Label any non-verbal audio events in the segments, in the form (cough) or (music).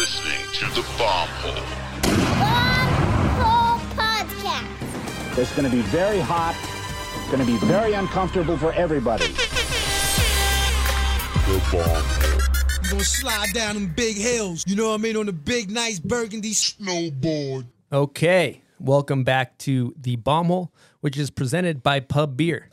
listening to the Bomb Hole. Bomb Hole Podcast. It's going to be very hot. It's going to be very uncomfortable for everybody. The Bomb Hole. You gonna slide down them big hills, you know what I mean, on the big, nice burgundy snowboard. Okay, welcome back to the Bombhole, which is presented by Pub Beer.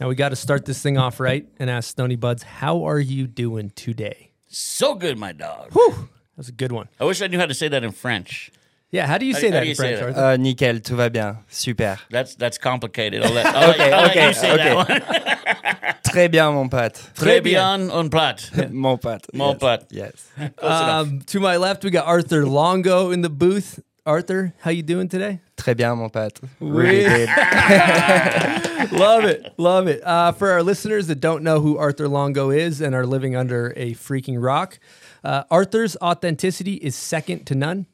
Now we got to start this thing off right and ask Stony Buds, how are you doing today? So good, my dog. Whew, that was a good one. I wish I knew how to say that in French. Yeah, how do you How- say how that do in you say French? that? Arthur? Uh, nickel, tout va bien. Super. That's that's complicated. I'll let, (laughs) I'll let, I'll let okay, you say okay. that one. (laughs) Très bien, mon pote. Très bien un plat. (laughs) mon pote. Mon yes. pote. Yes. Um, to my left, we got Arthur Longo in the booth. Arthur, how you doing today? Très bien, mon pote. Really good. love it, love it. Uh, for our listeners that don't know who Arthur Longo is and are living under a freaking rock, uh, Arthur's authenticity is second to none.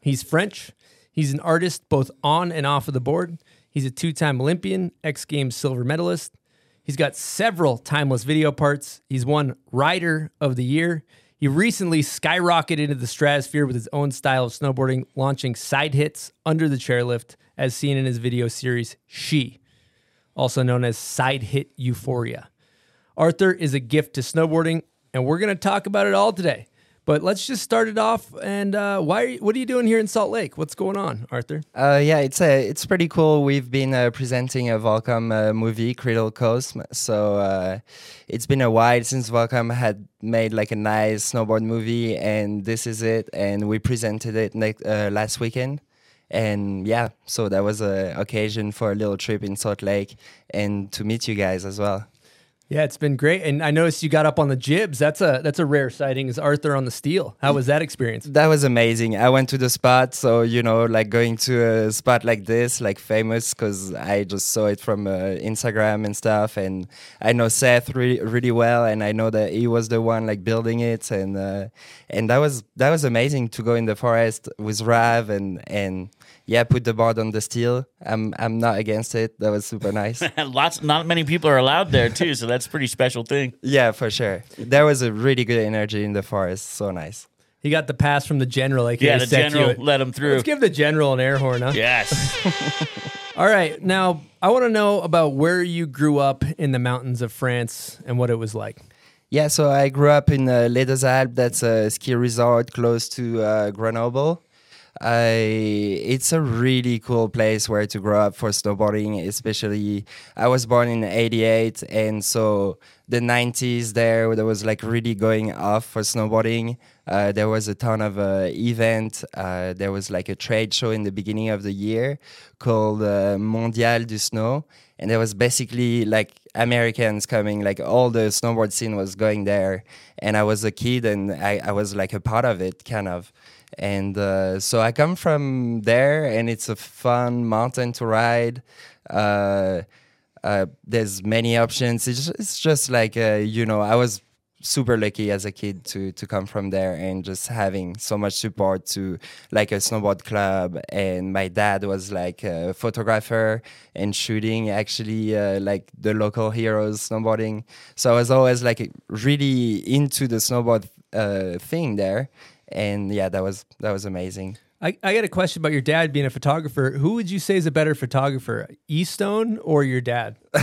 He's French. He's an artist both on and off of the board. He's a two-time Olympian, X Games silver medalist. He's got several timeless video parts. He's won Rider of the Year. He recently skyrocketed into the stratosphere with his own style of snowboarding, launching side hits under the chairlift, as seen in his video series She also known as Side Hit Euphoria. Arthur is a gift to snowboarding, and we're going to talk about it all today. But let's just start it off. And uh, why? Are you, what are you doing here in Salt Lake? What's going on, Arthur? Uh, yeah, it's uh, it's pretty cool. We've been uh, presenting a Volcom uh, movie, Cradle Cosm. So it's been a while since Volcom had made like a nice snowboard movie, and this is it. And we presented it last weekend. And yeah, so that was an occasion for a little trip in Salt Lake and to meet you guys as well. Yeah, it's been great. And I noticed you got up on the jibs. That's a that's a rare sighting. Is Arthur on the steel? How was that experience? That was amazing. I went to the spot, so you know, like going to a spot like this, like famous, because I just saw it from uh, Instagram and stuff, and I know Seth really, really well, and I know that he was the one like building it, and uh, and that was that was amazing to go in the forest with Rav and and yeah, put the board on the steel. I'm I'm not against it. That was super nice. (laughs) Lots, not many people are allowed there too, so that's a pretty special thing. (laughs) yeah, for sure. There was a really good energy in the forest. So nice. He got the pass from the general. Like Yeah, the general let him through. Let's give the general an air horn, huh? Yes. (laughs) All right. Now, I want to know about where you grew up in the mountains of France and what it was like. Yeah, so I grew up in uh, Les Deux Alpes. That's a ski resort close to uh, Grenoble. I, it's a really cool place where to grow up for snowboarding, especially I was born in 88 and so the 90s there there was like really going off for snowboarding. Uh, there was a ton of uh, event. Uh, there was like a trade show in the beginning of the year called uh, Mondial du Snow and there was basically like Americans coming, like all the snowboard scene was going there, and I was a kid and I, I was like a part of it, kind of. And uh, so I come from there, and it's a fun mountain to ride. Uh, uh, there's many options. It's just, it's just like uh, you know, I was super lucky as a kid to to come from there and just having so much support to like a snowboard club and my dad was like a photographer and shooting actually uh, like the local heroes snowboarding so i was always like really into the snowboard uh, thing there and yeah that was that was amazing I, I got a question about your dad being a photographer. Who would you say is a better photographer, Easton or your dad? (laughs)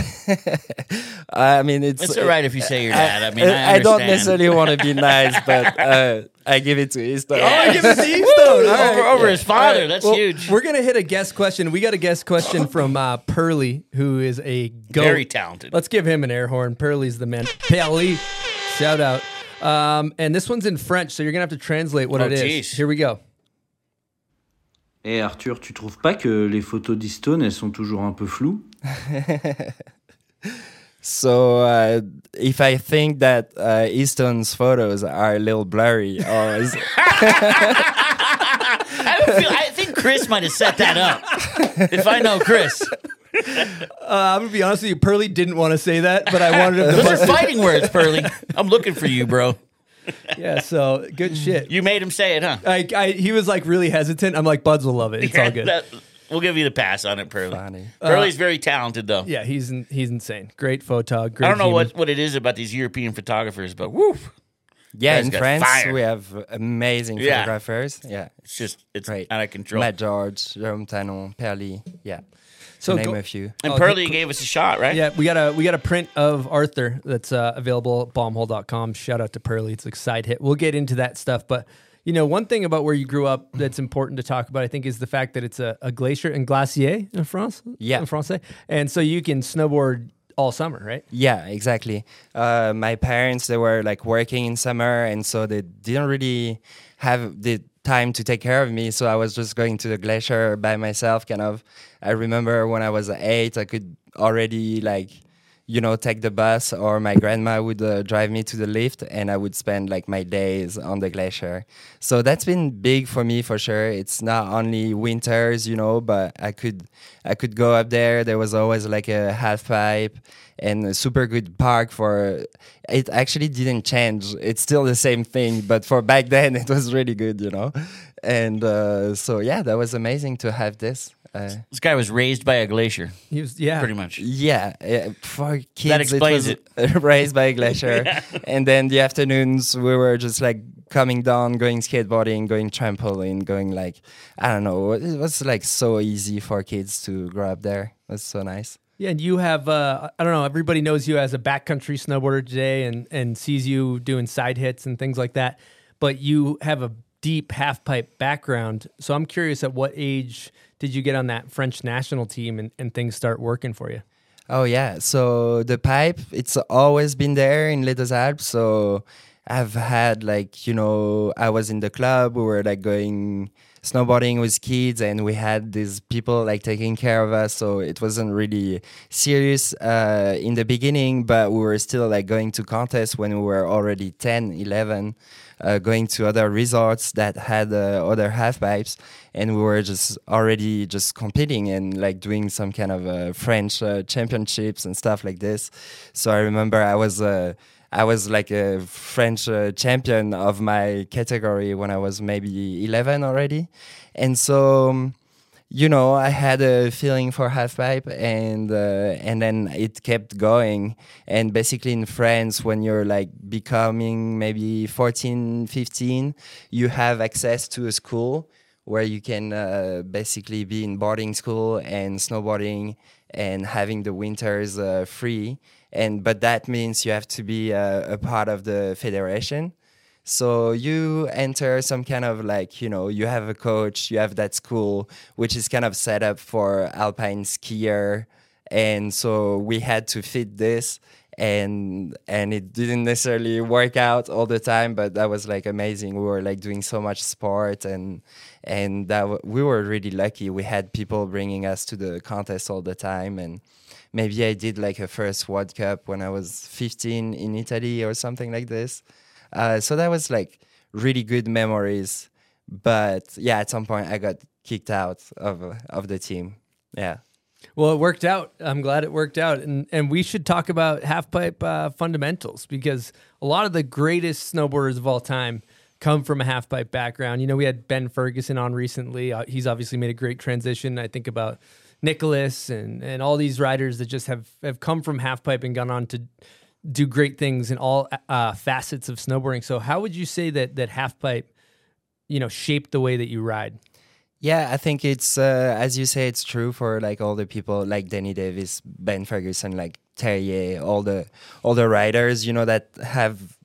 i mean it's It's all right if you say your dad. I mean, I, I don't necessarily want to be (laughs) nice, but uh, I give it to Easton. Oh, I give it to (laughs) Easton. All right. over, over his father. That's Well, huge. We're gonna hit a guest question. We got a guest question from uh, Pearly, who is a goat. Very talented. Let's give him an air horn. Pearly's the man. Pearly, shout out. Um, and this one's in French, so you're gonna have to translate what Oh, it is. geez. Here we go. Eh Arthur, tu trouves pas que les photos d'Easton, elles sont toujours un peu floues (laughs) So uh, if I think that uh, Easton's photos are a little blurry, or is, (laughs) I, feel, I think Chris might have set that up. if I know Chris, Uh, I'm gonna be honest with you. Pearly didn't want to say that, but I wanted him to. those are fighting words, Pearly. I'm looking for you, bro. Yeah. So good shit. You made him say it, huh? I, I, he was like really hesitant. I'm like, Buds will love it. It's all good. That- we'll give you the pass on it, Pearly. Funny. Pearly's uh, very talented, though. yeah, he's in, he's insane. Great photog. Great I don't know human. what, what it is about these European photographers, but woo, Yeah, in France fire. we have amazing Yeah. photographers. Yeah, It's just it's great. out of control. Matt Georges, Jerome Tanon, Pearly. Yeah, So to name go- a few. and Oh, Pearly gave us a shot, right? Yeah, we got a we got a print of Arthur that's uh, available at bombhole.com. Shout out to Pearly. It's a side hit. We'll get into that stuff, but you know, one thing about where you grew up that's important to talk about, I think, is the fact that it's a, a glacier and glacier in France. Yeah. in Francais, and so you can snowboard all summer, right? Yeah, exactly. Uh, my parents they were like working in summer, and so they didn't really have the time to take care of me. So I was just going to the glacier by myself. Kind of. I remember when I was eight, I could already like, you know, take the bus, or my grandma would uh, drive me to the lift, and I would spend like my days on the glacier. So that's been big for me for sure. It's not only winters, you know, but I could I could go up there. There was always like a half pipe and a super good park for it actually didn't change. It's still the same thing but for back then (laughs) it was really good you know? And uh, so yeah that was amazing to have this uh, This guy was raised by a glacier, He was, yeah, pretty much. yeah uh, for kids explains it was (laughs) raised by a glacier. (laughs) And then the afternoons we were just like coming down going skateboarding going trampoline going like i don't know it was like so easy for kids to grow up there. It was so nice Yeah, and you have uh, I don't know, everybody knows you as a backcountry snowboarder today and and sees you doing side hits and things like that. But you have a deep half pipe background. So I'm curious at what age did you get on that French national team and, and things start working for you? Oh yeah, so the pipe it's always been there in Les Deux Alpes. So I've had like you know I was in the club. We were like going snowboarding with kids, and we had these people like taking care of us. So it wasn't really serious uh, in the beginning, but we were still like going to contests when we were already 10, 11. Uh, going to other resorts that had uh, other half pipes, and we were just already just competing and like doing some kind of uh, French uh, championships and stuff like this. So I remember I was uh, I was like a French uh, champion of my category when I was maybe 11 already, and so. um, you know, I had a feeling for half pipe, and uh, and then it kept going. And basically, in France, when you're like becoming maybe 14, 15, you have access to a school where you can uh, basically be in boarding school and snowboarding and having the winters uh, free. And but that means you have to be a part of the federation. So you enter some kind of like, you know, you have a coach, you have that school, which is kind of set up for alpine skier. And so we had to fit this and and it didn't necessarily work out all the time, but that was like amazing. We were like doing so much sport and and that w- we were really lucky. We had people bringing us to the contest all the time and maybe I did like a first World Cup when I was 15 in Italy or something like this. Uh, so that was like really good memories. But yeah, at some point I got kicked out of uh, of the team. Yeah. Well, it worked out. I'm glad it worked out, and and we should talk about half pipe uh, fundamentals because a lot of the greatest snowboarders of all time come from a half pipe background. You know, we had Ben Ferguson on recently. Uh, he's obviously made a great transition. I think about Nicholas and and all these riders that just have have come from half pipe and gone on to do great things in all uh, facets of snowboarding. So, how would you say that that half pipe, you know, shaped the way that you ride? Yeah, I think it's uh, as you say, it's true for like all the people like Danny Davis, Ben Ferguson, like Terje, all the all the riders, you know, that have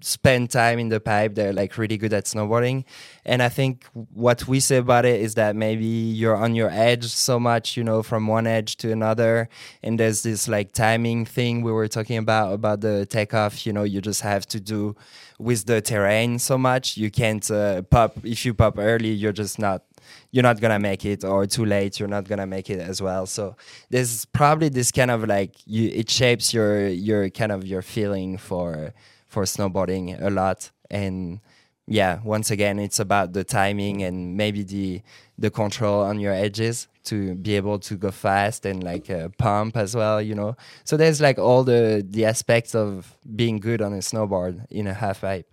spent time in the pipe. They're like really good at snowboarding, and I think what we say about it is that maybe you're on your edge so much, you know, from one edge to another, and there's this like timing thing we were talking about about the takeoff. You know, you just have to do with the terrain so much. You can't uh, pop if you pop early. You're just not you're not gonna make it or too late you're not gonna make it as well so there's probably this kind of like you it shapes your your kind of your feeling for for snowboarding a lot. And yeah once again it's about the timing and maybe the the control on your edges to be able to go fast and like uh, pump as well you know? So there's like all the the aspects of being good on a snowboard in a half pipe.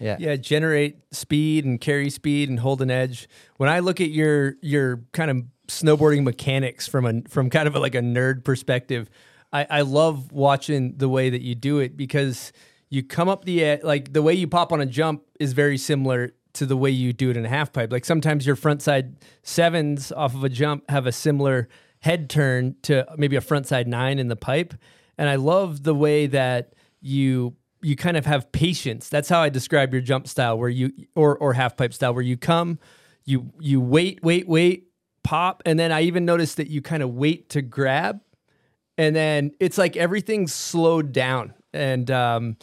Yeah. Yeah, generate speed and carry speed and hold an edge. When I look at your your kind of snowboarding mechanics from a from kind of a, like a nerd perspective, I, I love watching the way that you do it because you come up the ed- like the way you pop on a jump is very similar to the way you do it in a half pipe. Like sometimes your front side sevens off of a jump have a similar head turn to maybe a front side nine in the pipe. And I love the way that you you kind of have patience. That's how I describe your jump style where you or or half pipe style where you come, you you wait, wait, wait, pop, and then I even noticed that you kind of wait to grab and then it's like everything's slowed down. And um,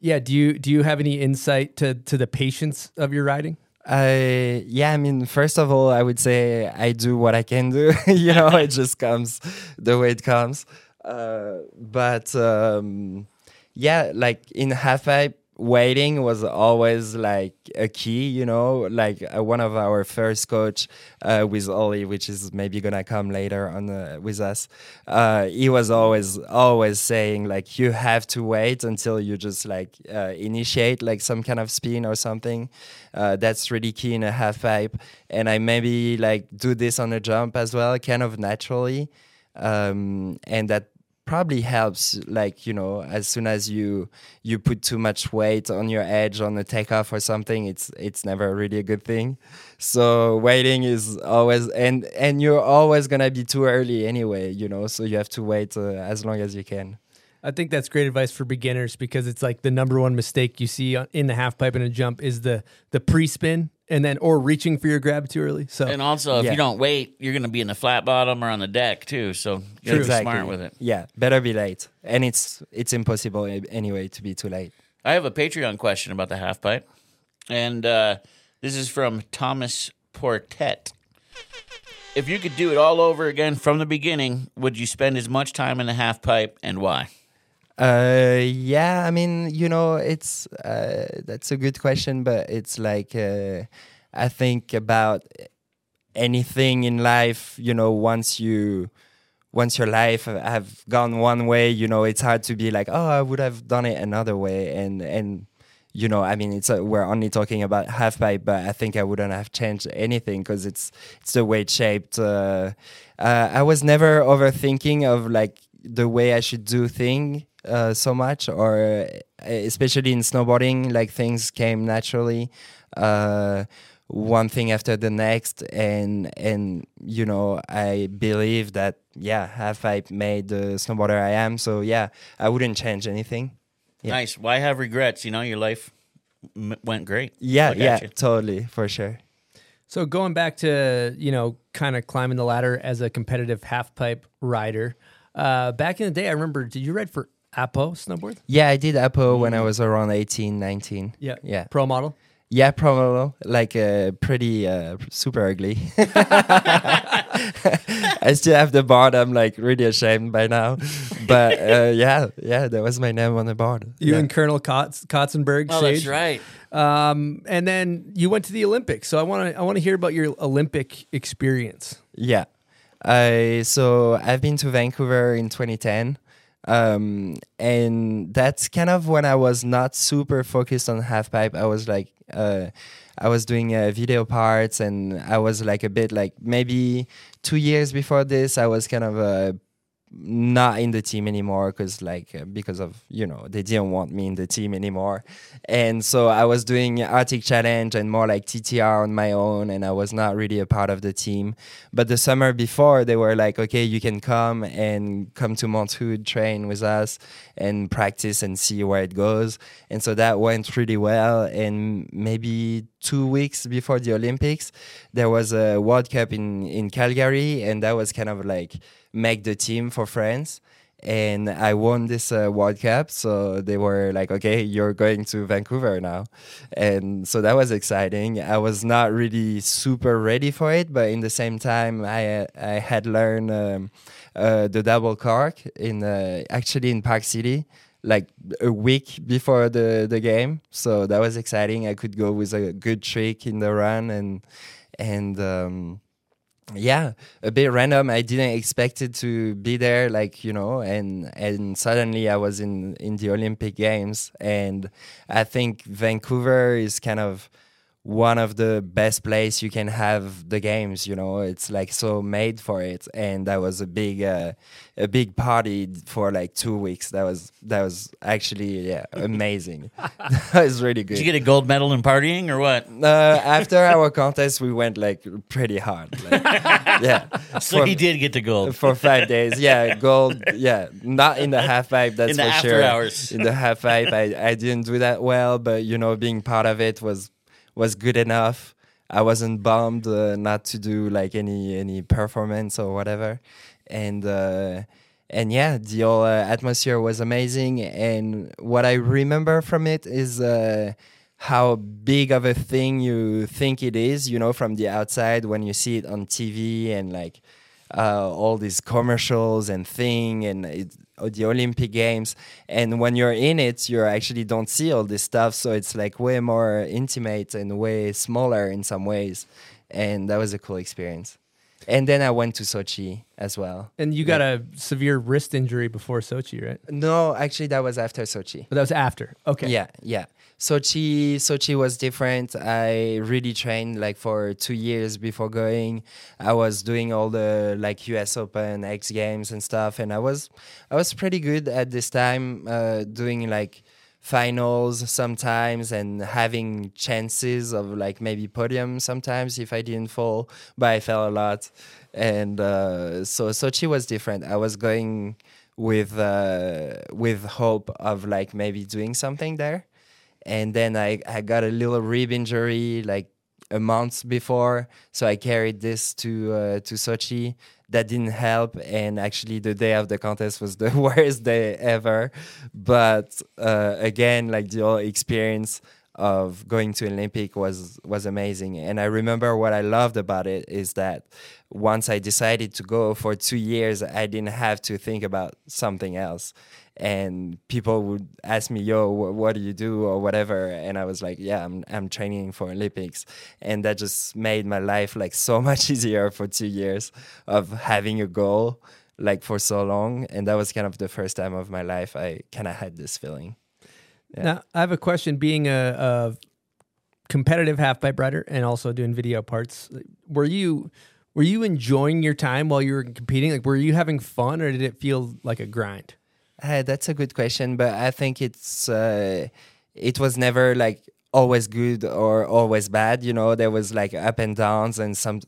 yeah, do you do you have any insight to to the patience of your riding? I yeah, I mean, first of all, I would say I do what I can do. (laughs) you know, it just comes the way it comes. Uh, but um, yeah, like in half pipe, waiting was always like a key. You know, like uh, one of our first coach uh, with Ollie, which is maybe gonna come later on uh, with us. Uh, he was always always saying like you have to wait until you just like uh, initiate like some kind of spin or something. Uh, that's really key in a half pipe, and I maybe like do this on a jump as well, kind of naturally, um, and that probably helps like you know as soon as you you put too much weight on your edge on the takeoff or something it's it's never really a good thing. So waiting is always and and you're always gonna be too early anyway you know so you have to wait uh, as long as you can. I think that's great advice for beginners because it's like the number one mistake you see in the half pipe and a jump is the the pre spin and then or reaching for your grab too early. So And also, if Yeah. you don't wait, you're going to be in the flat bottom or on the deck too. So you got to be smart with it. yeah better be late and it's it's impossible anyway to be too late I have a Patreon question about the half pipe, and uh, this is from Thomas Portet. If you could do it all over again from the beginning, would you spend as much time in the half pipe, and why? Uh, yeah, I mean, you know, it's uh, that's a good question, but it's like uh, I think about anything in life. You know, once you once your life have gone one way, you know, it's hard to be like, oh, I would have done it another way, and and you know, I mean, it's a, we're only talking about half pipe, but I think I wouldn't have changed anything because it's it's the way it's shaped. Uh, uh, I was never overthinking of like the way I should do thing uh, so much, or uh, especially in snowboarding, like things came naturally. Uh, one thing after the next and and you know i believe that yeah half pipe made the snowboarder i am so yeah i wouldn't change anything Yeah. Nice. Why have regrets? You know, your life m- went great. yeah yeah you. totally for sure So going back to you know kind of climbing the ladder as a competitive half pipe rider. Uh, back in the day, I remember. Did you ride for Apo snowboard? yeah i did apo when i was around 18 19 Yeah, yeah Pro model. yeah pro model. like uh, pretty uh, super ugly (laughs) i still have the board i'm like really ashamed by now but uh, (laughs) yeah yeah that was my name on the board You yeah. and Colonel Kotz, Kotsenburg. Oh, Sage. that's right. Um, and then you went to the Olympics. So I want to I want to hear about your Olympic experience. Yeah. I so I've been to Vancouver in 2010. Um, and that's kind of when I was not super focused on half pipe. I was like, uh, I was doing uh, video parts, and I was like a bit like maybe two years before this, I was kind of uh, not in the team anymore because like uh, because of you know they didn't want me in the team anymore. And so i was doing arctic challenge and more like ttr on my own and i was not really a part of the team. But the summer before they were like okay you can come and come to hood train with us and practice and see where it goes. And so that went really well. And maybe two weeks before the olympics there was a world cup in in calgary and that was kind of like make the team for France. And I won this uh, World Cup, so they were like, "Okay, you're going to Vancouver now," and so that was exciting. I was not really super ready for it, but in the same time, I I had learned um, uh, the double cork in uh, actually in Park City, like a week before the the game. So that was exciting. I could go with a good trick in the run and and. Um, yeah a bit random. I didn't expect it to be there like you know and and suddenly i was in in the olympic games and i think vancouver is kind of one of the best place you can have the games. You know, it's like so made for it, and that was a big, uh, a big party for like two weeks. That was that was actually yeah amazing. (laughs) (laughs) that was really good. Did you get a gold medal in partying or what? uh, after our (laughs) contest, we went like pretty hard. Like, yeah, So for, he did get the gold. for five days. Yeah, gold. Yeah, not in the half pipe. That's In the for after sure. hours. In the half pipe, I, I didn't do that well, but you know, being part of it was was good enough. I wasn't bummed uh, not to do like any any performance or whatever, and. Uh, and yeah, the whole uh, atmosphere was amazing. And what I remember from it is uh, how big of a thing you think it is, you know, from the outside when you see it on TV and like uh, all these commercials and thing and it, the Olympic Games. And when you're in it, you actually don't see all this stuff. So it's like way more intimate and way smaller in some ways. And that was a cool experience. And then I went to Sochi as well. And you got a severe wrist injury before Sochi, right? No, actually, that was after Sochi. But that was after. Okay. Yeah, yeah. Sochi, Sochi was different. I really trained like for two years before going. I was doing all the like U.S. Open, X Games, and stuff, and I was, I was pretty good at this time, uh, doing like finals sometimes and having chances of like maybe podium sometimes if I didn't fall, but I fell a lot, and uh, so Sochi was different. I was going with uh, with hope of like maybe doing something there and then I, I got a little rib injury like a month before. So i carried this to uh, to sochi. That didn't help. And actually the day of the contest was the (laughs) worst day ever. But uh, again like the whole experience of going to olympic was was amazing. And i remember what i loved about it is that once i decided to go for two years i didn't have to think about something else. And people would ask me yo wh- what do you do? or whatever. And i was like yeah i'm, I'm training for olympics. And that just made my life like so (laughs) much easier for two years of having a goal like for so long. And that was kind of the first time of my life i kind of had this feeling Yeah. Now, I have a question. Being a, a competitive half pipe rider and also doing video parts, were you were you enjoying your time while you were competing? Like, were you having fun, or did it feel like a grind? Uh, that's a good question, but I think it's uh, it was never like always good or always bad. You know, there was like up and downs, and some.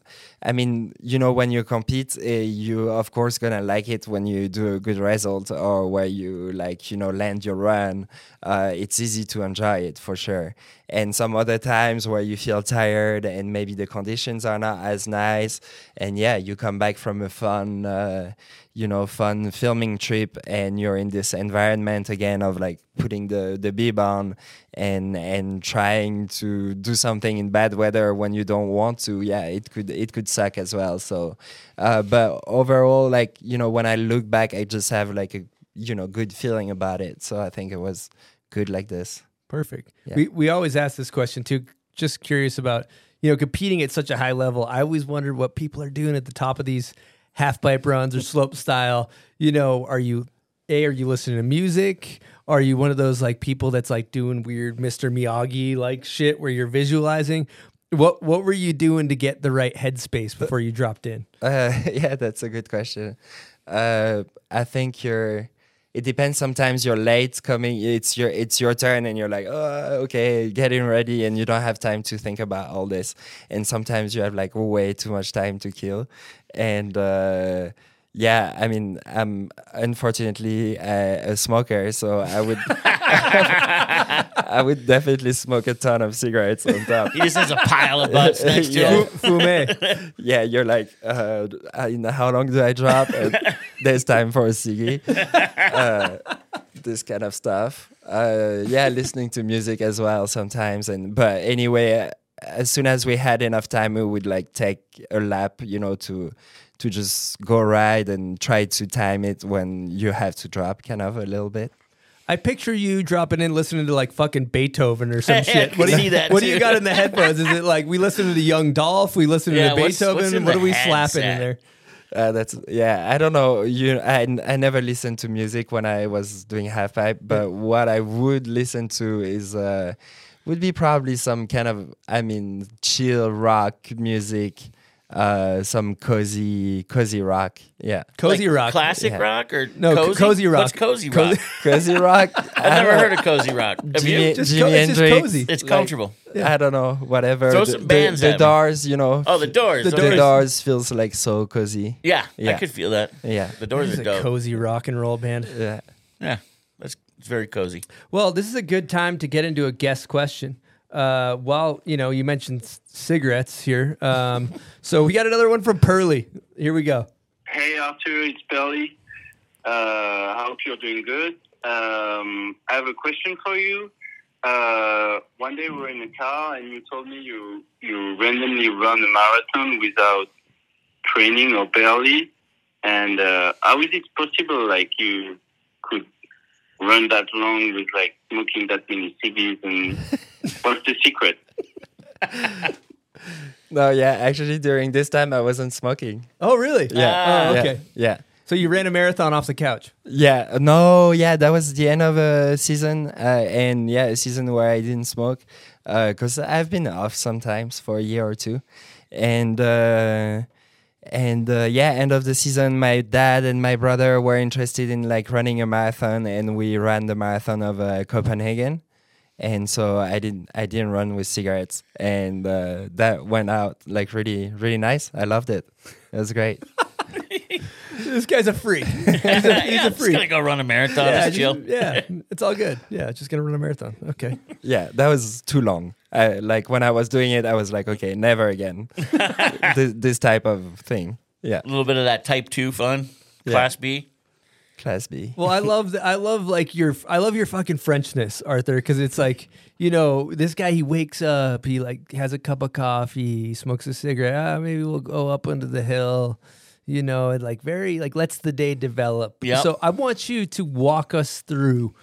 I mean, you know, when you compete, uh, you of course gonna like it when you do a good result or where you like you know land your run. Uh, it's easy to enjoy it for sure. And some other times where you feel tired and maybe the conditions are not as nice, and yeah, you come back from a fun. Uh, you know fun filming trip and you're in this environment again of like putting the the bib on and and trying to do something in bad weather when you don't want to yeah it could it could suck as well so uh, but overall like you know when i look back i just have like a you know good feeling about it so i think it was good like this Perfect. Yeah. We we always ask this question too. Just curious about you know competing at such a high level. I always wondered what people are doing at the top of these half pipe runs or slope style. You know, are you a are you listening to music? Are you one of those like people that's like doing weird Mr. Miyagi like shit where you're visualizing? What what were you doing to get the right headspace before you dropped in? (laughs) Uh, yeah, that's a good question. Uh, I think you're. It depends. Sometimes you're late coming. It's your it's your turn, and you're like, oh, okay, getting ready, and you don't have time to think about all this. And sometimes you have like way too much time to kill, and uh, yeah, I mean, I'm unfortunately a, a smoker, so I would (laughs) I would definitely smoke a ton of cigarettes on top. He just has a pile of butts (laughs) next to Yeah. him. Fume. yeah, you're like, uh, how long do I drop? And there's time for a ciggy. Uh, this kind of stuff. Uh, yeah, listening to music as well sometimes. And but anyway, as soon as we had enough time, we would like take a lap, you know, to to just go ride and try to time it when you have to drop, kind of a little bit. I picture you dropping in listening to like fucking Beethoven or some (laughs) shit. What do see you, that what do you got in the headphones? Is it like we listen to the Young Dolph? We listen Yeah, to what's- Beethoven? what's what are we slapping in there? Uh, that's yeah. I don't know. You, I, I never listened to music when I was doing half pipe, but what I would listen to is uh, would be probably some kind of I mean chill rock music, uh, some cozy cozy rock. Yeah, Cozy Like rock. classic Yeah. rock or No, cozy? cozy rock. What's cozy rock? (laughs) cozy rock. I've never heard of cozy rock. Have Jimi, you? Just Jimi co- it's just cozy. It's like, comfortable. I don't know, whatever. Throw the, some the- bands the, at me. Doors, you know. Oh, the doors. The the okay. doors feels like so cozy. Yeah, I could feel that. Yeah, The doors are is a dope. cozy rock and roll band. yeah. Yeah, that's it's very cozy. Well, this is a good time to get into a guest question. Uh, while you know you mentioned c- cigarettes here, um, (laughs) so we got another one from Pearly. Here we go. Hey Arthur, it's Belly. Uh, I hope you're doing good. Um, I have a question for you. Uh, one day we were in a car and you told me you, you randomly run a marathon without training or barely. And uh, how is it possible, like, you could run that long with, like, smoking that many ciggies? And (laughs) what's the secret? No, yeah. Actually, during this time, I wasn't smoking. Oh, really? Yeah. Oh, yeah, okay. Yeah. So you ran a marathon off the couch. Yeah, no, yeah, that was the end of a season, uh, and yeah, a season where I didn't smoke, because I've been off sometimes for a year or two, and uh, and uh, yeah, end of the season, my dad and my brother were interested in like running a marathon, and we ran the marathon of uh, Copenhagen, and so I didn't I didn't run with cigarettes, and uh, that went out like really really nice. I loved it. It was great. This guy's a freak. (laughs) he's a, he's yeah, a I'm just freak. gonna go run a marathon. yeah, It's just- chill. yeah, it's all good. Yeah, just gonna run a marathon. Okay. yeah, that was too long. I, like when I was doing it, I was like, okay, never again. (laughs) this, this type of thing. Yeah, A little bit of that type two fun. Yeah. Class B. class B. Well, I love the, I love like your I love your fucking Frenchness, Arthur, because it's like you know this guy. He wakes up, he like has a cup of coffee, he smokes a cigarette. Ah, maybe we'll go up into the hill. You know, and like very like lets the day develop. Yep. So I want you to walk us through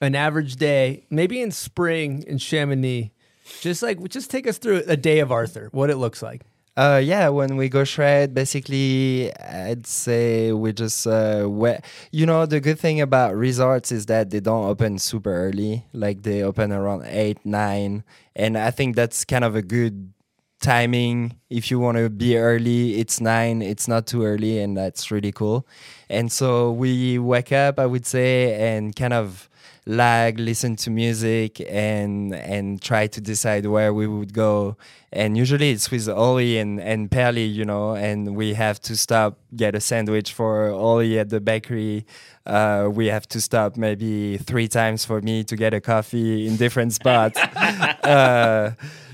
an average day, maybe in spring in Chamonix. Just like just take us through a day of Arthur, what it looks like. Uh, yeah, when we go shred, basically, I'd say we just uh, we- you know, the good thing about resorts is that they don't open super early. Like they open around eight, nine, and I think that's kind of a good timing. If you want to be early, it's nine. It's not too early, and that's really cool. And so we wake up, I would say, and kind of lag, listen to music, and and try to decide where we would go. And usually it's with Oli and and Pearly, you know, and we have to stop get a sandwich for Oli at the bakery. Uh, we have to stop maybe three times for me to get a coffee in different spots. (laughs) uh,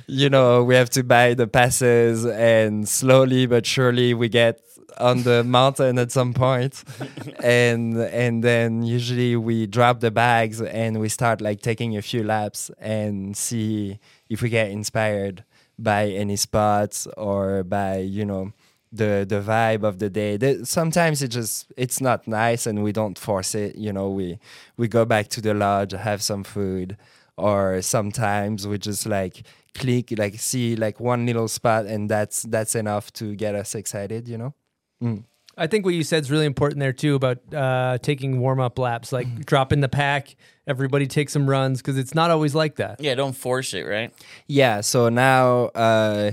you know, we have to buy the passes, and slowly but surely we get on the mountain at some point. (laughs) And and then usually we drop the bags and we start like taking a few laps and see if we get inspired by any spots or by you know the the vibe of the day. The- sometimes it just it's not nice and we don't force it. You know we we go back to the lodge have some food or sometimes we just like click like see like one little spot and that's that's enough to get us excited you know I think what you said is really important there too about uh, taking warm up laps, like drop in the pack. Everybody take some runs because it's not always like that. Yeah, don't force it, right? Yeah, so now uh,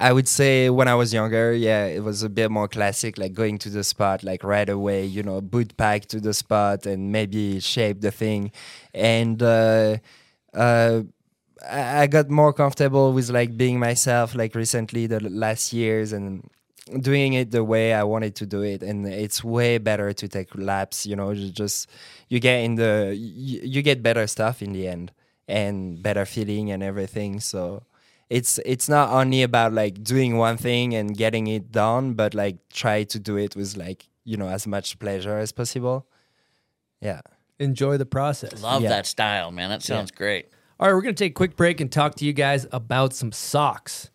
I would say when I was younger, yeah, it was a bit more classic, like going to the spot like right away, you know, boot pack to the spot and maybe shape the thing. And uh, uh, I I got more comfortable with like being myself, like recently the last years and doing it the way I wanted to do it, and it's way better to take laps. You know, you just you get in the you, you get better stuff in the end and better feeling and everything. So it's it's not only about like doing one thing and getting it done, but like try to do it with like you know as much pleasure as possible. Yeah. Enjoy the process. Love Yeah. that style, man. That sounds great. All right, we're going to take a quick break and talk to you guys about some socks.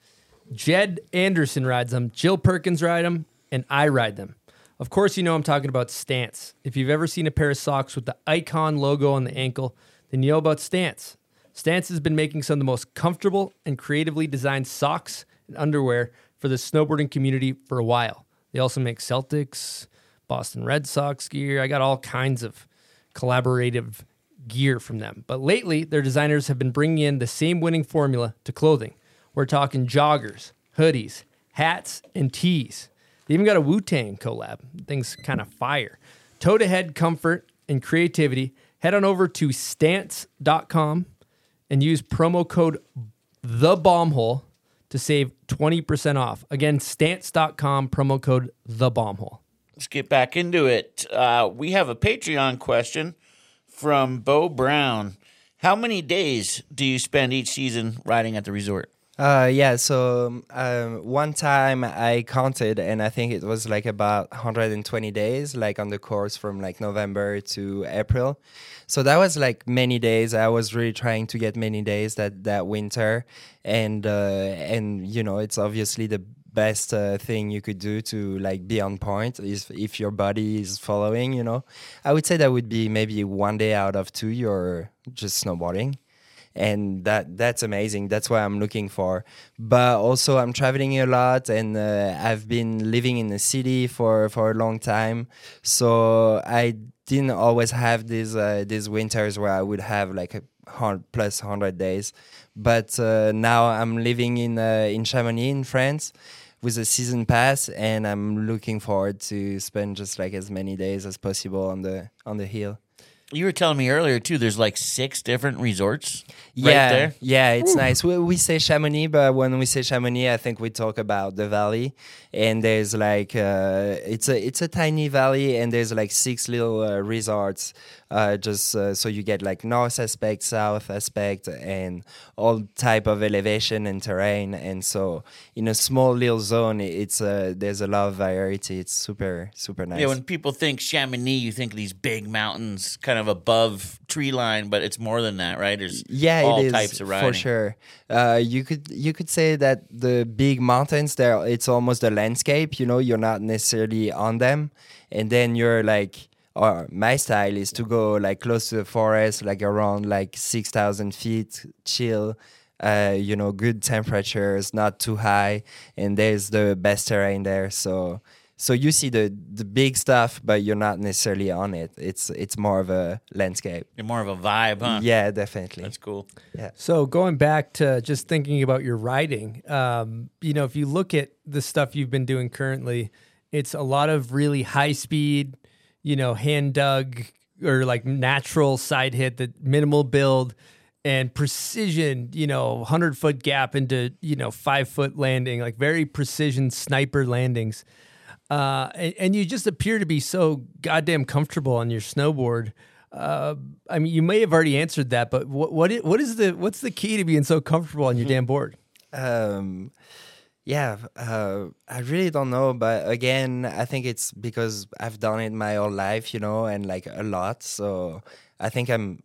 Jed Anderson rides them, Jill Perkins ride them, and I ride them. Of course, you know I'm talking about Stance. If you've ever seen a pair of socks with the icon logo on the ankle, then you know about Stance. Stance has been making some of the most comfortable and creatively designed socks and underwear for the snowboarding community for a while. They also make Celtics, Boston Red Sox gear. I got all kinds of collaborative gear from them. But lately, their designers have been bringing in the same winning formula to clothing. We're talking joggers, hoodies, hats, and tees. They even got a Wu Tang collab. Things kind of fire. Toe to head comfort and creativity. Head on over to stance.com and use promo code the bombhole to save 20% off. Again, stance.com, promo code the bombhole. Let's get back into it. Uh, we have a Patreon question from Bo Brown. How many days do you spend each season riding at the resort? Uh, yeah, so um, one time I counted, and I think it was like about 120 days, like on the course from like November to April. So that was like many days. I was really trying to get many days that that winter, and uh, and you know it's obviously the best uh, thing you could do to like be on point is if your body is following. You know, I would say that would be maybe one day out of two you're just snowboarding. And that that's amazing. That's what i'm looking for. But also i'm traveling a lot and uh, i've been living in the city for for a long time. So i didn't always have these uh, these winters where i would have like a hundred plus 100 days. But uh, now i'm living in uh, in chamonix in france with a season pass and i'm looking forward to spend just like as many days as possible on the on the hill You were telling me earlier too. There's like six different resorts yeah, right there. Yeah, it's nice. We, we say Chamonix, but when we say Chamonix, I think we talk about the valley. And there's like uh, it's a it's a tiny valley, and there's like six little uh, resorts. Uh, just uh, so you get like north aspect, south aspect, and all type of elevation and terrain. And so in a small little zone, it's uh, there's a lot of variety. It's super super nice. Yeah, when people think Chamonix, you think these big mountains kind of above tree line, but it's more than that, right? There's yeah, all it is types of riding. for sure. Uh, you could you could say that the big mountains there, it's almost a landscape. You know, you're not necessarily on them, and then you're like, or my style is to go like close to the forest, like around like six thousand feet, chill. Uh, you know, good temperatures, not too high, and there's the best terrain there. So, so you see the the big stuff, but you're not necessarily on it. It's it's more of a landscape. You're more of a vibe, huh? Yeah, definitely. That's cool. Yeah. So going back to just thinking about your riding, um, you know, if you look at the stuff you've been doing currently, it's a lot of really high speed, you know, hand dug or like natural side hit, the minimal build and precision, you know, hundred foot gap into you know five foot landing, like very precision sniper landings. Uh, and, and you just appear to be so goddamn comfortable on your snowboard. Uh, I mean, you may have already answered that, but what what is, what is the what's the key to being so comfortable on your damn board? Um, yeah, uh, I really don't know, but again, I think it's because I've done it my whole life, you know, and like a lot. So I think I'm.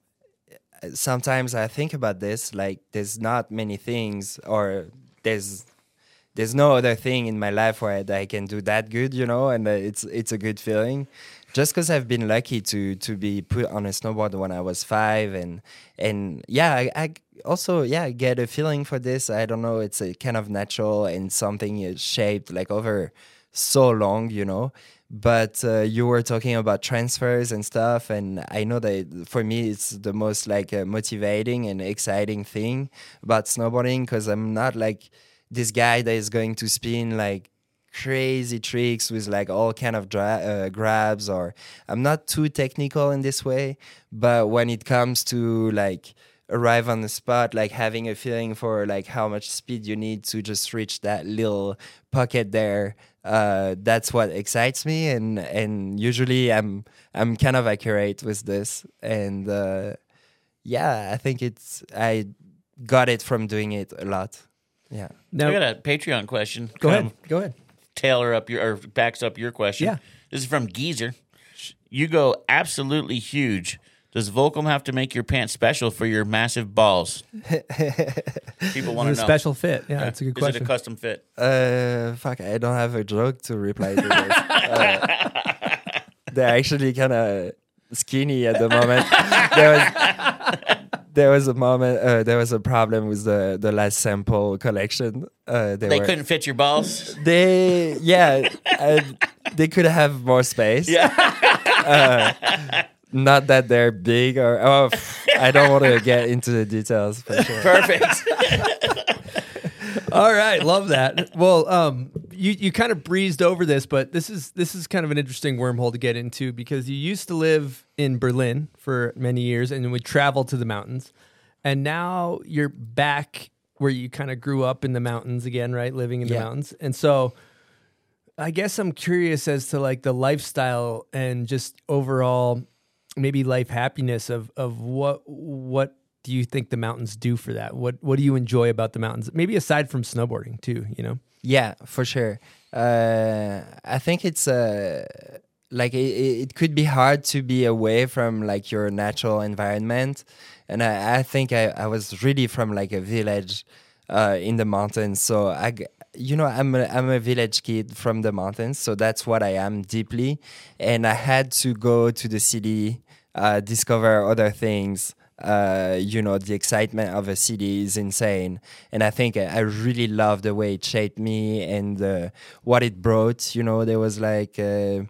Sometimes I think about this, like there's not many things, or there's there's no other thing in my life where I can do that good, you know, and it's it's a good feeling. Just because I've been lucky to to be put on a snowboard when I was five, and and yeah, I, I also yeah get a feeling for this. I don't know, it's a kind of natural and something is shaped like over so long, you know. But uh, you were talking about transfers and stuff, and I know that for me it's the most like uh, motivating and exciting thing about snowboarding because I'm not like this guy that is going to spin like crazy tricks with like all kind of dra- uh, grabs or i'm not too technical in this way but when it comes to like arrive on the spot like having a feeling for like how much speed you need to just reach that little pocket there uh, that's what excites me and and usually i'm i'm kind of accurate with this and uh, yeah i think it's i got it from doing it a lot yeah Now, I got a Patreon question. go Kind ahead, go ahead. Tailor up your or backs up your question. Yeah. This is from Geezer. You go absolutely huge. Does Volcom have to make your pants special for your massive balls? (laughs) People want to a know. special fit. Yeah, that's a good is question. it a custom fit? Uh, fuck, I don't have a joke to reply to this. uh, (laughs) they're actually kind of skinny at the moment. (laughs) there was there was a moment. Uh, there was a problem with the the last sample collection. Uh, they, They were, couldn't fit your balls. (laughs) They yeah, uh, they could have more space. Yeah. Uh, not that they're big or oh, I don't want to get into the details for sure. Perfect. (laughs) All right, love that. Well, um, you you kind of breezed over this, but this is this is kind of an interesting wormhole to get into because you used to live in Berlin for many years and would travel to the mountains, and now you're back where you kind of grew up in the mountains again, right? Living in the Yeah. mountains, and so. I guess I'm curious as to like the lifestyle and just overall maybe life happiness of of what what do you think the mountains do for that? What what do you enjoy about the mountains? Maybe aside from snowboarding too, you know. Yeah, for sure. Uh, I think it's uh, like it, it could be hard to be away from like your natural environment, and I, I think I, I was really from like a village uh, in the mountains, so I You know, I'm a, I'm a village kid from the mountains, so that's what I am deeply. And I had to go to the city, uh, discover other things, uh, you know, the excitement of a city is insane. And I think I, really love the way it shaped me and uh, what it brought. You know, there was like uh,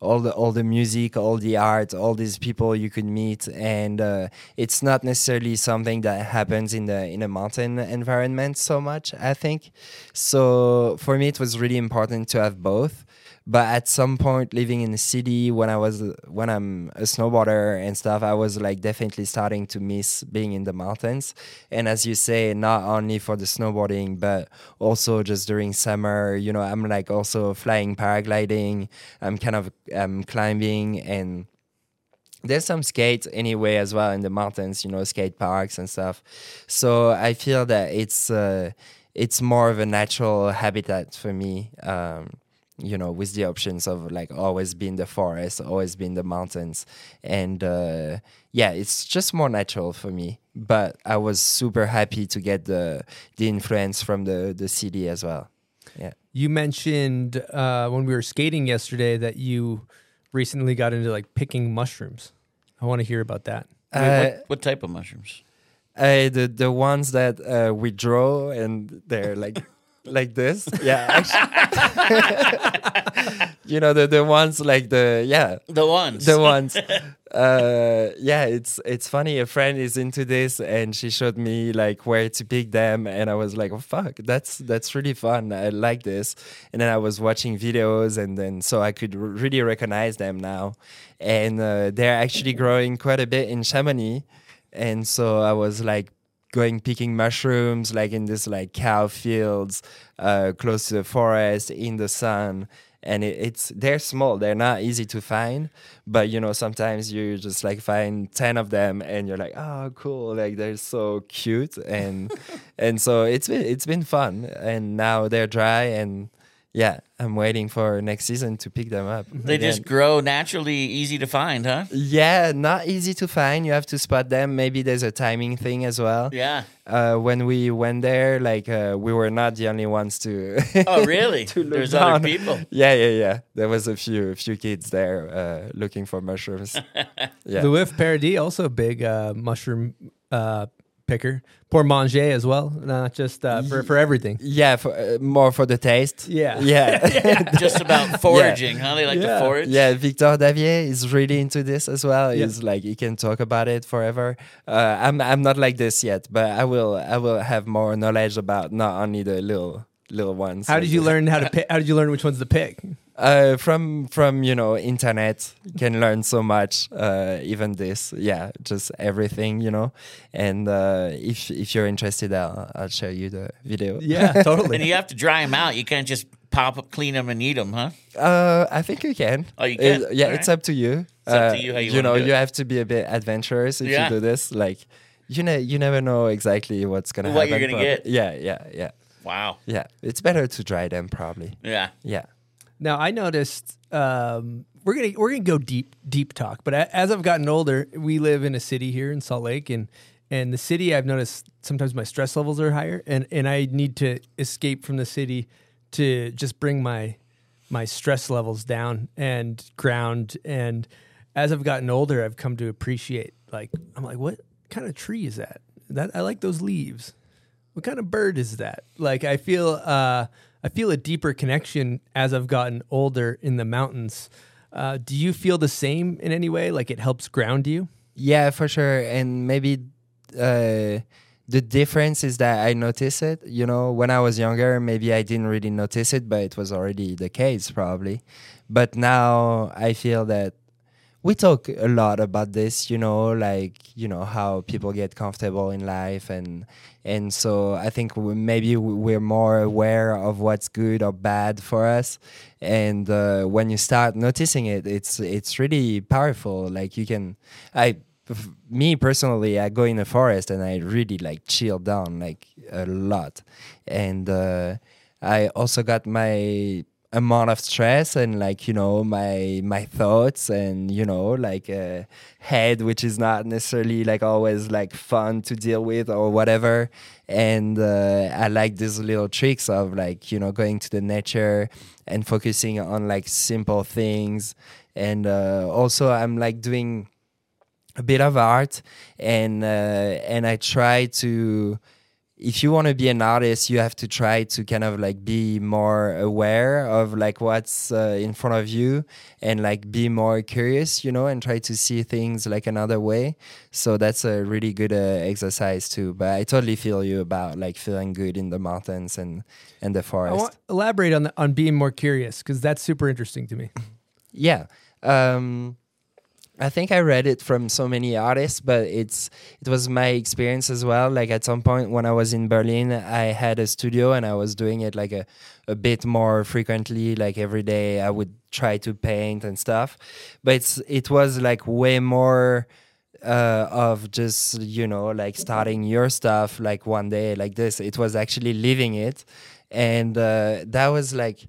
all the all the music, all the art, all these people you could meet, and uh, it's not necessarily something that happens in the in a mountain environment so much. I think so. For me, it was really important to have both but at some point living in the city when i was when i'm a snowboarder and stuff i was like definitely starting to miss being in the mountains. And as you say not only for the snowboarding but also just during summer you know i'm like also flying paragliding. I'm kind of um, climbing and there's some skates anyway as well in the mountains you know skate parks and stuff. So i feel that it's uh, it's more of a natural habitat for me um, you know with the options of like always be in the forest always be in the mountains and uh, yeah it's just more natural for me but i was super happy to get the the influence from the the city as well yeah You mentioned uh, when we were skating yesterday that you recently got into like picking mushrooms. I want to hear about that. Wait, Uh, what, what type of mushrooms? Uh, the the ones that uh, we draw and they're like (laughs) like this. Yeah, (laughs) you know the the ones like the yeah The ones. the ones. Uh, yeah, it's it's funny. A friend is into this, and she showed me like where to pick them, and I was like, "Oh fuck, that's that's really fun. I like this." And then I was watching videos, and then so I could r- really recognize them now, and uh, they're actually growing quite a bit in Chamonix, and so I was like going picking mushrooms like in this like cow fields uh, close to the forest in the sun. And it, it's they're small. They're not easy to find. But you know sometimes you just like find 10 of them and you're like oh cool. Like they're so cute. And (laughs) and so it's been it's been fun. And now they're dry and yeah i'm waiting for next season to pick them up They again. just grow naturally, easy to find, huh? yeah not easy to find you have to spot them maybe there's a timing thing as well Yeah. uh, when we went there, like uh, we were not the only ones to. Oh, really? (laughs) to look There's down. other people. Yeah, yeah, yeah. There was a few, a few kids there uh, looking for mushrooms. (laughs) yeah. Louis Paradis, also a big uh, mushroom uh, picker. Pour manger as well, not just uh, for, for everything. yeah, for, uh, more for the taste. Yeah. yeah, (laughs) (laughs) Just about foraging, huh? They like Yeah. to forage. yeah. Victor Daviet is really into this as well. Yeah. He's like he can talk about it forever. Uh, I'm I'm not like this yet, but I will I will have more knowledge about not only the little little ones. How like did you learn how to pick? How did you learn which ones to pick? uh, from from you know internet can learn so much uh, even this yeah just everything you know and uh, if if you're interested I'll, I'll show you the video (laughs) Yeah, totally. And you have to dry them out. You can't just pop up, clean them, and eat them, huh? uh, I think you can Oh, you can? It- yeah All it's right. up to you It's up Uh, to you how you you wanna know do it. you have to be a bit adventurous if Yeah. you do this like you know you never know exactly what's gonna What happen you're gonna but- get. yeah yeah yeah Wow. yeah it's better to dry them probably Yeah. yeah Now I noticed um, we're gonna we're gonna go deep deep talk, but as I've gotten older, we live in a city here in Salt Lake, and and the city I've noticed sometimes my stress levels are higher, and and I need to escape from the city to just bring my my stress levels down and ground. And as I've gotten older, I've come to appreciate like I'm like, what kind of tree is that? That I like those leaves what kind of bird is that? Like I feel uh I feel a deeper connection as I've gotten older in the mountains. Uh, do you feel the same in any way? Like it helps ground you? Yeah, for sure. And maybe uh, the difference is that I notice it. You know, when I was younger, maybe I didn't really notice it, but it was already the case probably. But now I feel that we talk a lot about this, you know, like you know how people get comfortable in life, and and so I think we, maybe we're more aware of what's good or bad for us, and uh, when you start noticing it, it's it's really powerful. Like you can, I me personally, I go in the forest and I really like chill down like a lot, and uh, I also got my amount of stress and like you know my my thoughts and you know like a head which is not necessarily like always like fun to deal with or whatever. And uh, i like these little tricks of like you know going to the nature and focusing on like simple things. And uh, also i'm like doing a bit of art and uh, and i try to if you want to be an artist you have to try to kind of like be more aware of like what's uh, in front of you and like be more curious you know and try to see things like another way so that's a really good uh, exercise too but i totally feel you about like feeling good in the mountains and and the forest elaborate on the, on being more curious because that's super interesting to me. (laughs) yeah um I think I read it from so many artists, but it's it was my experience as well. Like at some point when I was in Berlin, I had a studio and I was doing it like a, a bit more frequently. Like every day, I would try to paint and stuff, but it's it was like way more uh, of just you know like starting your stuff like one day like this. It was actually living it, and uh, that was like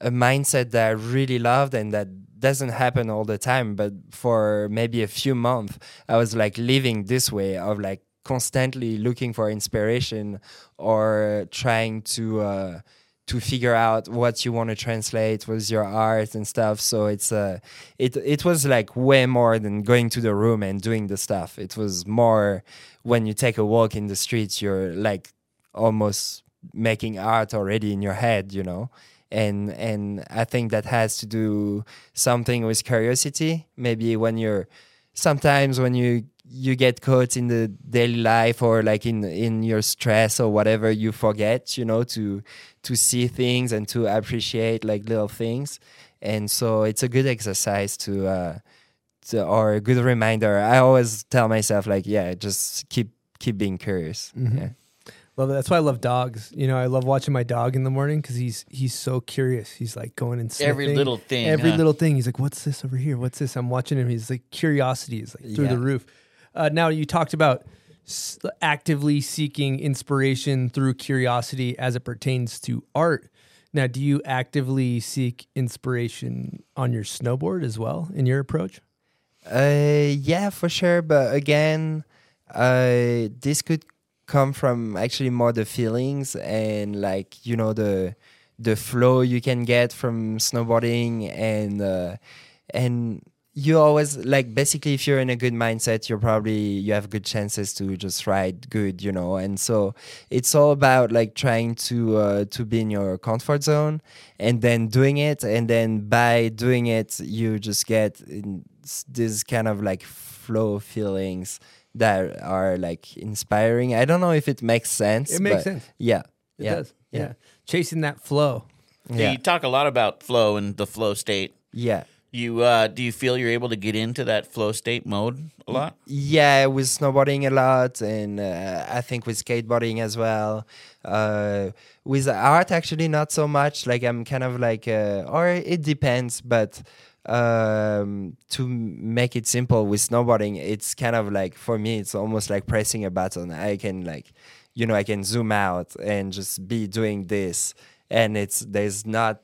a mindset that I really loved and that doesn't happen all the time but for maybe a few months I was like living this way of like constantly looking for inspiration or trying to uh, to figure out what you want to translate with your art and stuff. So it's uh it it was like way more than going to the room and doing the stuff. It was more when you take a walk in the streets you're like almost making art already in your head you know and and I think that has to do something with curiosity. Maybe when you're sometimes when you you get caught in the daily life or like in in your stress or whatever, you forget, you know, to to see things and to appreciate like little things. And so it's a good exercise to uh to, or a good reminder. I always tell myself like, yeah, just keep keep being curious. Yeah. Love it. That's why I love dogs. You know, I love watching my dog in the morning because he's he's so curious. He's like going and Every little thing, Every huh? little thing. He's like, "What's this over here? What's this?" I'm watching him. He's like, curiosity is like through Yeah. the roof. Uh, now you talked about s- actively seeking inspiration through curiosity as it pertains to art. Now, do you actively seek inspiration on your snowboard as well in your approach? Uh, yeah, for sure. But again, uh, this could come from actually more the feelings and like you know the the flow you can get from snowboarding and uh, and you always like basically if you're in a good mindset you're probably you have good chances to just ride good you know? And so it's all about like trying to uh, to be in your comfort zone and then doing it. And then by doing it you just get this kind of like flow feelings that are like inspiring i don't know if it makes sense It makes but sense. yeah It yeah does. Yeah. Chasing that flow. Yeah. You talk a lot about flow and the flow state. yeah You uh, do you feel you're able to get into that flow state mode a lot? Yeah, with snowboarding a lot, and uh, I think with skateboarding as well. Uh, with art, actually, not so much. Like I'm kind of like, uh, or it depends. But um, to make it simple with snowboarding, it's kind of like for me, it's almost like pressing a button. I can like, you know, I can zoom out and just be doing this, and it's there's not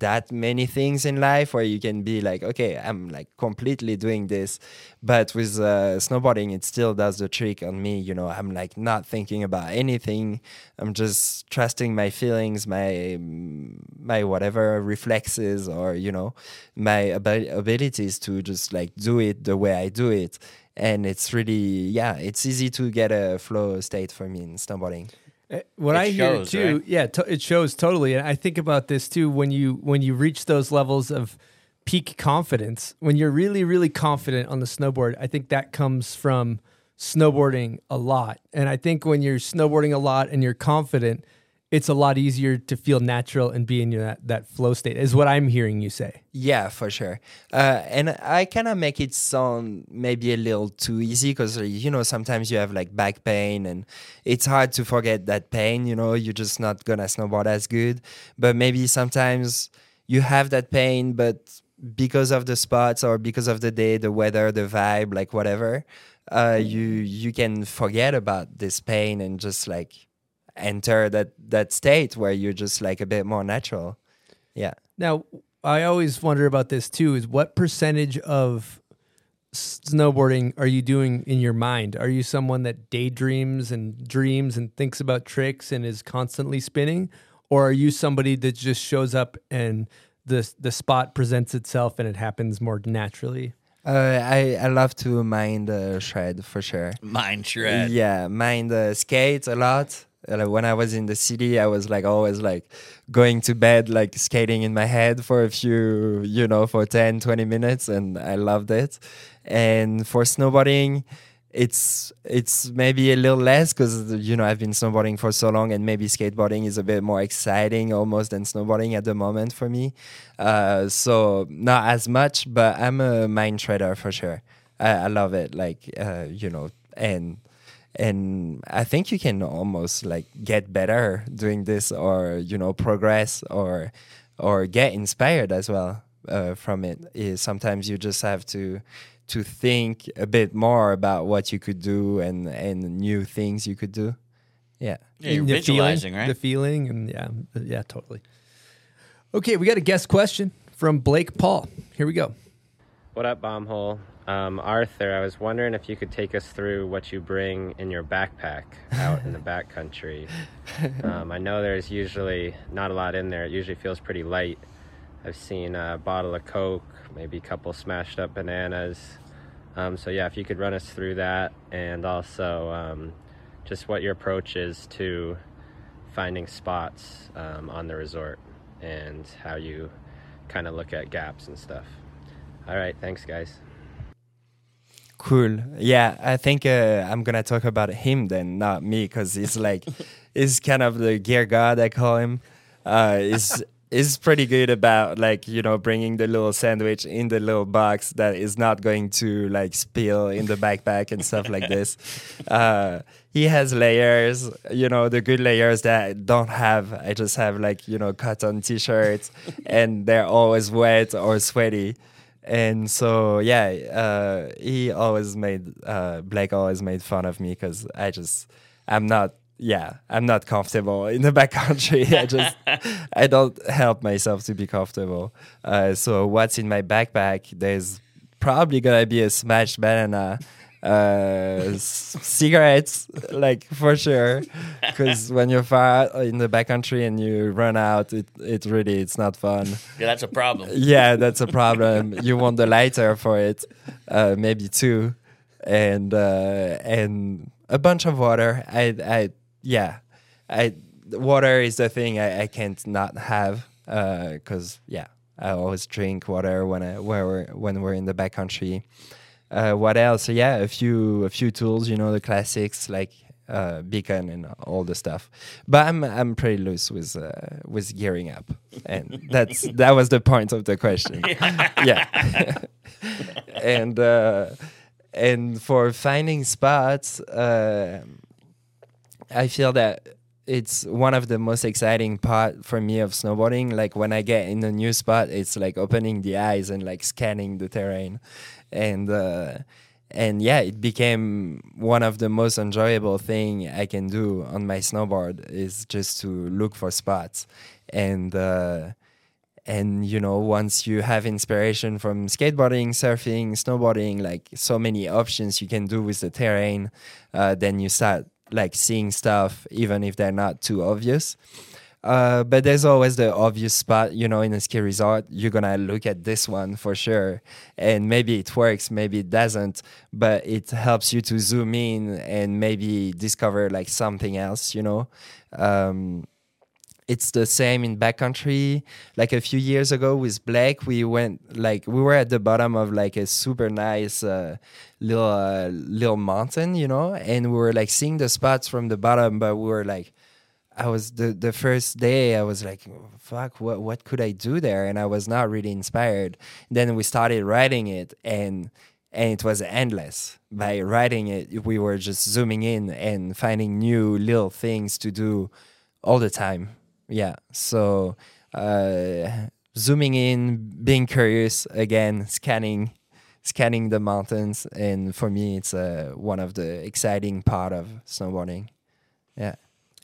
that many things in life where you can be like, okay, I'm like completely doing this. But with uh, snowboarding, it still does the trick on me. You know, I'm like not thinking about anything. I'm just trusting my feelings, my my whatever reflexes, or you know, my abi- abilities to just like do it the way I do it. And it's really, yeah, it's easy to get a flow state for me in snowboarding. Uh, What It I hear too, right? yeah, to, it shows totally. And I think about this too when you when you reach those levels of peak confidence. When you're really, really confident on the snowboard, I think that comes from snowboarding a lot. And I think when you're snowboarding a lot and you're confident, it's a lot easier to feel natural and be in that, that flow state, is what I'm hearing you say. Yeah, for sure. Uh, and I kind of make it sound maybe a little too easy because, you know, sometimes you have like back pain and it's hard to forget that pain. You know, you're just not to snowboard as good. But maybe sometimes you have that pain, but because of the spots or because of the day, the weather, the vibe, like whatever, uh, you you can forget about this pain and just like enter that that state where you're just like a bit more natural. Yeah. Now, I always wonder about this too is what percentage of snowboarding are you doing in your mind? Are you someone that daydreams and dreams and thinks about tricks and is constantly spinning or are you somebody that just shows up and the the spot presents itself and it happens more naturally? Uh, I I love to mind uh, shred for sure. Mind shred. Yeah, mind uh, skate a lot. Uh, when I was in the city, I was like always like going to bed, like skating in my head for a few, you know, for 10, 20 minutes. And I loved it. And for snowboarding, it's it's maybe a little less because you know I've been snowboarding for so long, and maybe skateboarding is a bit more exciting almost than snowboarding at the moment for me. Uh, so not as much, but I'm a mind shredder for sure. I, I love it, like uh, you know, and and I think you can almost like get better doing this, or you know, progress, or or get inspired as well uh, from it. Is sometimes you just have to to think a bit more about what you could do and and new things you could do. Yeah. Yeah, you're the visualizing, feeling, right? The feeling and yeah, yeah, totally. Okay, we got a guest question from Blake Paul. Here we go. What up, Bombhole? Um, Arthur, I was wondering if you could take us through what you bring in your backpack out in the (laughs) backcountry. Um, I know there's usually not a lot in there. It usually feels pretty light. I've seen a bottle of Coke, maybe a couple smashed up bananas. Um, so yeah, if you could run us through that, and also um, just what your approach is to finding spots um, on the resort, and how you kind of look at gaps and stuff. All right, thanks, guys. Cool. Yeah, I think uh, I'm gonna talk about him then, not me, because he's like, (laughs) he's kind of the gear god I call him. Uh, is is pretty good about like you know bringing the little sandwich in the little box that is not going to like spill in the backpack and stuff like this. (laughs) Uh, he has layers, you know, the good layers that I don't have. I just have like you know cotton t-shirts, (laughs) and they're always wet or sweaty and so yeah uh, he always made uh, blake always made fun of me because i just i'm not yeah i'm not comfortable in the (laughs) backcountry i just (laughs) i don't help myself to be comfortable. Uh, so what's in my backpack there's probably gonna be a smashed banana uh, cigarettes, like for sure, because when you're far out in the backcountry and you run out, it it really it's not fun. Yeah, that's a problem. Yeah, that's a problem. you want the lighter for it, uh, maybe two, and uh, and a bunch of water. I I yeah, I water is the thing I, I can't not have because yeah, I always drink water when I when we're when we're in the backcountry. Uh, what else? Yeah, a few a few tools. You know the classics like uh, beacon and all the stuff. But I'm I'm pretty loose with uh, with gearing up, and (laughs) that's that was the point of the question. (laughs) yeah, (laughs) and uh, and for finding spots, uh, I feel that it's one of the most exciting part for me of snowboarding. Like when I get in a new spot, it's like opening the eyes and like scanning the terrain, and uh, and yeah, it became one of the most enjoyable thing I can do on my snowboard is just to look for spots, and uh, and you know once you have inspiration from skateboarding, surfing, snowboarding, like so many options you can do with the terrain, uh, then you start like seeing stuff even if they're not too obvious. Uh, but there's always the obvious spot, you know, in a ski resort. You're gonna look at this one for sure, and maybe it works, maybe it doesn't, but it helps you to zoom in and maybe discover like something else, you know. Um, it's the same in backcountry. Like a few years ago with Blake, we went like we were at the bottom of like a super nice uh, little uh, little mountain, you know, and we were like seeing the spots from the bottom, but we were like. I was the the first day I was like fuck what what could I do there and I was not really inspired. Then we started writing it and and it was endless. By writing it we were just zooming in and finding new little things to do all the time. Yeah. So uh, zooming in, being curious again, scanning scanning the mountains and for me it's uh, one of the exciting part of snowboarding. Yeah.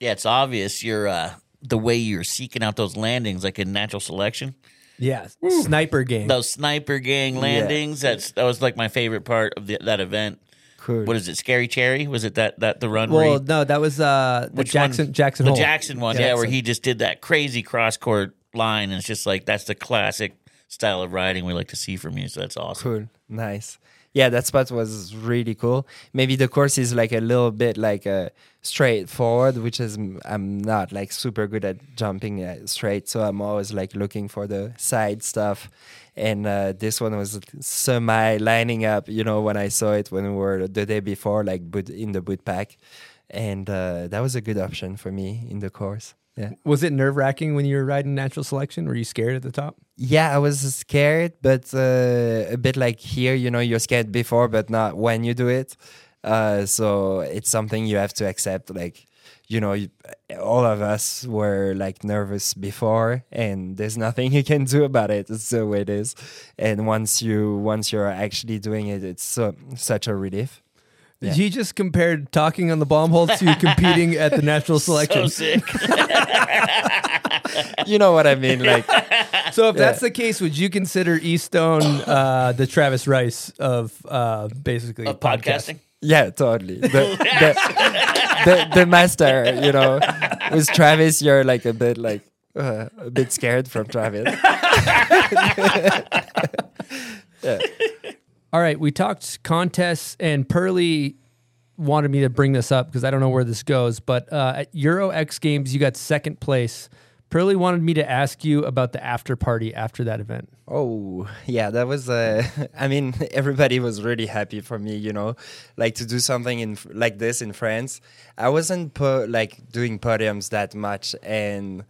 Yeah, it's obvious you're uh, the way you're seeking out those landings, like in natural selection. Yeah, sniper gang. Those sniper gang landings. That's that was like my favorite part of the, that event. Cool. What is it? Scary Cherry? Was it that that the run? well, he- no, that was uh, the which one? Jackson Jackson the Hole. Jackson one, yeah, where he just did that crazy cross court line, and it's just like that's the classic style of riding we like to see from you. So that's awesome. Cool. Nice. Yeah, that spot was really cool. Maybe the course is like a little bit like uh, straightforward, which is I'm not like super good at jumping uh, straight, so I'm always like looking for the side stuff. And uh, this one was semi lining up, you know, when I saw it when we were the day before, like boot, in the boot pack, and uh, that was a good option for me in the course. Yeah. Was it nerve wracking when you were riding natural selection? Were you scared at the top? Yeah, I was scared, but uh, a bit like here, you know, you're scared before, but not when you do it. Uh, so it's something you have to accept. Like, you know, you, all of us were like nervous before, and there's nothing (laughs) you can do about it. It's the way it is. And once you once you're actually doing it, it's so, such a relief. Yeah. He just compared talking on the bomb hole to competing at the natural (laughs) selection. So sick. (laughs) You know what I mean? Like, So if that's the case, would you consider Easton uh, the Travis Rice of uh, basically Of podcasting. Yeah, totally. The, the, the, the master, you know, with Travis, you're like a bit like uh, a bit scared from Travis. (laughs) All right, we talked contests, and Pearly wanted me to bring this up because I don't know where this goes. But uh, at Euro X Games, you got second place. Pearly wanted me to ask you about the after party after that event. Oh, yeah, that was. Uh, (laughs) I mean, (laughs) everybody was really happy for me, you know, like to do something in like this in France. I wasn't po- like doing podiums that much, and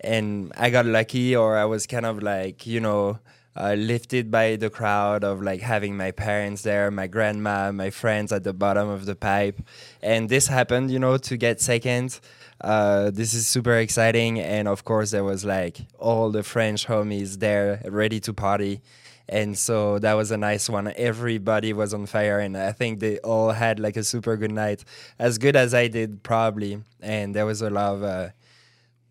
and I got lucky, or I was kind of like you know. Uh, lifted by the crowd of like having my parents there, my grandma, my friends at the bottom of the pipe, and this happened, you know, to get second. Uh, this is super exciting, and of course there was like all the French homies there, ready to party, and so that was a nice one. Everybody was on fire, and I think they all had like a super good night, as good as I did probably. And there was a lot of. Uh,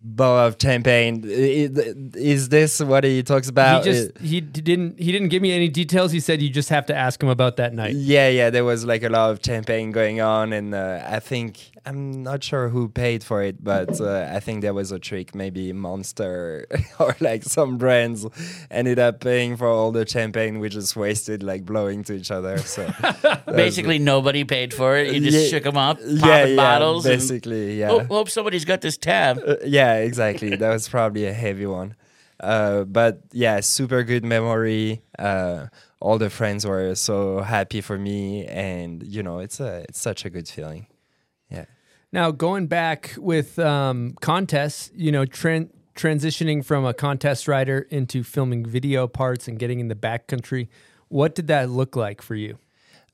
bow of champagne. Is this what he talks about? he just he didn't he didn't give me any details. He said you just have to ask him about that night. Yeah, yeah, there was like a lot of champagne going on, and uh, I think I'm not sure who paid for it, but uh, I think there was a trick. Maybe Monster (laughs) or like some brands ended up paying for all the champagne we just wasted, like blowing to each other. So (laughs) Basically, nobody paid for it. You just Yeah, shook them up, popping yeah, yeah, bottles. basically, yeah. Hope, hope somebody's got this tab. Uh, yeah, exactly. that was probably a heavy one. Uh, but yeah, super good memory. Uh, all the friends were so happy for me, and you know, it's a it's such a good feeling. Now going back with um, contests, you know, tran- transitioning from a contest rider into filming video parts and getting in the backcountry, what did that look like for you?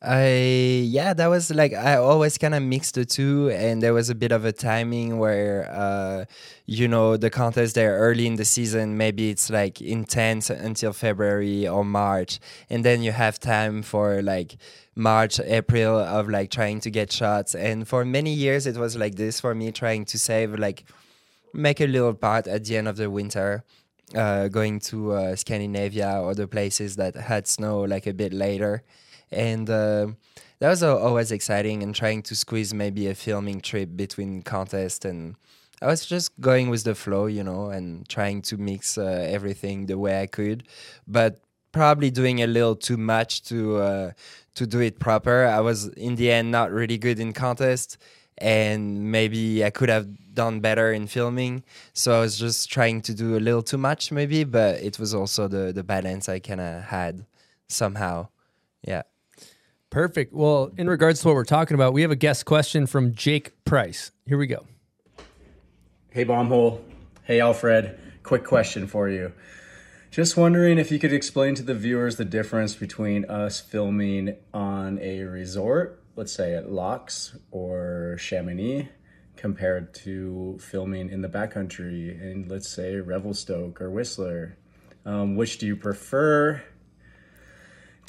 I yeah, that was like I always kind of mixed the two, and there was a bit of a timing where uh, you know the contest there early in the season, maybe it's like intense until February or March, and then you have time for like March, April of like trying to get shots, and for many years it was like this for me, trying to save like make a little part at the end of the winter. Uh, going to uh, Scandinavia or the places that had snow like a bit later and uh, that was always exciting and trying to squeeze maybe a filming trip between contest and i was just going with the flow you know and trying to mix uh, everything the way i could but probably doing a little too much to uh, to do it proper i was in the end not really good in contest and maybe I could have done better in filming. So I was just trying to do a little too much, maybe, but it was also the the balance I kind of had somehow. Yeah. Perfect. Well, in regards to what we're talking about, we have a guest question from Jake Price. Here we go. Hey, Bombhole. Hey, Alfred. Quick question for you. Just wondering if you could explain to the viewers the difference between us filming on a resort, let's say at Laax or Chamonix, compared to filming in the backcountry in, let's say, Revelstoke or Whistler. Um, which do you prefer?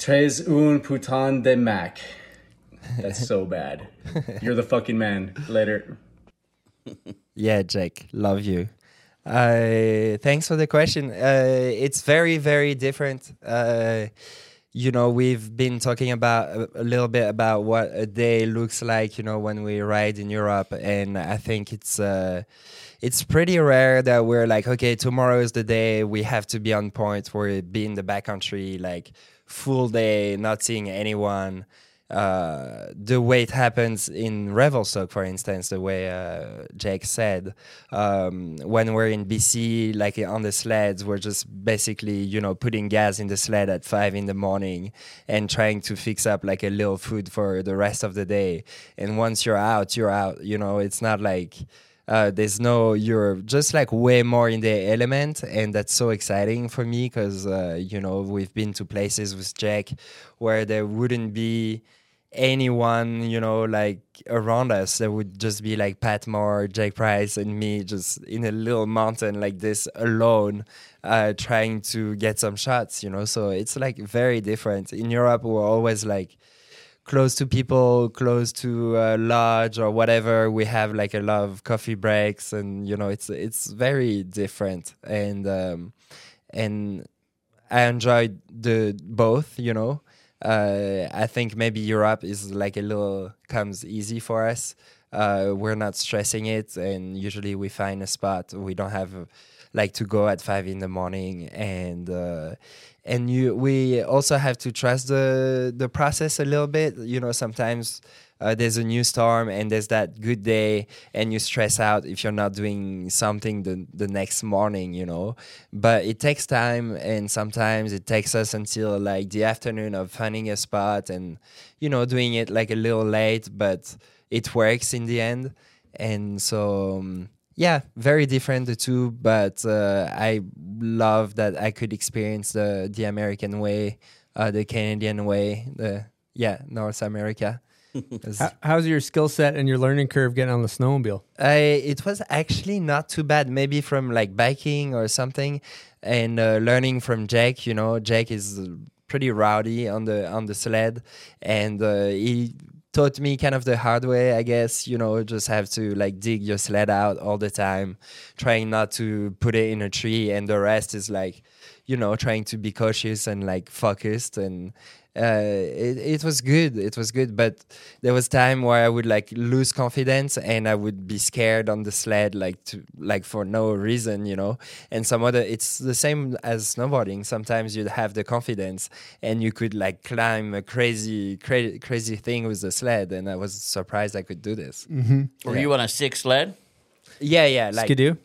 Tres un putain de Mac. That's so (laughs) bad. You're the fucking man. Later. (laughs) Yeah, Jake, love you. Uh, thanks for the question. Uh, it's very, very different. Uh, you know, we've been talking about a, a little bit about what a day looks like. You know, when we ride in Europe, and I think it's uh, it's pretty rare that we're like, okay, tomorrow is the day. We have to be on point. We're be in the backcountry, like full day, not seeing anyone uh, the way it happens in Revelstoke, for instance, the way uh, Jake said, um, when we're in BC, like on the sleds, we're just basically, you know, putting gas in the sled at five in the morning and trying to fix up like a little food for the rest of the day. And once you're out, you're out. You know, it's not like. Uh, there's no you're just like way more in the element and that's so exciting for me because uh, you know we've been to places with jack where there wouldn't be anyone you know like around us. There would just be like pat moore jake price and me just in a little mountain like this alone uh, trying to get some shots you know? So it's like very different. In europe we're always like close to people close to a lodge or whatever. We have like a lot of coffee breaks and you know it's it's very different. And um and i enjoyed the both you know. Uh, I think maybe Europe is like a little comes easy for us. Uh, we're not stressing it, and usually we find a spot. We don't have like to go at five in the morning, and uh, and you we also have to trust the the process a little bit. You know, sometimes uh, there's a new storm and there's that good day and you stress out if you're not doing something the, the next morning you know but it takes time and sometimes it takes us until like the afternoon of finding a spot and you know doing it like a little late but it works in the end and so um, yeah very different the two but uh, i love that i could experience the the american way uh, the canadian way the yeah north america (laughs) How, how's your skill set and your learning curve getting on the snowmobile? I, it was actually not too bad. Maybe from like biking or something, and uh, learning from Jake. You know, Jake is pretty rowdy on the on the sled, and uh, he taught me kind of the hard way, I guess. You know, just have to like dig your sled out all the time, trying not to put it in a tree, and the rest is like, you know, trying to be cautious and like focused and it, it was good it was good but there was time where i would like lose confidence and i would be scared on the sled like to like for no reason you know and some other it's the same as snowboarding sometimes you'd have the confidence and you could like climb a crazy cra- crazy thing with the sled and i was surprised i could do this Mm-hmm. Were you on a six sled? yeah yeah like Skidoo?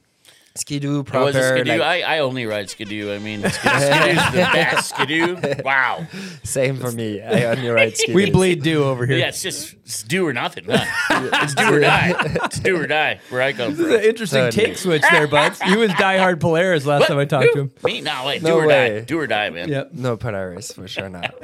Skidoo It was a proper skidoo. like, I, I only ride skidoo. I mean, skidoo, (laughs) skidoo's the best. Skidoo, wow. same for me i only ride (laughs) skidoo We bleed do over here. Yeah, it's just it's do or nothing. Huh? (laughs) it's do or die. It's do or die. Where I come from. This is an interesting Totally. take switch there, buds. He was diehard Polaris last time I talked to him. Me? No, wait. No do or way. die. Do or die, man. Yep. No Polaris for sure not.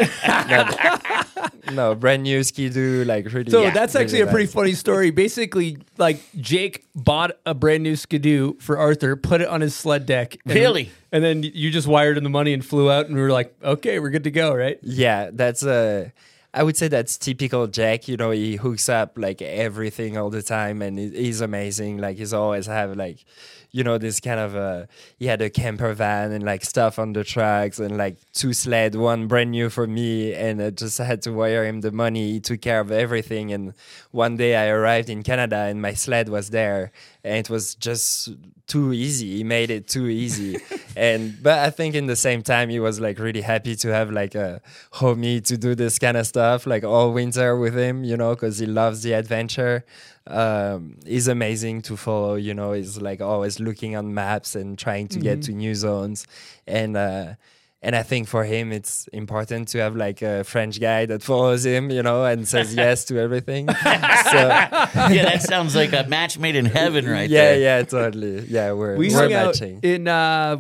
no, no, brand new skidoo, like really. So yeah, that's really actually a pretty nice. funny story. Basically, like Jake bought a brand new Skidoo for Arthur, put it on his sled deck. and- Really? And then you just wired him the money and flew out, and we were like, okay, we're good to go, right? Yeah, that's uh I would say that's typical Jack. You know, he hooks up like everything all the time, and he- he's amazing. Like he's always have like, you know, this kind of uh he had a camper van and like stuff on the tracks and like two sled, one brand new for me, and I just had to wire him the money. He took care of everything, and one day I arrived in Canada and my sled was there, and it was just too easy. He made it too easy, (laughs) and but I think in the same time he was like really happy to have like a homie to do this kind of stuff like all winter with him, you know, because he loves the adventure. Um, he's amazing to follow, you know. He's like always looking on maps and trying to get Mhm. to new zones, and. Uh, and I think for him, it's important to have like a French guy that follows him, you know, and says (laughs) yes to everything. (laughs) so, yeah, that sounds like a match made in heaven, right yeah, there. yeah, totally. Yeah, we're We we're hung out matching. in uh,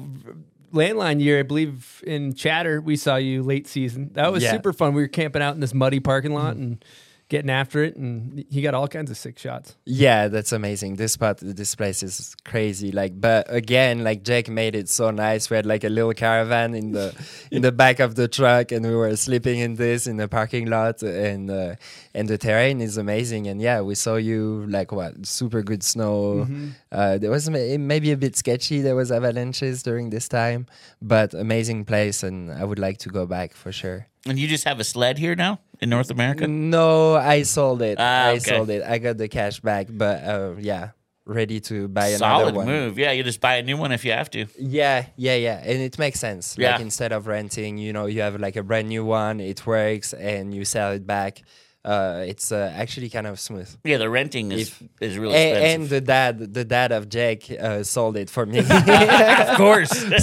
landline year, I believe in Chatter. We saw you late season. That was Yeah. super fun. We were camping out in this muddy parking lot and getting after it, and he got all kinds of sick shots. Yeah, that's amazing. This part, this place is crazy. Like, but again, like Jake made it so nice. We had like a little caravan in the in the back of the truck, and we were sleeping in this in the parking lot, and uh, and the terrain is amazing. And yeah, we saw you like what super good snow. Mhm. Uh, there was maybe a bit sketchy. There was avalanches during this time, but amazing place, and I would like to go back for sure. And you just have a sled here now in North America? No, I sold it. Ah, I okay. sold it. I got the cash back, but uh, yeah, ready to buy Solid another one. move. Yeah, you just buy a new one if you have to. Yeah, yeah, yeah, and it makes sense. Yeah. Like instead of renting, you know, you have like a brand new one. It works, and you sell it back. Uh, it's uh, actually kind of smooth. Yeah, the renting is If- is really A- expensive. and the dad, the dad of Jake, uh, sold it for me. (laughs) Of course. (laughs) (laughs)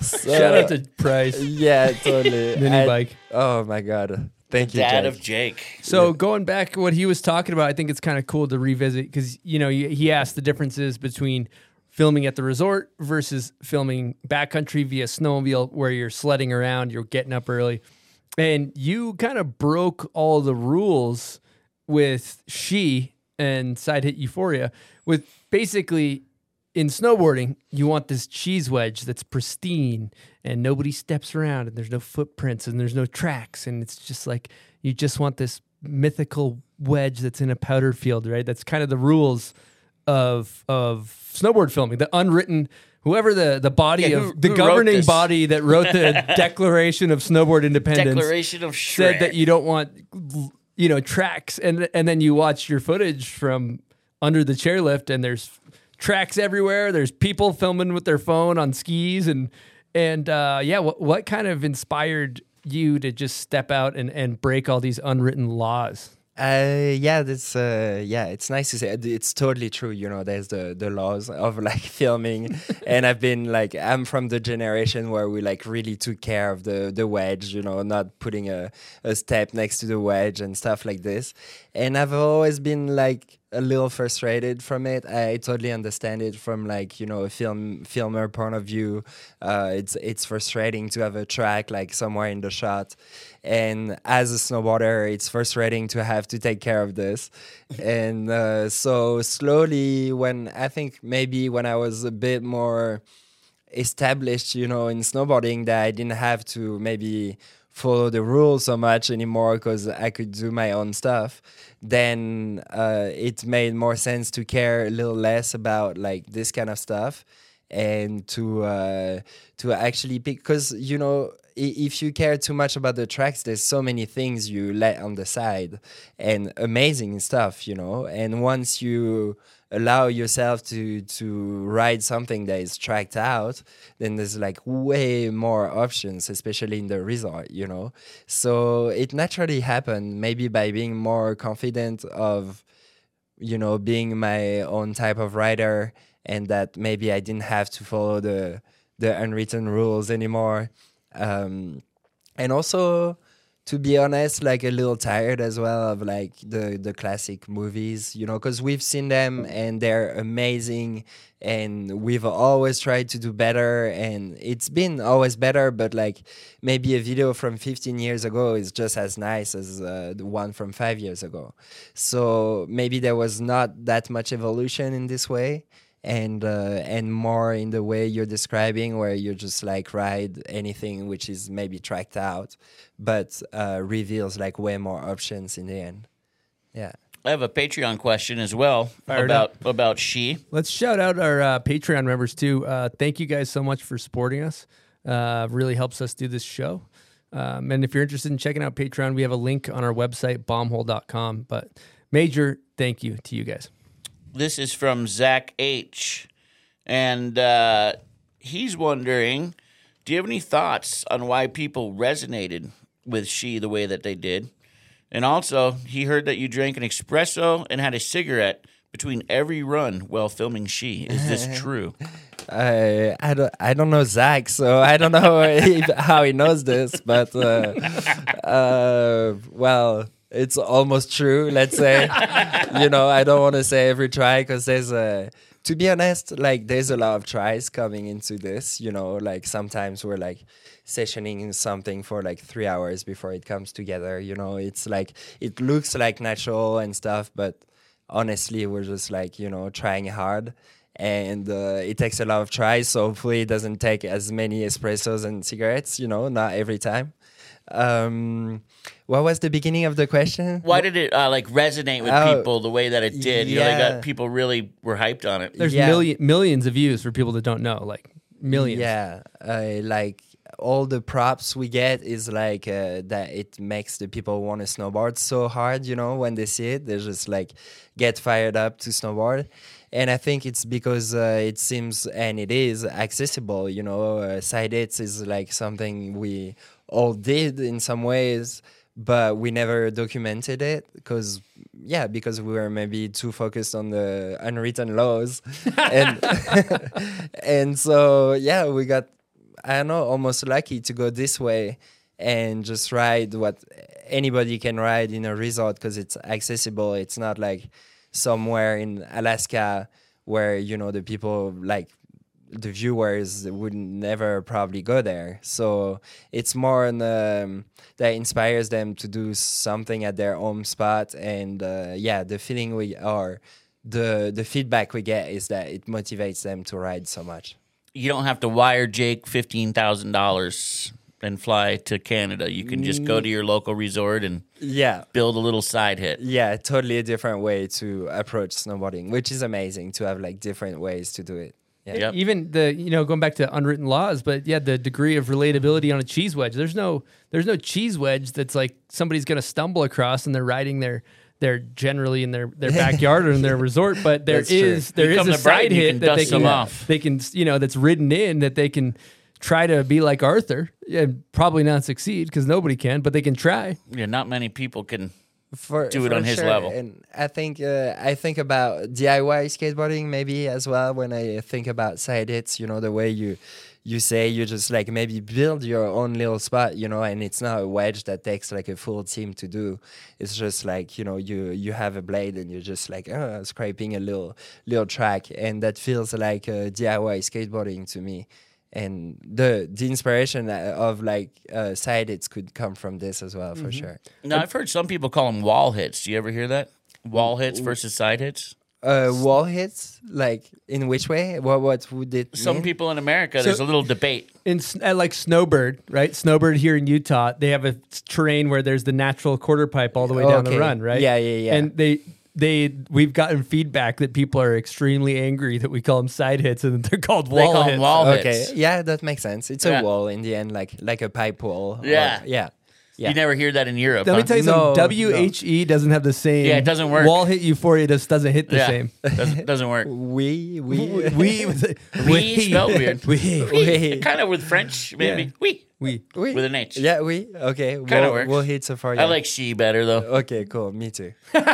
So- Shout out to Price. Yeah, totally. Mini I- bike. Oh my god! Thank you, Dad Jake. of Jake. So going back, what he was talking about, I think it's kind of cool to revisit because you know he he asked the differences between filming at the resort versus filming backcountry via snowmobile, where you're sledding around, you're getting up early, and you kind of broke all the rules with she and side hit euphoria with basically in snowboarding, you want this cheese wedge that's pristine and nobody steps around and there's no footprints and there's no tracks. And it's just like, you just want this mythical wedge that's in a powder field, right? That's kind of the rules of, of snowboard filming, the unwritten, whoever the, the body Yeah, of who- the who wrote governing body that wrote the (laughs) Declaration of Snowboard Independence Declaration of said that you don't want, you know, tracks. And, and then you watch your footage from under the chairlift and there's tracks everywhere. There's people filming with their phone on skis and and uh, yeah, what what kind of inspired you to just step out and, and break all these unwritten laws? Uh, yeah, that's uh, yeah, it's nice to say. It's totally true. You know, there's the the laws (laughs) of like filming, (laughs) and I've been like, I'm from the generation where we like really took care of the the wedge. You know, not putting a a step next to the wedge and stuff like this. And I've always been like a little frustrated from it. I totally understand it from like you know a film filmer point of view. Uh, it's it's frustrating to have a track like somewhere in the shot, and as a snowboarder, it's frustrating to have to take care of this. (laughs) and uh, so slowly, when I think maybe when I was a bit more established, you know, in snowboarding, that I didn't have to maybe follow the rules so much anymore because I could do my own stuff, then uh, it made more sense to care a little less about like this kind of stuff and to uh, to actually pick because you know if you care too much about the tracks there's so many things you let on the side and amazing stuff you know? And once you allow yourself to to ride something that is tracked out then there's like way more options especially in the resort you know? So it naturally happened maybe by being more confident of you know being my own type of rider and that maybe i didn't have to follow the the unwritten rules anymore um and also to be honest like a little tired as well of like the the classic movies you know because we've seen them and they're amazing and we've always tried to do better and it's been always better but like maybe a video from 15 years ago is just as nice as uh, the one from five years ago. So maybe there was not that much evolution in this way and uh, and more in the way you're describing where you just like ride anything which is maybe tracked out but uh, reveals like way more options in the end yeah I have a Patreon question as well Fired about up. about she. Let's shout out our uh, Patreon members too. Uh, thank you guys so much for supporting us. Uh, really helps us do this show. Um, and if you're interested in checking out Patreon, we have a link on our website, bombhole.com. But major thank you to you guys. This is from Zach H, and uh, he's wondering, do you have any thoughts on why people resonated with She the way that they did? And also, he heard that you drank an espresso and had a cigarette between every run while filming She. Is this (laughs) true? I I don't I don't know Zach, so (laughs) I don't know if, (laughs) how he knows this, but uh, uh, well, it's almost true. Let's say, (laughs) you know, I don't want to say every try because there's a. To be honest, like there's a lot of tries coming into this. You know, like sometimes we're like sessioning something for like three hours before it comes together. You know, it's like it looks like natural and stuff, but honestly, we're just like you know trying hard and uh, it takes a lot of tries. So hopefully, it doesn't take as many espressos and cigarettes. You know, not every time. Um, what was the beginning of the question? Why did it uh, like resonate with Oh, people the way that it did? You know, they yeah. got people really were hyped on it. There's Yeah. million millions of views for people that don't know, like millions. Yeah, uh, like all the props we get is like uh, that. It makes the people want to snowboard so hard. You know, when they see it, they just like get fired up to snowboard. And I think it's because uh, it seems and it is accessible. You know, uh, side hits is like something we all did in some ways, but we never documented it because yeah, because we were maybe too focused on the unwritten laws, (laughs) and (laughs) and so yeah, we got I don't know almost lucky to go this way and just ride what anybody can ride in a resort because it's accessible. It's not like somewhere in Alaska where you know the people like the viewers would never probably go there. So it's more um, that inspires them to do something at their own spot. And uh, yeah, the feeling we are, the the feedback we get is that it motivates them to ride so much. You don't have to wire Jake fifteen thousand dollars and fly to Canada. You can just go to your local resort and Yeah. build a little side hit. Yeah, totally a different way to approach snowboarding, which is amazing to have like different ways to do it. Yeah. Even the you know going back to unwritten laws, but yeah, the degree of relatability on a cheese wedge. There's no there's no cheese wedge that's like somebody's gonna stumble across and they're riding their they're generally in their, their (laughs) backyard or in their resort, but there That's true. there You is a to Brighton, side hit that they can off. they can you know that's ridden in that they can try to be like Arthur and probably not succeed because nobody can, but they can try. Yeah, not many people can for, do it for on his sure. level. And I think uh, I think about DIY skateboarding maybe as well when I think about side hits. You know the way you you say you just like maybe build your own little spot. You know, and it's not a wedge that takes like a full team to do. It's just like you know you you have a blade and you're just like uh, scraping a little little track, and that feels like uh, DIY skateboarding to me. And the the inspiration uh, of like uh, side hits could come from this as well for sure. Now I've heard some people call them wall hits. Do you ever hear that? Wall hits versus side hits. Uh, wall hits, like in which way? What what would it? Some mean? people in America, there's a little debate. in at like Snowbird, right? Snowbird here in Utah, they have a terrain where there's the natural quarter pipe all the way down the run, right? Yeah, yeah, yeah. And they they we've gotten feedback that people are extremely angry that we call them side hits and that they're called They wall call hits. them wall Okay, hits. yeah, that makes sense. It's Yeah. a wall in the end, like like a pipe wall. or- Yeah. Yeah, yeah. You never hear that in Europe. Let me tell you No, something. WHE doesn't have the same. Yeah, it doesn't work. Wall hit euphoria just doesn't hit the yeah, same. doesn't, (laughs) doesn't work. We we (laughs) We We spelled weird. We we (laughs) kind of with French, maybe. Yeah. We we. we with an H. Yeah, we okay. Kinda we'll, works. We'll hit so far. I like she better though. Okay, cool. Me too. Well,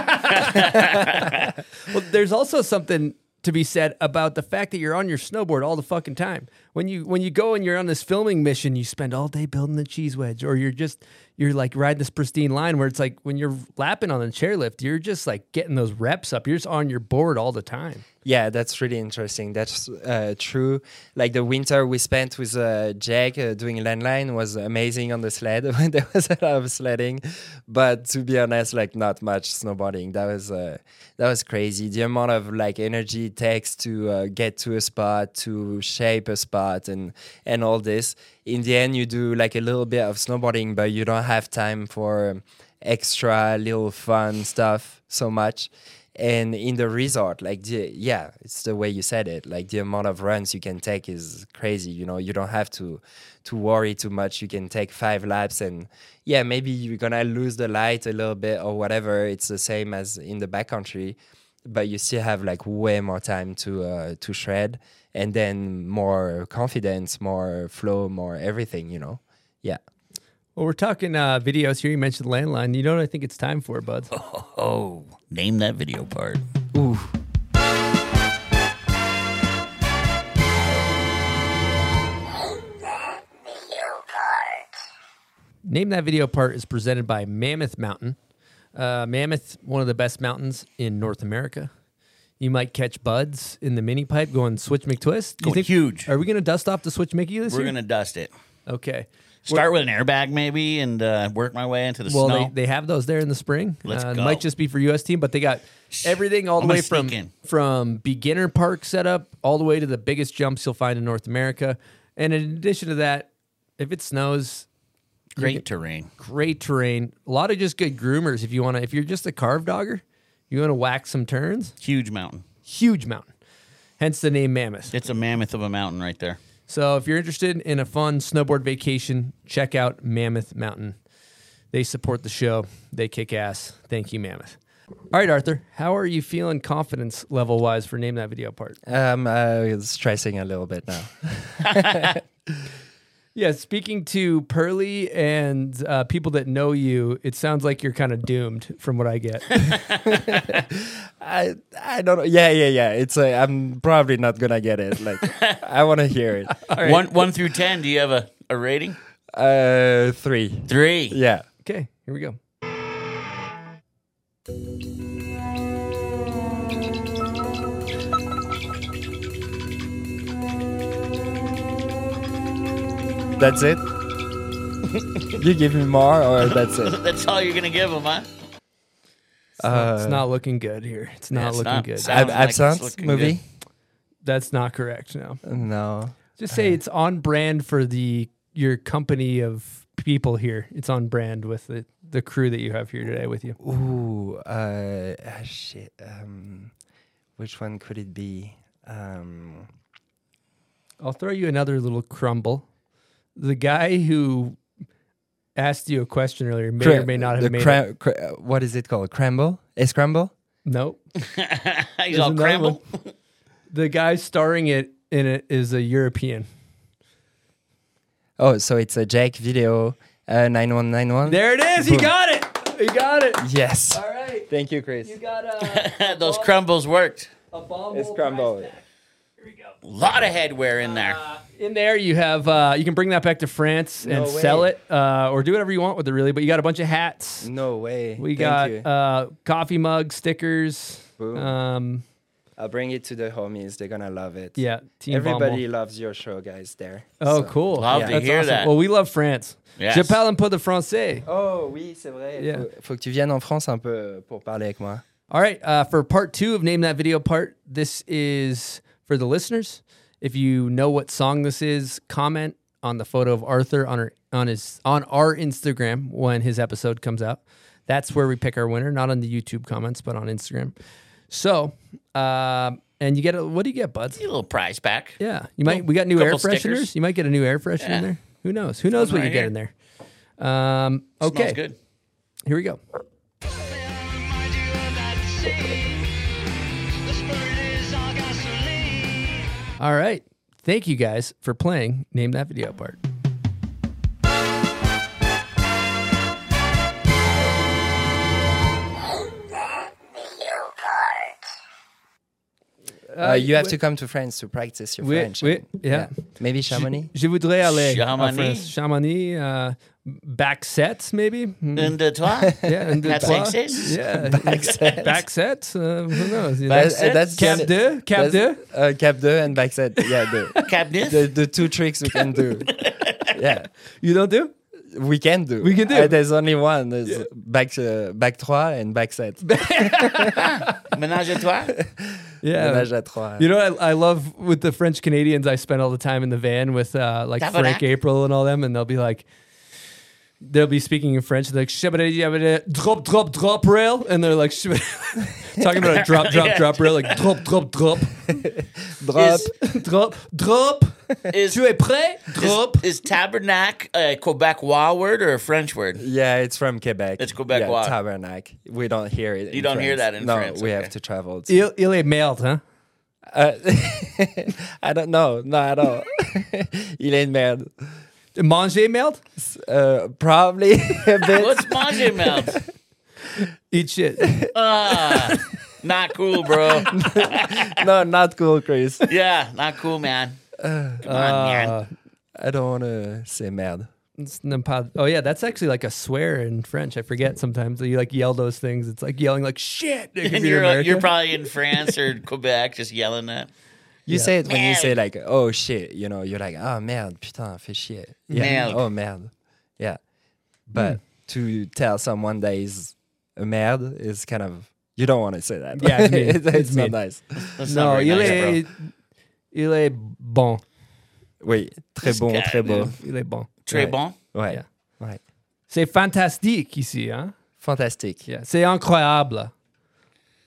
there's also something to be said about the fact that you're on your snowboard all the fucking time. When you when you go and you're on this filming mission, you spend all day building the cheese wedge, or you're just you're like riding this pristine line where it's like when you're lapping on the chairlift, you're just like getting those reps up. You're just on your board all the time. Yeah, that's really interesting. That's uh, true. Like the winter we spent with uh, Jake uh, doing landline was amazing on the sled. (laughs) there was a lot of sledding, but to be honest, like not much snowboarding. That was uh, that was crazy. The amount of like energy it takes to uh, get to a spot, to shape a spot, and and all this. In the end, you do like a little bit of snowboarding, but you don't have time for extra little fun stuff so much and in the resort like the, yeah it's the way you said it like the amount of runs you can take is crazy you know you don't have to to worry too much you can take five laps and yeah maybe you're gonna lose the light a little bit or whatever it's the same as in the backcountry but you still have like way more time to uh, to shred, and then more confidence, more flow, more everything. You know, yeah. Well, we're talking uh, videos here. You mentioned landline. You know what I think it's time for, buds? (laughs) Oh, name that video part. Ooh. Name that video part is presented by Mammoth Mountain. Uh, Mammoth, one of the best mountains in North America. You might catch buds in the mini pipe going switch McTwist. You Going huge. Are we going to dust off the switch Mickey this We're year? gonna dust it. Okay. Start with an airbag maybe, and uh, work my way into the Well, snow. they, they have those there in the spring. Let's uh, it go. Might just be for US team, but they got everything all the I'm way from in. from beginner park setup all the way to the biggest jumps you'll find in North America. And in addition to that, if it snows, Great terrain. Great terrain. A lot of just good groomers. If you want to, if you're just a carve dogger, you want to whack some turns. Huge mountain. Huge mountain. Hence the name Mammoth. It's a mammoth of a mountain right there. So if you're interested in a fun snowboard vacation, check out Mammoth Mountain. They support the show. They kick ass. Thank you, Mammoth. All right, Arthur. How are you feeling confidence level wise for name that video part? Um, uh, stressing a little bit now. (laughs) (laughs) Yeah, speaking to Pearly and uh, people that know you, it sounds like you're kind of doomed from what I get. (laughs) (laughs) I I don't know. Yeah, yeah, yeah. It's a, I'm probably not gonna get it. Like (laughs) I want to hear it. One one through ten. Do you have a, a rating? Uh, three. Three. Yeah. okay, here we go. That's it. (laughs) you give me more, or that's it. (laughs) That's all you're gonna give him, huh? It's, not, it's not looking good here. It's not Yeah, it's looking not. good. Sounds Ab- like it's Absence looking movie. good. That's not correct. No. No. Just say it's on brand for the your company of people here. It's on brand with the, the crew that you have here today with you. Ooh. Uh. ah, shit. Um. Which one could it be? Um. I'll throw you another little crumble. The guy who asked you a question earlier may or may not have made cra- it. cra- uh, what is it called? Crumble? A scramble? Nope. (laughs) He's There's all another crambled. one. (laughs) The guy starring it in it is a European. Oh, so it's a Jake video. Uh, nine one nine one. There it is. He Boom. got it. He got it. Yes. All right. Thank you, Chris. You got a, (laughs) Those crumbles worked. a bomb. It's hole crumble. prize tag. A lot of headwear in there. In there, you have uh, you can bring that back to France No and sell it, uh, or do whatever you want with it. Really, but you got a bunch of hats. No way. We Thank got you. uh, coffee mug stickers. Boom. Um, I'll bring it to the homies. They're gonna love it. yeah, Team Everybody Bommel. loves your show, guys. There. Oh, So- cool. Love Yeah. to That's hear awesome. that. Well, we love France. Yes. Je parle un peu de français. Oh oui, c'est vrai. Yeah. Faut, faut que tu viennes en France un peu pour parler avec moi. All right, uh, for part two of Name That Video Part, this is for the listeners. If you know what song this is, comment on the photo of Arthur on our on his on our Instagram when his episode comes out. That's where we pick our winner, not on the YouTube comments, but on Instagram. So, um, and you get a what do you get, buds? a little prize back. Yeah, you might. We got new air fresheners. stickers. You might get a new air freshener in there. Who knows? Who knows what Something you get in there? Um, okay, Smells good. here we go. All right. Thank you guys for playing Name That Video Part. Uh, you have to come to France to practice your oui, French. oui, yeah. Maybe Chamonix. Je voudrais aller en Chamonix. France. Chamonix, uh, back sets maybe. Hmm. Un, deux, trois. (laughs) Yeah, and Quatre, cinq, six. Yeah, (laughs) Back sets. back sets. Uh, who knows? You know? Uh, that's Cap the- deux, cap deux. that's- Uh, cap deux and back set. Yeah, the, (laughs) Cap neuf. the the two tricks we can do. yeah, You don't do? we can do. We can do. Uh, there's only one. There's back uh, back trois and back set. Ménage à toi. Yeah. Ménage à trois. You know, I, I love with the French Canadians. I spend all the time in the van with uh, like Frank April and all them, and they'll be like, they'll be speaking in French. They're like "Shabada, yabada, drop, drop, drop rail, and they're like shabada- (laughs) talking about a drop, drop, (laughs) Yeah. drop rail, like drop, drop, drop, (laughs) Drop. drop, drop. Is, Tu es prêt? Drop. is, is tabernacle a Quebecois word or a French word? Yeah, it's from Quebec. It's Quebecois. Yeah, tabernacle. We don't hear it. You in don't hear that in no, France, we okay. have to travel. To, Il, il est merde, huh? uh, I don't know. Not at all. Il est une merde. Manger merde? Uh, probably (laughs) a bit. What's manger melt? Eat shit. Ah, not cool, bro. (laughs) no, not cool, Chris. Yeah, not cool, man. Come on, man. Uh, I don't want to say merde. it's ne pas- oh yeah, that's actually like a swear in French. I forget sometimes. You like yell those things. It's like yelling like shit. And you're you're, you're probably in France or (laughs) Quebec just yelling that. You Yeah. say it when you say Merde. like, oh shit, you know, you're like, oh merde, putain, fais chier. Yeah. Merde. Oh merde. Yeah. But to tell someone that is a merde is kind of, you don't want to say that. Yeah, it's (laughs) it's, It's not nice. That's no, not il nice, est bro. il est bon. Oui, très bon, guy, très beau. Il est bon. Très Ouais. bon? Ouais. Yeah. Ouais. C'est fantastique ici, hein? Fantastic. Yeah. C'est incroyable.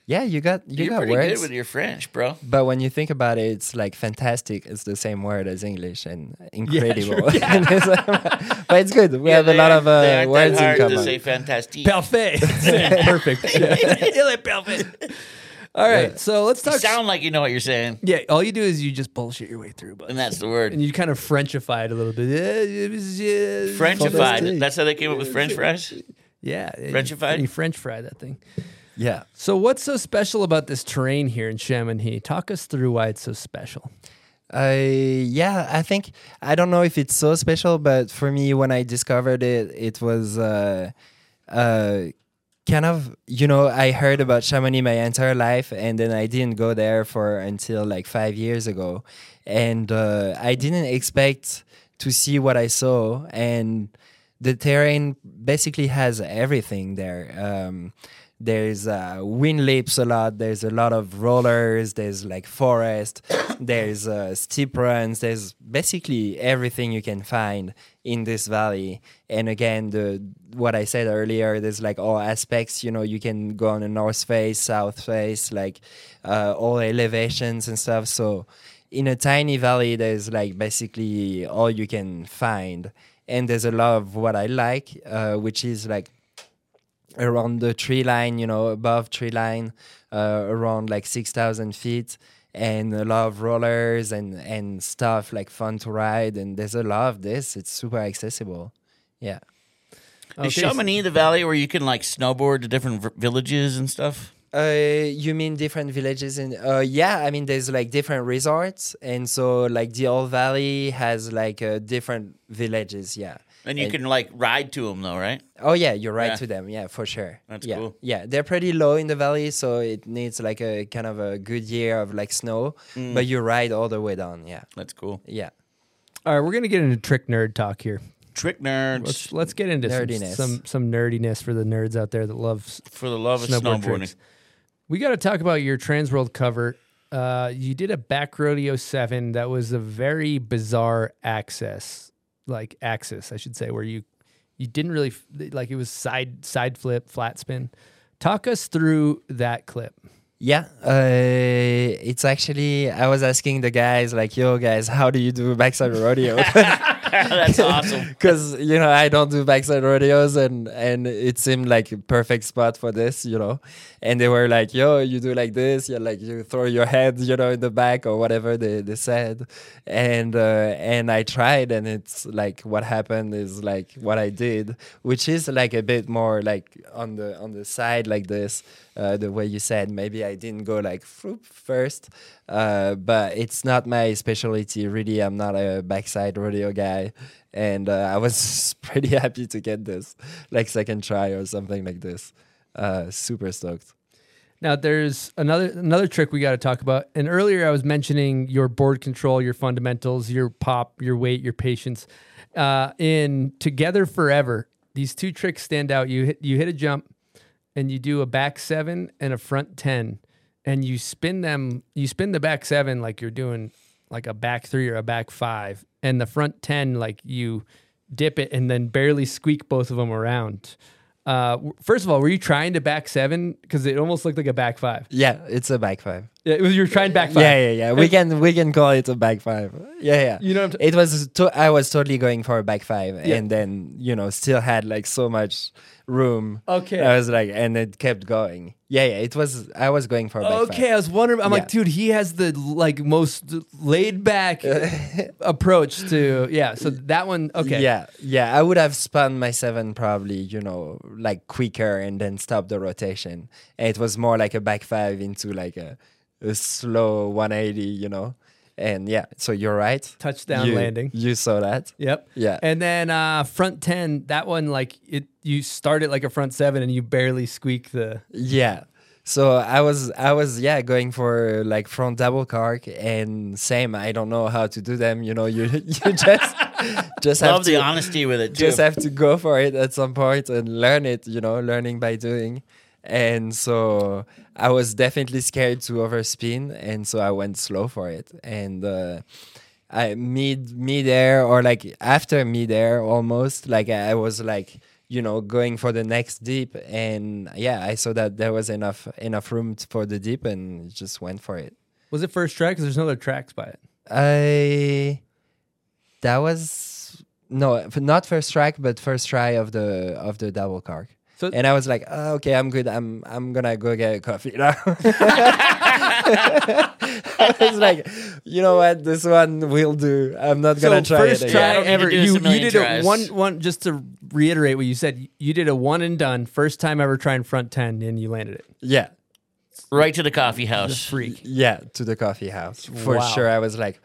Yeah, you got you You're got pretty words. good with your French, bro. But when you think about it, it's like fantastic. It's the same word as English and incredible. sure, (laughs) (laughs) but it's good. We Yeah, have a lot aren't- of they uh, aren't words that in common. to say fantastique. Parfait. (laughs) Perfect. il est parfait. All right, Yeah. so let's You talk. sound like you know what you're saying, yeah, all you do is you just bullshit your way through, but and that's the word. and you kind of Frenchify it a little bit. Yeah, Frenchified. Fantastic. That's how they came up with French fries. Yeah, Frenchified? You French fry that thing. Yeah. So, what's so special about this terrain here in Chamonix? Talk us through why it's so special. Uh, yeah, I think I don't know if it's so special, but for me, when I discovered it, it was uh, uh, kind of you know I heard about Chamonix my entire life, and then I didn't go there for until like five years ago, and uh, I didn't expect to see what I saw, and the terrain basically has everything there. Um, there's uh, wind lips a lot. There's a lot of rollers. There's like forest. (coughs) there's uh, steep runs. There's basically everything you can find in this valley. And again, the what I said earlier, there's like all aspects. You know, you can go on the north face, south face, like uh, all elevations and stuff. So in a tiny valley, there's like basically all you can find. And there's a lot of what I like, uh, which is like around the tree line, you know, above tree line, uh, around like 6,000 feet, and a lot of rollers and, and stuff like fun to ride. And there's a lot of this. It's super accessible. Yeah. Is Chamonix the valley where you can like snowboard to different v- villages and stuff? Uh, you mean different villages in? Uh, yeah, I mean there's like different resorts, and so like the old valley has like uh, different villages. Yeah. And you And- can like ride to them though, right? Oh yeah, you ride Yeah. to them. Yeah, for sure. That's yeah. cool. Yeah, they're pretty low in the valley, so it needs like a kind of a good year of like snow, Mm. but you ride all the way down. Yeah. That's cool. Yeah. All right, we're gonna get into trick nerd talk here. Trick nerds Let's let's get into some, Nerdiness. some some nerdiness for the nerds out there that love for the love of snowboard snowboarding. tricks. We got to talk about your Transworld cover. Uh, you did a back rodeo seven that was a very bizarre access, like axis, I should say, where you you didn't really like it was side side flip, flat spin. Talk us through that clip. Yeah, uh, it's actually I was asking the guys like, "Yo, guys, how do you do backside rodeo?" (laughs) That's awesome. (laughs) Because you know I don't do backside rodeos, and and it seemed like a perfect spot for this, you know. And they were like, "Yo, you do like this, you like you throw your head, you know, in the back or whatever they, they said." And uh, and I tried, and it's like what happened is like what I did, which is like a bit more like on the on the side like this, uh, the way you said. Maybe I didn't go like first, uh, but it's not my specialty. Really, I'm not a backside rodeo guy, and uh, I was (laughs) pretty happy to get this, like second try or something like this. Uh, super stoked. Now there's another another trick we got to talk about. And earlier I was mentioning your board control, your fundamentals, your pop, your weight, your patience. Uh, in Together Forever, these two tricks stand out. You hit you hit a jump, and you do a back seven and a front ten, and you spin them. You spin the back seven like you're doing like a back three or a back five, and the front ten like you dip it, and then barely squeak both of them around. Uh, first of all, were you trying to back seven because it almost looked like a back five? Yeah, it's a back five. Yeah, was you were trying back five. Yeah, yeah, yeah. We can we can call it a back five. Yeah, yeah. You know what I'm t- it was. To- I was totally going for a back five, Yeah. and then you know still had like so much room. Okay. I was like, and it kept going. Yeah, yeah. It was. I was going for a back Okay, I was wondering. I'm like, dude, he has the like most laid back (laughs) approach to yeah. So that one, okay, Yeah, yeah. I would have spun my seven probably, you know, like quicker and then stop the rotation. And it was more like a back five into like a, a slow 180, you know. And yeah, so you're right. touchdown You- landing. You saw that. Yep. Yeah. And then uh front ten, that one like it you start it like a front seven and you barely squeak the Yeah. So I was I was yeah going for like front double cork and same I don't know how to do them you know you (laughs) you just just have Love the to honesty with it too. just have to go for it at some point and learn it you know learning by doing and so I was definitely scared to overspin and so I went slow for it and uh, I mid mid air or like after mid air almost like I was like you know going for the next dip and yeah I saw that there was enough enough room t- for the dip and just went for it was it first track? Because there's no other tracks by it. I that was no not first track but first try of the of the double cork So- and I was like oh, okay I'm good I'm I'm gonna go get a coffee now (laughs) I was like you know what this one will do I'm not So gonna try first it try again. don't ever. You you did tries. a one one just to reiterate what you said. You did a one and done first time ever trying front ten and you landed it. yeah right to the coffee The house. freak. Yeah, to the coffee house. For Wow. sure. I was like,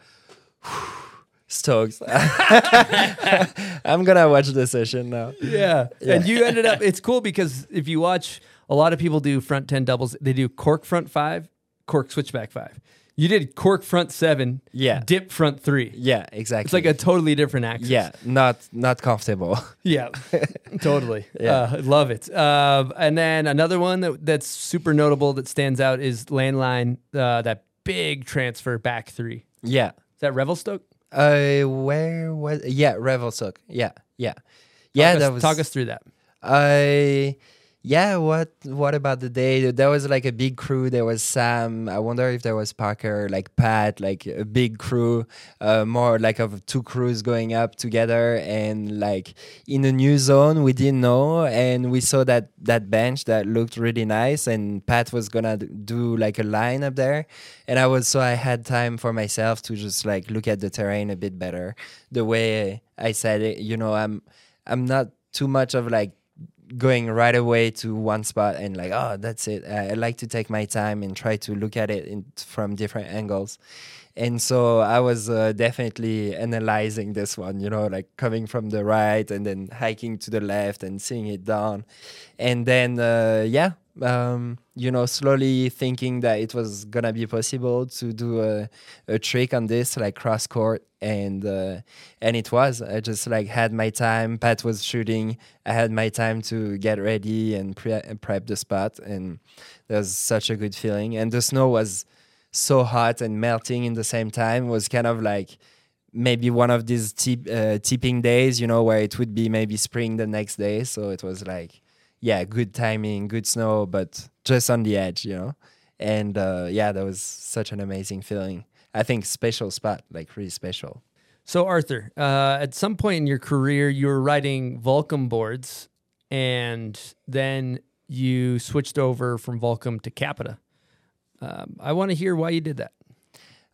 stoked. (laughs) I'm going to watch the session now. Yeah. Yeah. And you ended up, it's cool because if you watch, a lot of people do front 10 doubles. They do cork front five, cork switchback five. You did cork front seven, Yeah. dip front three. Yeah, exactly. It's like a totally different axis. yeah, not not comfortable. (laughs) Yeah, totally. (laughs) Yeah. Uh, I love it. Uh, and then another one that, that's super notable that stands out is Landline, uh, that big transfer back three. yeah. Is that Revelstoke? Uh, where was? Yeah, Revelstoke. Yeah, yeah, yeah. talk that us, was. talk us through that. I yeah. What what about the day? There was like a big crew. There was Sam. I wonder if there was Parker, like Pat, like a big crew, uh, more like of two crews going up together and like in a new zone we didn't know and we saw that that bench that looked really nice and Pat was gonna do like a line up there and I was so I had time for myself to just like look at the terrain a bit better. The way I said it, you know, I'm I'm not too much of like going right away to one spot and like oh that's it. I I like to take my time and try to look at it in, from different angles and so i was uh, definitely analyzing this one you know like coming from the right and then hiking to the left and seeing it down. And then uh, yeah um, you know slowly thinking that it was gonna be possible to do a, a trick on this like cross court. And uh, and it was. I just like had my time. Pat was shooting. I had my time to get ready and pre- prep the spot. And there was such a good feeling. And the snow was so hot and melting in the same time was kind of like maybe one of these tip, uh, tipping days you know where it would be maybe spring the next day. So it was like yeah good timing good snow but just on the edge you know? And uh, yeah that was such an amazing feeling. I think special spot like really special. So, Arthur, uh, at some point in your career, you were riding Volcom boards, and then you switched over from Volcom to Capita. Um, I want to hear why you did that.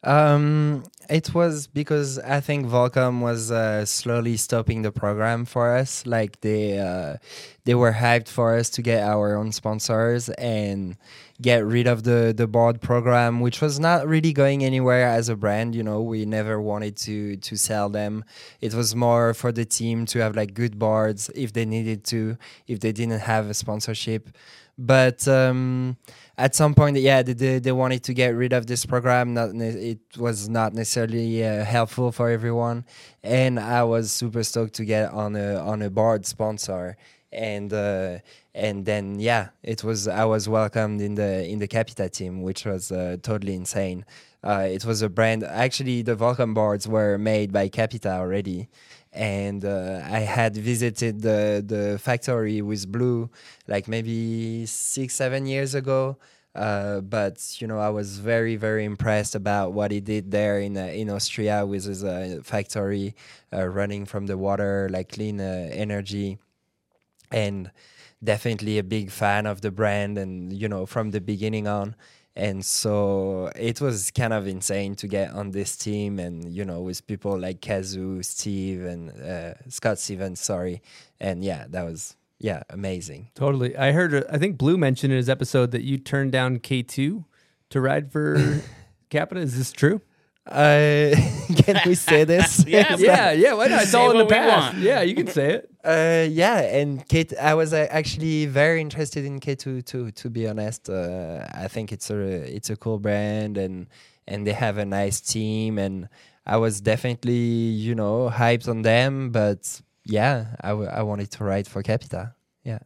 Um, it was because I think Volcom was uh, slowly stopping the program for us. Like they uh, they were hyped for us to get our own sponsors and get rid of the the board program, which was not really going anywhere as a brand. You know, we never wanted to to sell them. It was more for the team to have like good boards if they needed to, if they didn't have a sponsorship. But um, at some point, yeah, they, they, they wanted to get rid of this program. Not it was not necessarily uh, helpful for everyone, and I was super stoked to get on a on a board sponsor. and uh, and then yeah, it was I was welcomed in the in the Capita team, which was uh, totally insane. Uh, it was a brand. Actually, the Volcom boards were made by Capita already, and uh, I had visited the the factory with Blue like maybe six seven years ago. Uh, but you know, I was very, very impressed about what he did there in uh, in Austria with his uh, factory uh, running from the water, like clean uh, energy, and definitely a big fan of the brand, and you know, from the beginning on. And so it was kind of insane to get on this team, and you know, with people like Kazu, Steve, and uh, Scott Stevens. Sorry, and yeah, that was yeah, amazing. Totally. I heard. uh, I think Blue mentioned in his episode that you turned down K two to ride for (laughs) Capita. Is this true? Uh, (laughs) can we say this? (laughs) Yeah, Yeah, yeah. Why not? It's all in the what past. Yeah, you can say it. Uh, yeah, and Kate, I was uh, actually very interested in K2 too. To be honest, uh, I think it's a it's a cool brand, and and they have a nice team, and I was definitely you know hyped on them. But yeah, I, w- I wanted to write for Capita. Yeah.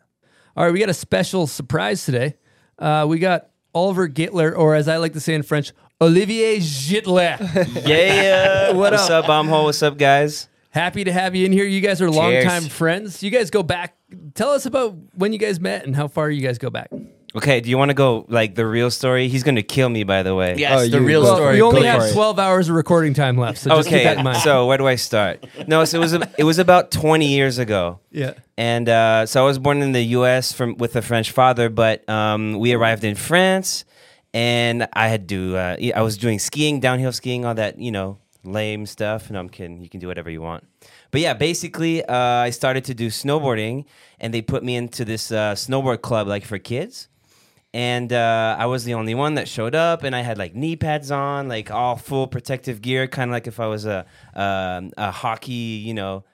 All right, we got a special surprise today. Uh, we got Oliver Gittler, or as I like to say in French, Olivier Gittler. (laughs) Yeah. (laughs) What What's up? up, Bombhole? What's up, guys? Happy to have you in here. You guys are Cheers. longtime friends. You guys go back. Tell us about when you guys met and how far you guys go back. Okay, do you want to go like the real story? He's gonna kill me, by the way. Yes, Oh, the you- real well, story. we only go have for it. 12 hours of recording time left, so just keep that in Okay, mind. so where do I start? No, so it was a, it was about twenty years ago. yeah. And uh, so I was born in the U.S. from with a French father, but um, we arrived in France, and I had to. Uh, I was doing skiing, downhill skiing, all that you know, lame stuff. No, I'm kidding. You can do whatever you want. But yeah, basically, uh, I started to do snowboarding, and they put me into this uh, snowboard club, like for kids. And uh, I was the only one that showed up, and I had like knee pads on, like all full protective gear, kind of like if I was a um, a hockey, you know,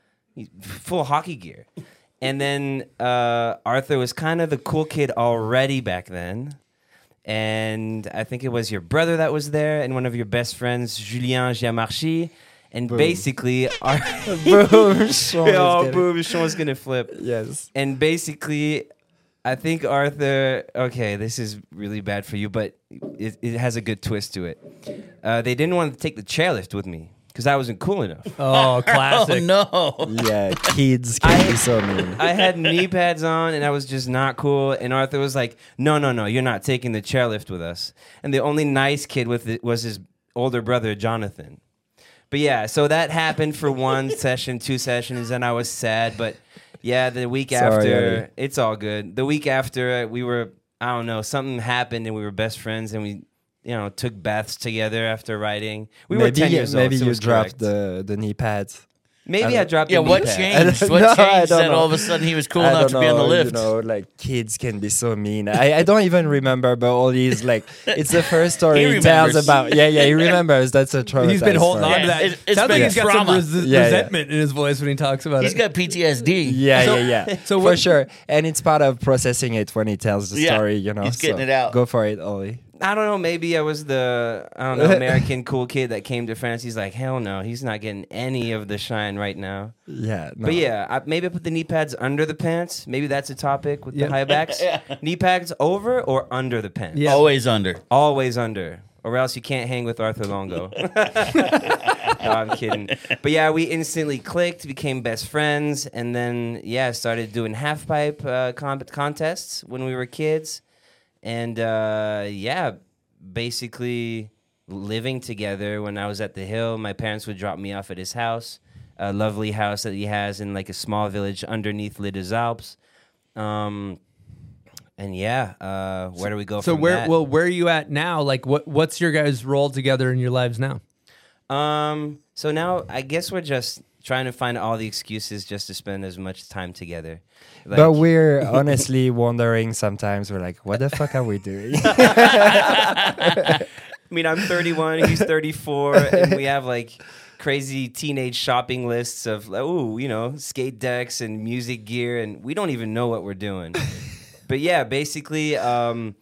full hockey gear. And then uh, Arthur was kind of the cool kid already back then. And I think it was your brother that was there, and one of your best friends, Julien Giamarchi. And basically, our (laughs) Boom, (laughs) Sean is oh, boom, Sean's gonna flip. Yes. And basically, I think Arthur. Okay, this is really bad for you, but it, it has a good twist to it. Uh, they didn't want to take the chairlift with me because I wasn't cool enough. (laughs) Oh, (laughs) oh, classic. Oh no. Yeah, kids can be so mean. I had knee pads on and I was just not cool. And Arthur was like, "No, no, no, you're not taking the chairlift with us." And the only nice kid with it was his older brother, Jonathan. But yeah, so that happened for one (laughs) session, two sessions, and I was sad. But yeah, the week Sorry, after, Eddie. it's all good. The week after, we were, I don't know, something happened and we were best friends and we, you know, took baths together after riding. We were maybe 10 years maybe old. so you dropped correct. the the knee pads. Maybe I, dropped Yeah, the knee (laughs) what pad. changed? What No, I changed don't that know. all of a sudden he was cool I enough to don't be on the lift? You know, like kids can be so mean. I, I don't even remember, but all these like (laughs) it's the first story He he, tells about. Yeah, yeah, he (laughs) remembers. That's a trauma. He's been holding on to that. it- it's Sounds like been he's got some trauma. resi- Yeah, yeah. resentment in his voice when he talks about He's it. He's got PTSD. Yeah, So- yeah, yeah. so So for sure, and it's part of processing it when he tells the story. You know, he's getting it out. Go for it, Ollie. I don't know. Maybe I was the I don't know (laughs) American cool kid that came to France. He's like, hell no, he's not getting any of the shine right now. Yeah, no. But yeah, I, maybe I put the knee pads under the pants. Maybe that's a topic with Yep. the high backs. (laughs) Knee pads over or under the pants. Yeah. Always under. Always under, or else you can't hang with Arthur Longo. (laughs) no, I'm kidding. But yeah, we instantly clicked, became best friends, and then yeah, started doing half pipe uh, con- contests when we were kids, and uh, yeah, basically living together. When I was at the hill, my parents would drop me off at his house, a lovely house that he has in like a small village underneath Deux Alpes. Um, and yeah, uh, where do we go so from where that? well where are you at now? Like what what's your guys' role together in your lives now? Um. So now I guess we're just trying to find all the excuses just to spend as much time together. Like, but we're (laughs) honestly wondering sometimes. We're like, what the fuck are we doing? (laughs) I mean, I'm 31. he's 34, and we have like crazy teenage shopping lists of oh, you know, skate decks and music gear, and we don't even know what we're doing. (laughs) but yeah, basically, um,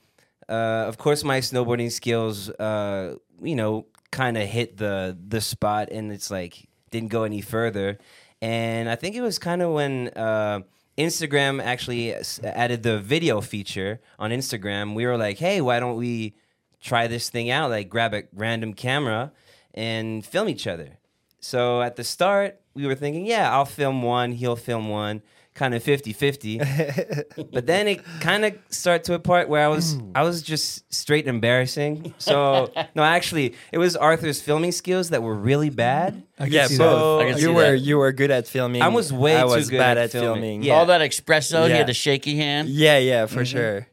uh, of course, my snowboarding skills, uh, you know, kind of hit the the spot, and it's like didn't go any further. And I think it was kind of when uh, Instagram actually added the video feature on Instagram, we were like, hey, why don't we try this thing out? Like, grab a random camera and film each other. So at the start, we were thinking, yeah, I'll film one, he'll film one, kind of 50 50. (laughs) but then it kind of started to a part where I was I was just straight embarrassing. So no, actually, it was Arthur's filming skills that were really bad. yeah, so both. you were you were good at filming. I was way I too was good bad at at filming. filming. Yeah. All that espresso, he Yeah. had a shaky hand. Yeah, yeah, for Mhm. sure.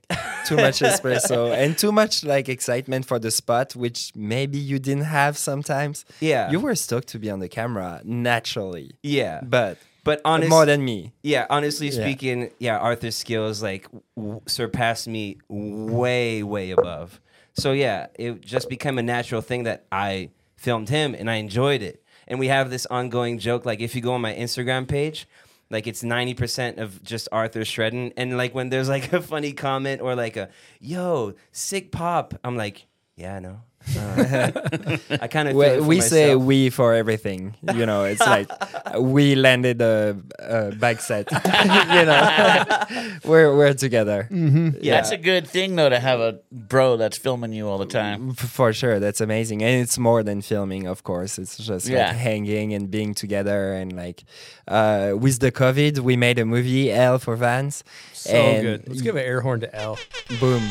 too much (laughs) espresso and too much like excitement for the spot, which maybe you didn't have sometimes. Yeah. you were stoked to be on the camera naturally. Yeah. but But honest, more than me. Yeah, honestly Yeah. speaking, yeah, Arthur's skills like w- surpassed me way, way above. So yeah, it just became a natural thing that I filmed him and I enjoyed it. And we have this ongoing joke. Like if you go on my Instagram page, like it's ninety percent of just Arthur shredding. And like when there's like (laughs) a funny comment or like a "Yo, sick pop," I'm like, yeah, I know. Uh, (laughs) I kind of (laughs) we, we say we for everything. You know, it's like (laughs) we landed a, a bag set. you know, we're we're together. Mm-hmm. That's a good thing though to have a bro that's filming you all the time. For sure, that's amazing, and it's more than filming. Of course, it's just Yeah. like hanging and being together, and like uh, with the COVID, we made a movie, L for Vans. So and good. Let's give an air horn to L. Boom.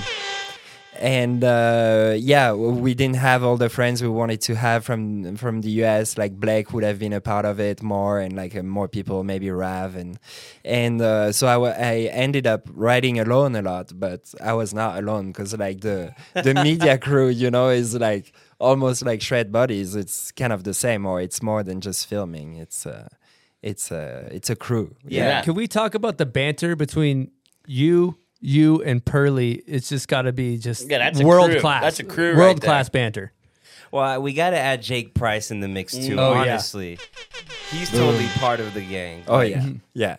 And uh, yeah, we didn't have all the friends we wanted to have from from the US. Like Blake would have been a part of it more, and like uh, more people, maybe Rav, and and uh, so I, I ended up writing alone a lot. But I was not alone because like the the media (laughs) crew, you know, is like almost like shred bodies. It's kind of the same, or it's more than just filming. It's uh, it's a it's a crew. Yeah, can we talk about the banter between you, you, and Pearly? It's just got to be just Yeah, that's a world crew. class. That's a crew right World there. class banter. Well, uh, we got to add Jake Price in the mix too. Mm. Oh, yeah. honestly, he's totally part of the gang. Oh Like, yeah, (laughs) yeah.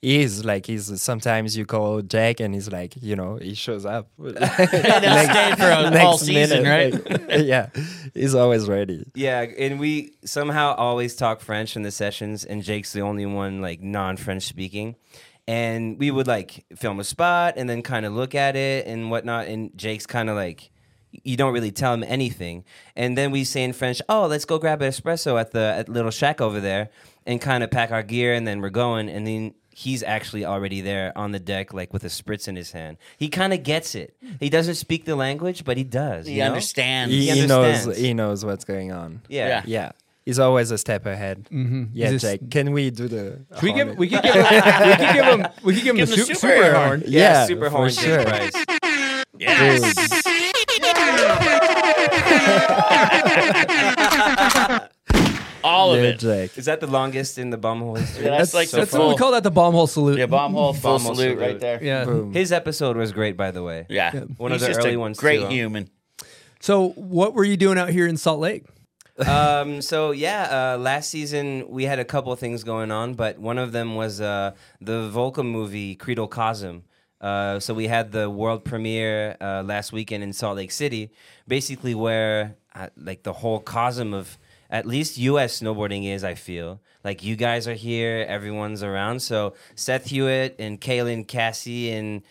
He is like he's sometimes you call Jake and he's like you know he shows up. (laughs) (laughs) stay for a whole season, right? like, yeah, he's always ready. Yeah, and we somehow always talk French in the sessions, and Jake's the only one like non-French speaking. And we would like film a spot and then kind of look at it and whatnot. And Jake's kind of like, you don't really tell him anything. And then we say in French, "Oh, let's go grab an espresso at the at little shack over there," and kind of pack our gear, and then we're going. And then he's actually already there on the deck, like with a spritz in his hand. He kind of gets it. He doesn't speak the language, but he does. He you know? understands. He, He he knows understands. he knows what's going on. Yeah. Yeah. yeah. He's always a step ahead. Mhm. Yeah, He's Jake. Can we do the? Should we give we could give him, we could give him we could give him Give the, him the super super, horn. horn. Yeah, Yeah, super for horn sure. Jake Yes. All of Yeah, it. Jake. Is that the longest in the bomb hole history? Yeah, that's like That's the what we call that the bomb hole salute. yeah, bomb hole full Bomb hole salute, salute. right there. Yeah. Boom. His episode was great, by the way. Yeah. One He's of the just early a ones. Great too, human. So what were you doing out here in Salt Lake? Um, so yeah, uh, last season we had a couple things going on, but one of them was uh, the Volcom movie Credo Cosm. Uh, so we had the world premiere uh, last weekend in Salt Lake City, basically where uh, like the whole cosm of at least U.S. snowboarding is. I feel like you guys are here, everyone's around. So Seth Hewitt and Kaylin Cassie and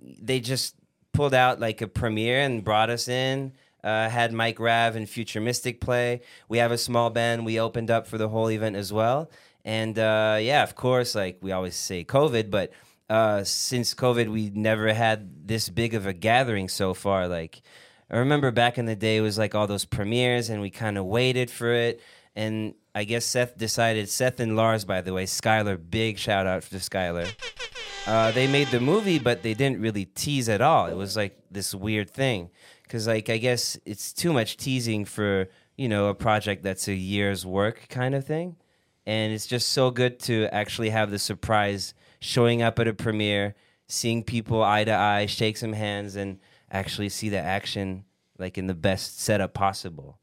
they just pulled out like a premiere and brought us in. Uh, had Mike Rav and Future Mystic play. We have a small band. We opened up for the whole event as well. And uh, yeah, of course, like we always say COVID, but uh, since COVID, we never had this big of a gathering so far. Like, I remember back in the day, it was like all those premieres, and we kind of waited for it. And I guess Seth decided, Seth and Lars, by the way, Skylar, big shout out to Skylar. Uh, they made the movie, but they didn't really tease at all. It was like this weird thing. Because, like, I guess it's too much teasing for, you know, a project that's a year's work kind of thing. And it's just so good to actually have the surprise showing up at a premiere, seeing people eye to eye, shake some hands, and actually see the action, like, in the best setup possible.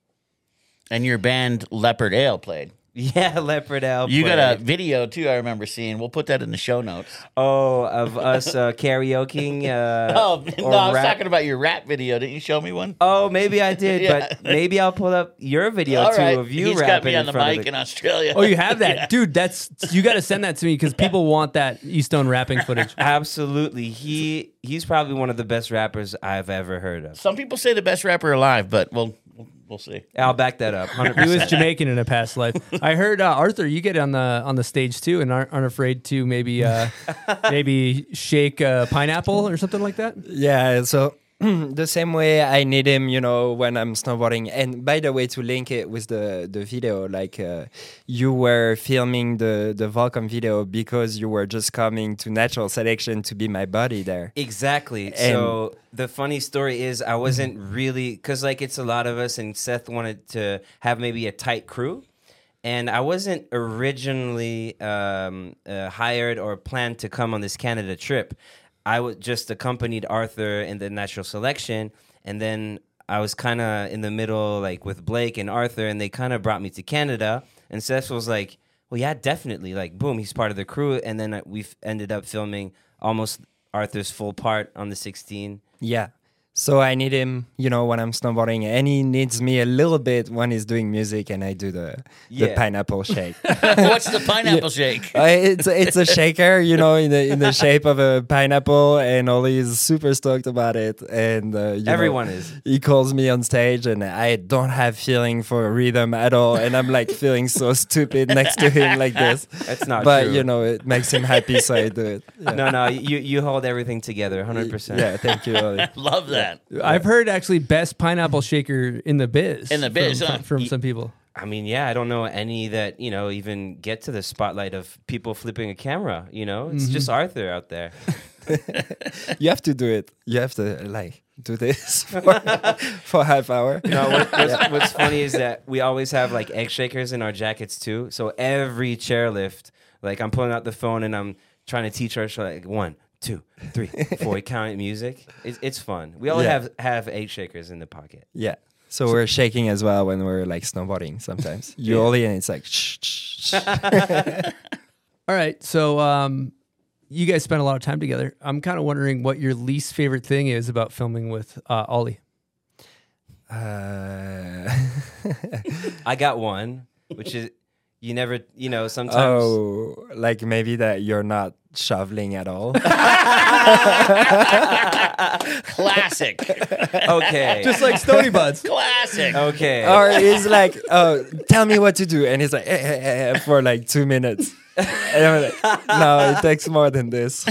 And your band Leopard Ale played. (laughs) Yeah, Leopard L. You got a video too. I remember seeing. We'll put that in the show notes. Oh, of us uh, karaokeing. (laughs) Uh, oh no, I was rap- talking about your rap video. Didn't you show me one? Oh, maybe I did, (laughs) Yeah. but maybe I'll pull up your video All too right. of you He's rapping got me on in the front of mic in Australia. Oh, you have that, Yeah. dude. That's you got to send that to me because people want that Easton rapping footage. Absolutely, he he's probably one of the best rappers I've ever heard of. Some people say the best rapper alive, but we'll we'll, we'll see. I'll back that up. 100%. He was Jamaican in a past life. I heard uh, Arthur, you get on the on the stage too, and aren't, aren't afraid to maybe uh, (laughs) maybe shake a pineapple or something like that. Yeah, so (clears throat) the same way I need him, you know, when I'm snowboarding. And by the way, to link it with the the video, like uh, you were filming the the Volcom video because you were just coming to natural selection to be my buddy there. Exactly. And- so the funny story is, I wasn't really because like it's a lot of us, and Seth wanted to have maybe a tight crew, and I wasn't originally um, uh, hired or planned to come on this Canada trip. I was just accompanied Arthur in the natural selection, and then I was kind of in the middle, like with Blake and Arthur, and they kind of brought me to Canada. And Seth was like, "Well, yeah, definitely." Like, boom, he's part of the crew, and then uh, we ended up filming almost Arthur's full part on the 16. Yeah. So I need him, you know, when I'm snowboarding, and he needs me a little bit when he's doing music, and I do the the pineapple (laughs) shake. What's the pineapple (laughs) shake? Uh, it's it's a shaker, you know, in the in the shape of a pineapple, and Ollie is super stoked about it. And uh, you know, Everyone is. He calls me on stage, and I don't have feeling for rhythm at all, and I'm like feeling so (laughs) stupid next to him like this. That's not true. But true. you know, it makes him happy, so I do it. Yeah. No, no, you you hold everything together, 100%. Yeah, thank you. Ollie. Love that. I've heard actually best pineapple shaker in the biz. In the biz, from, huh? from some people. I mean, yeah, I don't know any that, you know, even get to the spotlight of people flipping a camera, you know? It's just mm-hmm. Arthur out there. (laughs) You have to do it. You have to like do this (laughs) for, for half hour. No, what, what's, what's funny is that we always have like egg shakers in our jackets too. So every chairlift, like I'm pulling out the phone and I'm trying to teach her like one, two, three, (laughs) four, counting music. It's, it's fun. We all Yeah. have have eight shakers in the pocket. Yeah. So we're shaking as well when we're like snowboarding sometimes. (laughs) You Ollie and it's like shh, shh, shh. (laughs) All right, so um, you guys spend a lot of time together. I'm kind of wondering what your least favorite thing is about filming with uh, Ollie. Uh, I got one, which is you never, you know, sometimes. oh, like maybe that you're not shoveling at all. (laughs) Classic. Okay. Just like Stony Buds. Classic. okay. or he's like, oh, tell me what to do. And he's like, eh, eh, eh, eh, for like two minutes. And I'm like, no, it takes more than this.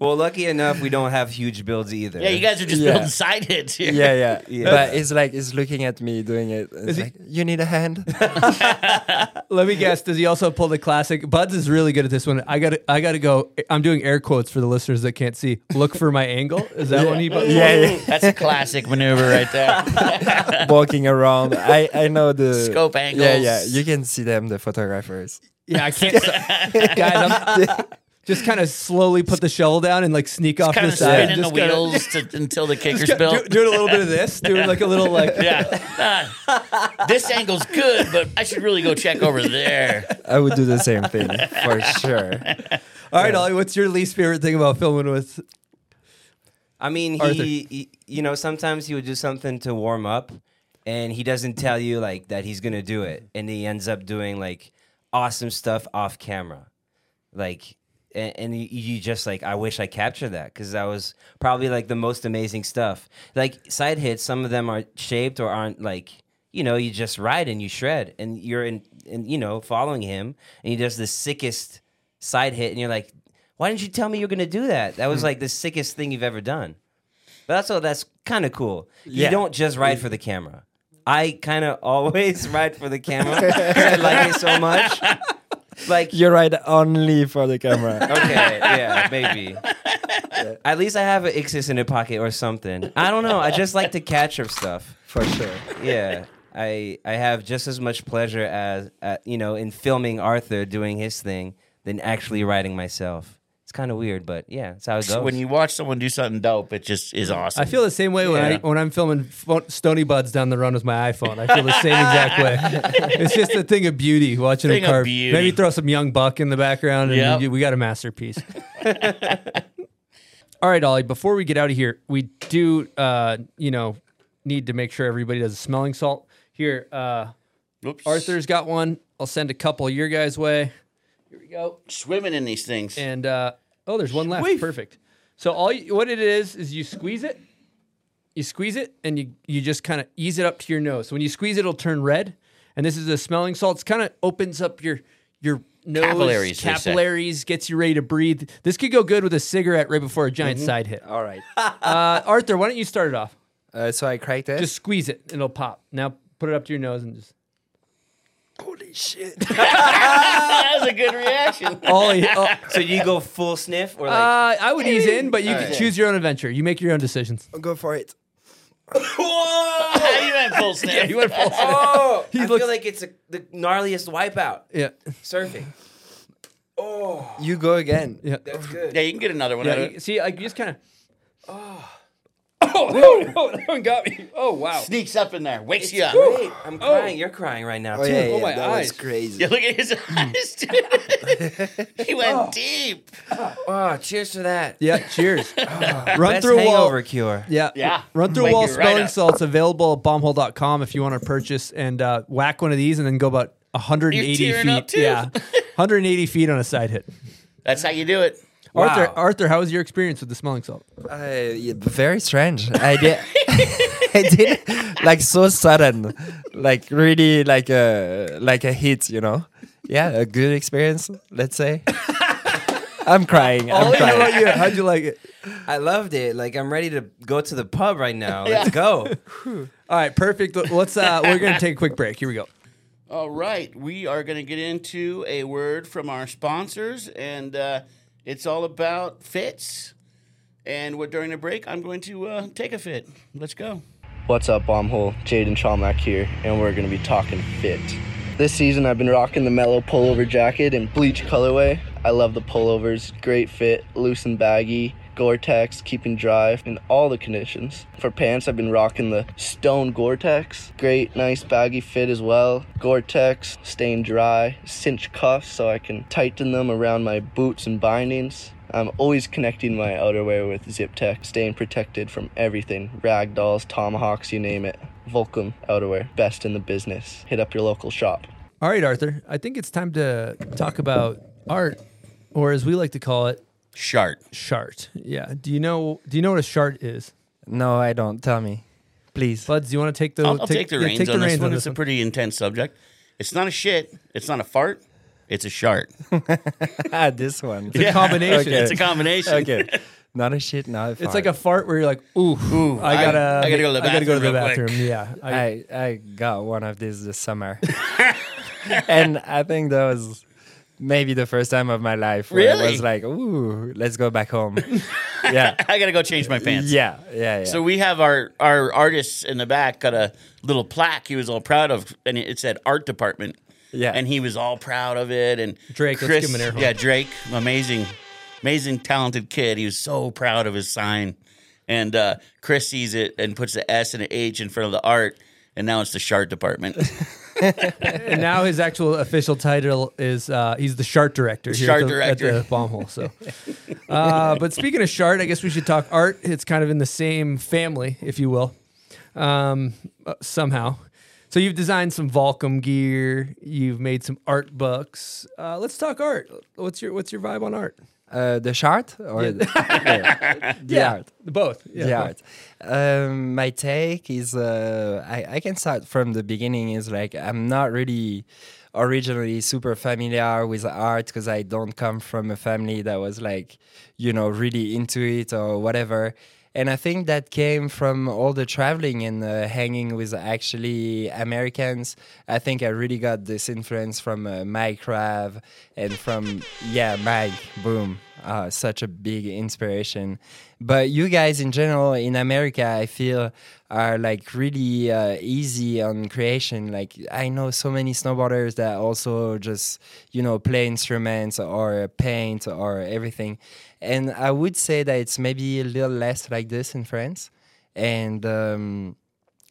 Well, lucky enough, we don't have huge builds either. Yeah, you guys are just Yeah. building side hits (laughs) here. Yeah, yeah, Yeah. But it's like, he's looking at me doing it. It's he- like, you need a hand? (laughs) Let me guess. Does he also pull the classic? Buds is really good at this one. I got to I got to go. I'm doing air quotes for the listeners that can't see. Look for my angle. Is that one he? yeah, yeah. That's a classic maneuver right there. (laughs) Walking around. I, I know the Scope angles. Yeah, yeah. angles. You can see them, the photographers. Yeah, I can't. guys, I'm just kind of slowly put the shovel down and like sneak off kind the side. spinning the Just kinda- wheels (laughs) to, until the kicker's just kinda built. do- doing a little bit of this, doing like a little like. yeah. Ah, (laughs) this angle's good, but I should really go check over there. I would do the same thing for sure. All right, Ollie, what's your least favorite thing about filming with? I mean, Arthur. he, he, you know, sometimes he would do something to warm up, and he doesn't tell you like that he's gonna do it, and he ends up doing like awesome stuff off camera, like, and, and you, just like, I wish I captured that because that was probably like the most amazing stuff. Like side hits, some of them are shaped or aren't like, you know, you just ride and you shred, and you're in, and you know, following him, and he does the sickest side hit, and you're like, why didn't you tell me you're gonna do that? That was hmm. like the sickest thing you've ever done. But that's all. That's kind of cool. yeah. You don't just ride for the camera. I kind of (laughs) always ride for the camera. I like it so much. (laughs) Like You ride only for the camera. (laughs) okay, yeah, maybe. At least I have an Ixis in the pocket or something. I don't know. I just like to capture stuff. For sure. Yeah. I I have just as much pleasure as uh, you know in filming Arthur doing his thing than actually writing myself. It's kind of weird, but yeah, that's how it So goes. when you watch someone do something dope, it just is awesome. I feel the same way when I when I'm filming pho- Stony Buds down the run with my iPhone. I feel the same exact way. (laughs) It's just a thing of beauty watching Thing them of carve. beauty. Maybe throw some young buck in the background, and Yep. you- we got a masterpiece. (laughs) All right, Ollie. Before we get out of here, we do, uh, you know, need to make sure everybody does a smelling salt. Here, uh, Oops. Arthur's got one. I'll send a couple your guys' way. Here we go. Swimming in these things. And uh, oh, there's one left. Perfect. So all you, what it is is you squeeze it, you squeeze it, and you you just kind of ease it up to your nose. So when you squeeze it, it'll turn red. And this is a smelling salt. It kind of opens up your your nose Capillaries, capillaries, gets you ready to breathe. This could go good with a cigarette right before a giant Mm-hmm. side hit. All right. (laughs) Uh, Arthur, why don't you start it off? Uh, so I cracked it. Just squeeze it, and it'll pop. Now put it up to your nose and just. Holy shit. (laughs) (laughs) that was a good reaction. Ollie, oh, (laughs) so you go full sniff or like uh, I would ease in, but you All can right. choose your own adventure. You make your own decisions. I'll go for it. How you went full snap? Yeah, you went full oh, He I looks- feel like it's a, the gnarliest wipeout. Yeah. Surfing. Oh, You go again. Yeah. that's good. Yeah, you can get another one. out Yeah, of you- it. see, like you just kind of. Oh. Oh, no, no, that one got me. Oh, wow. Sneaks up in there, wakes It's you up. great. I'm crying. You're crying right now Oh, too. yeah, yeah, my that eyes. was crazy. Yeah, look at his (laughs) eyes, dude. (laughs) he went deep. Oh, cheers to that. Yeah, cheers. (laughs) Run Best through a wall. hangover cure. Yeah. Yeah. Run through a Wake wall you right smelling up. salts available at bombhole.com if you want to purchase and uh, whack one of these and then go about 180 You're tearing feet. up, too. Yeah. 180 feet on a side hit. That's how you do it. Arthur, Wow. Arthur, how was your experience with the smelling salt? Uh, yeah, very strange. I did, (laughs) I did like so sudden, like really like a like a hit, you know. Yeah, a good experience. Let's say. I'm crying. I'm Ollie, how crying. about you? How'd you like it? I loved it. Like I'm ready to go to the pub right now. Let's go. (laughs) All right, perfect. Let's. Uh, we're gonna take a quick break. Here we go. All right, we are going to get into a word from our sponsors, and uh, it's all about fits. And we're, during the break, I'm going to uh, take a fit. Let's go. What's up, Bombhole? Jaden Chalmack here, and we're going to be talking fit. This season, I've been rocking the mellow pullover jacket in bleach colorway. I love the pullovers, great fit, loose and baggy, Gore-Tex, keeping dry in all the conditions. For pants, I've been rocking the Stone Gore-Tex, great, nice baggy fit as well. Gore-Tex, staying dry, cinch cuffs so I can tighten them around my boots and bindings. I'm always connecting my outerwear with Zip Tech, staying protected from everything rag dolls, tomahawks, you name it. Volcom outerwear, best in the business. Hit up your local shop. All right, Arthur. I think it's time to talk about art, or as we like to call it, Shart. shart. Yeah. Do you know? Do you know what a shart is? No, I don't. Tell me, please. Buds, do you want to take the? I'll, I'll take, the yeah, reins take on the this reins one. on It's this a pretty intense subject. It's not a shit. It's not a fart. It's a shart. ah, (laughs) this one. It's a combination. It's a combination. Okay. Not a shit, not a It's fart. like a fart where you're like, ooh, Ooh, I I- gotta, I gotta go to the I gotta go to the bathroom bathroom. quick. Yeah. I, I I got one of these this summer, (laughs) and I think that was maybe the first time of my life where I was like, "Ooh, let's go back home." (laughs) yeah, I gotta go change my pants. yeah, yeah, yeah. So we have our our artists in the back got a little plaque he was all proud of, and it said art department. Yeah. and he was all proud of it. And Drake, let's Chris, give him an air horn. yeah, Drake, amazing, amazing, talented kid. He was so proud of his sign, and uh, Chris sees it and puts the S and an H in front of the art, and now it's the Shart department. (laughs) (laughs) and now his actual official title is uh, he's the Shart director here Shart at the, director. at the bomb hole. So, uh, but speaking of Shart, I guess we should talk art. It's kind of in the same family, if you will, um, uh, somehow. So you've designed some Volcom gear. You've made some art books. Uh, let's talk art. What's your What's your vibe on art? Uh, the chart or Yeah. the, (laughs) (laughs) yeah, the Yeah, art. both. Yeah, the both. art. Um, my take is uh, I, I can start from the beginning. Is like I'm not really originally super familiar with art because I don't come from a family that was like you know really into it or whatever. And I think that came from all the traveling and uh, hanging with actually Americans. I think I really got this influence from uh, Mike Rav and from, yeah, Mike, boom. uh, such a big inspiration. But you guys in general in America, I feel are like really uh, easy on creation. Like I know so many snowboarders that also just you know play instruments or paint or everything, and I would say that it's maybe a little less like this in France, and. Um,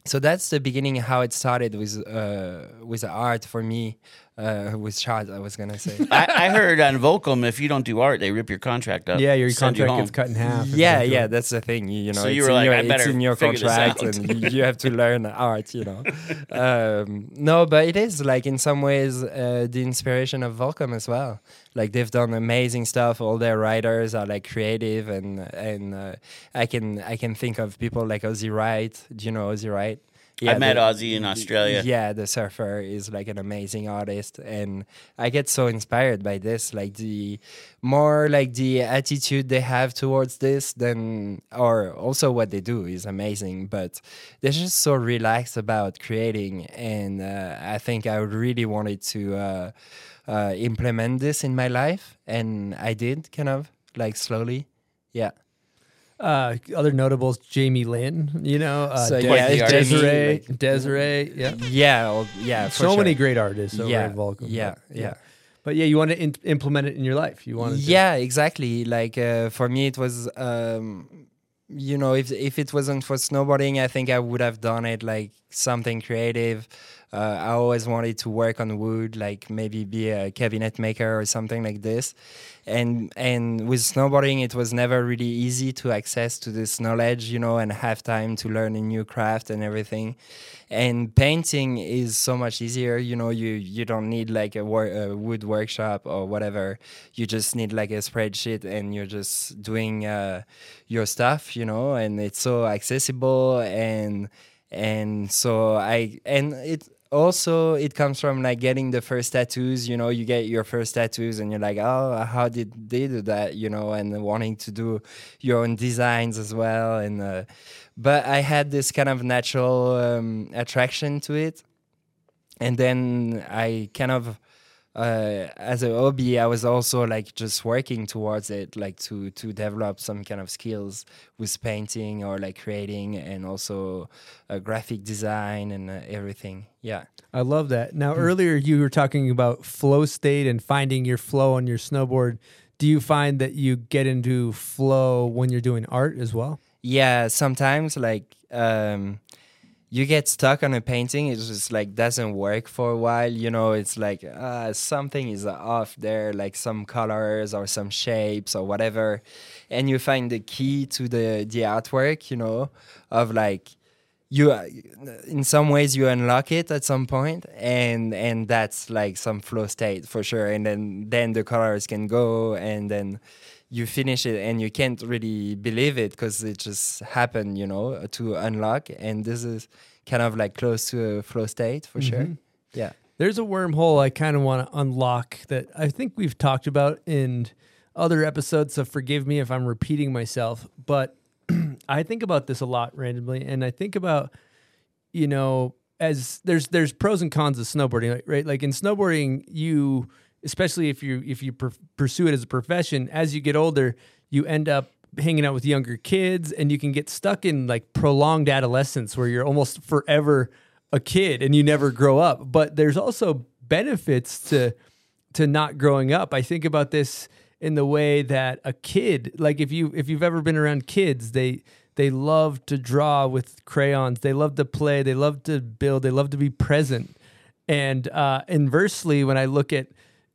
so that's the beginning how it started with uh, with art for me uh, with Charles I was gonna say (laughs) I, I heard on Volcom if you don't do art, they rip your contract up. Yeah, your send you contract home. gets cut in half. yeah yeah that's the thing you, you know So you it's were in like, your, I it's better in your figure this contract out. and you- you have to learn art you know (laughs) um, no but it is like in some ways uh, the inspiration of Volcom as well like they've done amazing stuff all their writers are like creative and and uh, I can I can think of people like Ozzy Wright do you know Ozzy Wright I met the- Ozzy in Australia. yeah, the surfer is like an amazing artist, and I get so inspired by this. Like the more like the attitude they have towards this, than or also what they do is amazing. But they're just so relaxed about creating, and uh, I think I really wanted to uh, uh, implement this in my life, and I did kind of like slowly. Yeah. Uh, other notables, Jamie Lynn, you know, uh, So, yeah, Desiree, Jamie, Desiree, yeah, Yeah, well, yeah. so many great artists over Yeah, at Volcom. yeah, but, yeah. But yeah, you want to in- implement it in your life. You want to, yeah exactly like uh, for me it was um you know if if it wasn't for snowboarding i think i would have done it like something creative uh, i always wanted to work on wood like maybe be a cabinet maker or something like this. And and with snowboarding it was never really easy to access to this knowledge you know and have time to learn a new craft and everything. And painting is so much easier you know you you don't need like a, wor- a wood workshop or whatever. You just need like a spreadsheet and you're just doing uh, your stuff you know and it's so accessible and and so i and it also it comes from like getting the first tattoos you know you get your first tattoos and you're like oh how did they do that? You know and wanting to do your own designs as well. And uh, but i had this kind of natural um, attraction to it. And then i kind of uh, as a hobby, I was also like just working towards it, like to to develop some kind of skills with painting or like creating, and also uh, graphic design and uh, everything. Yeah. I love that. Now, earlier you were talking about flow state and finding your flow on your snowboard. Do you find that you get into flow when you're doing art as well? Yeah, sometimes like um, you get stuck on a painting. It just like doesn't work for a while. You know, it's like uh, something is off there, like some colors or some shapes or whatever, and you find the key to the the artwork. You know, of like you in some ways you unlock it at some point and and that's like some flow state for sure and then then the colors can go and then you finish it and you can't really believe it because it just happened you know to unlock and this is kind of like close to a flow state for sure Mhm. yeah There's a wormhole I kind of want to unlock that I think we've talked about in other episodes, so forgive me if I'm repeating myself, but (clears throat) I think about this a lot randomly and I think about you know as there's there's pros and cons of snowboarding, right? Like in snowboarding, you especially if you if you per- pursue it as a profession, as you get older, you end up hanging out with younger kids and you can get stuck in like prolonged adolescence where you're almost forever a kid and you never grow up. But there's also benefits to to not growing up. I think about this in the way that a kid, like if you if you've ever been around kids, they they love to draw with crayons. They love to play. They love to build. They love to be present. And uh, inversely, when I look at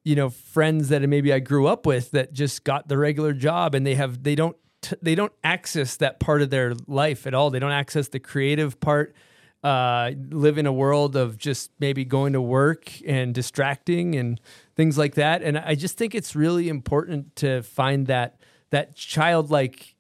you know friends that maybe I grew up with that just got the regular job and they have they don't t- they don't access that part of their life at all. They don't access the creative part. Uh, live in a world of just maybe going to work and distracting and things like that. And I just think it's really important to find that that childlike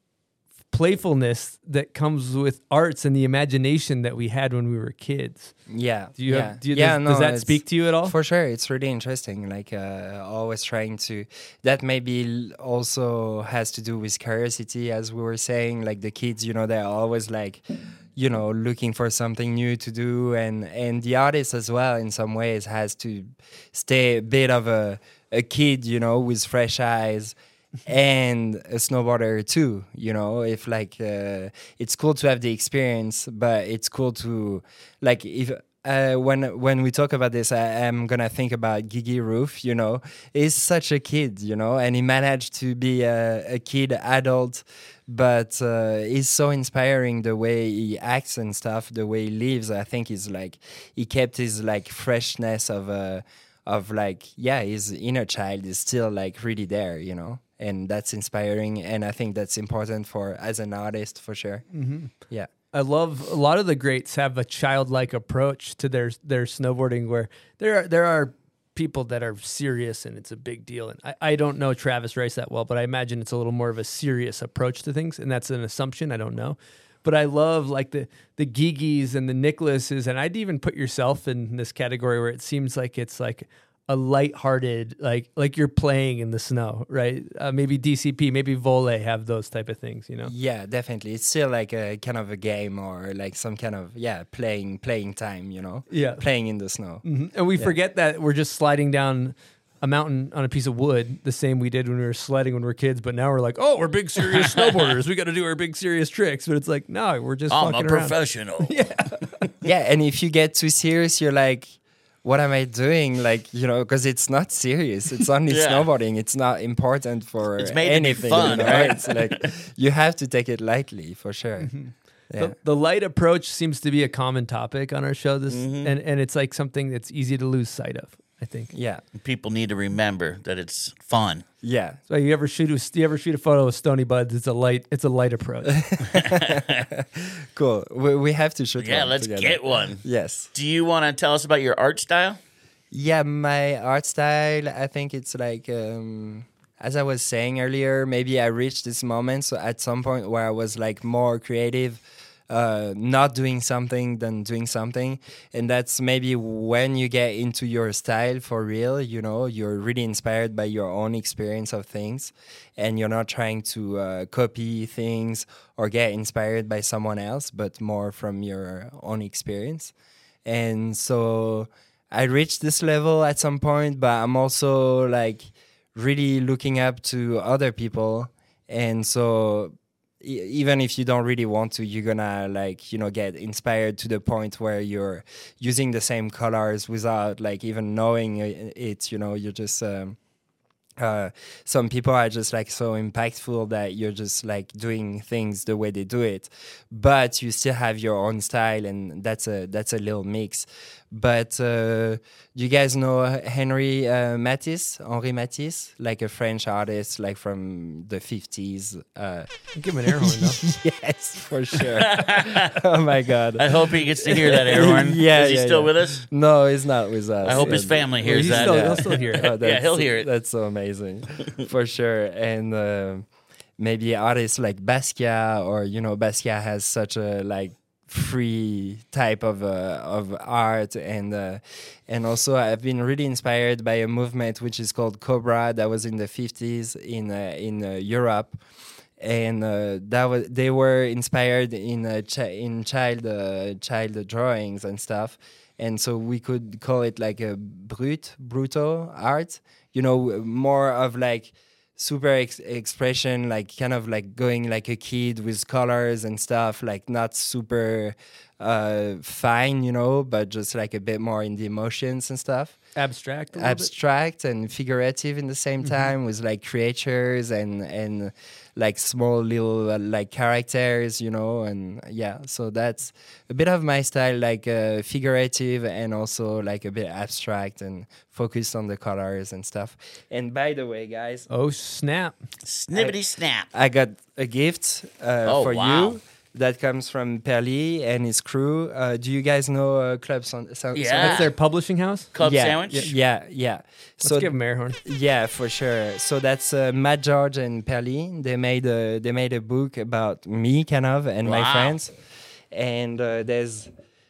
playfulness that comes with arts and the imagination that we had when we were kids. Yeah. Do you yeah. have? Do you, yeah, does, no, does that speak to you at all? For sure, it's really interesting. Like uh, always trying to. That maybe also has to do with curiosity, as we were saying. Like the kids, you know, they're always like, you know, looking for something new to do, and and the artist as well, in some ways, has to stay a bit of a a kid, you know, with fresh eyes. And a snowboarder too. You know, if like uh, it's cool to have the experience, but it's cool to like if. Uh, when when we talk about this, I am gonna think about Gigi Rüf. You know, he's such a kid, you know, and he managed to be a, a kid adult, but uh, he's so inspiring the way he acts and stuff, the way he lives. I think he's like he kept his like freshness of uh, of like yeah, his inner child is still like really there, you know, and that's inspiring. And I think that's important for as an artist for sure. Mhm. Yeah. I love a lot of the greats have a childlike approach to their their snowboarding where there are there are people that are serious and it's a big deal. And I, I don't know Travis Rice that well, but I imagine it's a little more of a serious approach to things. And that's an assumption. I don't know. But I love like the the Gigis and the Nicholases, and I'd even put yourself in this category where it seems like it's like a lighthearted, like like you're playing in the snow, right? Uh, maybe DCP, maybe Volley have those type of things, you know? Yeah, definitely. It's still like a kind of a game or like some kind of yeah playing playing time, you know. Yeah. playing in the snow. Mhm. And we Yeah. forget that we're just sliding down a mountain on a piece of wood, the same we did when we were sledding when we were kids. But now we're like, oh, we're big serious (laughs) snowboarders. We got to do our big serious tricks. But it's like, no, we're just. I'm a fucking around. professional. (laughs) yeah, and if you get too serious, you're like, what am I doing? Like, you know, because it's not serious. It's only (laughs) Yeah. snowboarding. It's not important for It's made to be anything. fun, you know? right? It's like (laughs) you have to take it lightly for sure. Mm-hmm. Yeah. The, the light approach seems to be a common topic on our show. This Mhm. and and it's like something that's easy to lose sight of. I think. Yeah. People need to remember that it's fun. Yeah. So you ever shoot a, you ever shoot a photo of Stony Buds? It's a light. It's a light approach. (laughs) cool. We, we have to shoot. Yeah, one let's together. get one. Yes. Do you want to tell us about your art style? Yeah, my art style, I think it's like, um, as I was saying earlier, maybe I reached this moment so at some point where I was like more creative, uh, not doing something than doing something. And that's maybe when you get into your style for real, you know, you're really inspired by your own experience of things and you're not trying to uh, copy things or get inspired by someone else, but more from your own experience. And so I reached this level at some point, but I'm also like really looking up to other people. And so even if you don't really want to, you're gonna like, you know, get inspired to the point where you're using the same colors without like even knowing it, you know, you're just. Um, uh, some people are just like so impactful that you're just like doing things the way they do it, but you still have your own style, and that's a that's a little mix. But uh, you guys know Henry uh, Matisse, Henri Matisse, like a French artist, like from the fifties. Uh, Give him an air horn, though. (laughs) yes, for sure. (laughs) oh my god! I hope he gets to hear that air horn. (laughs) yeah, Is he yeah, still yeah. with us? No, he's not with us. I hope his family hears he's that. still- he'll still hear it. Oh, yeah, he'll hear it. That's so amazing, for sure. And uh, maybe artists like Basquiat, or you know, Basquiat has such a like free type of uh, of art, and uh, and also I've been really inspired by a movement which is called Cobra that was in the fifties in uh, in uh, Europe. And uh, that was they were inspired in uh, chi- in child child drawings and stuff, and so we could call it like a brut bruto art you know more of like super ex- expression like kind of like going like a kid with colors and stuff like not super uh fine you know but just like a bit more in the emotions and stuff Abstract. a little bit? abstract and figurative in the same Mhm. time with like creatures and and like small little uh, like characters you know and yeah so that's a bit of my style like uh, figurative and also like a bit abstract and focused on the colors and stuff and by the way guys Oh snap! Snippety snap. i got a gift uh, Oh, for wow. you that comes from Pearly and his crew. Uh, do you guys know uh, Club San- San- Yeah. That's their publishing house. Club yeah, sandwich? Yeah, yeah. Let's give him air horn. (laughs) Yeah, for sure. So that's uh, Matt Georges and Pearly. They made a they made a book about me, kind of, and my Wow. friends. And uh, there's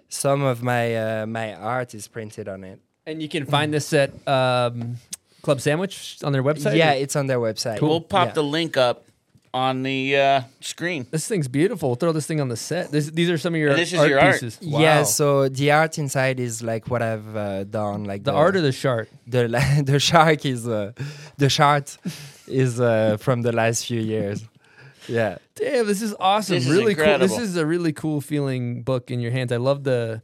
some of my uh, my art is printed on it. And you can find this at um, Club Sandwich on their website. Yeah, or- it's on their website. Cool. We'll pop Yeah. the link up on the uh, screen. This thing's beautiful. Throw this thing on the set. This, these are some of your And this is art your art. pieces. Yeah, so the art inside is like what I've uh, done. Like The art of the shark? The (laughs) the shark is uh, the shark is uh, from the last few years. Yeah. Damn, this is awesome. This is really cool. This is a really cool feeling book in your hands. I love the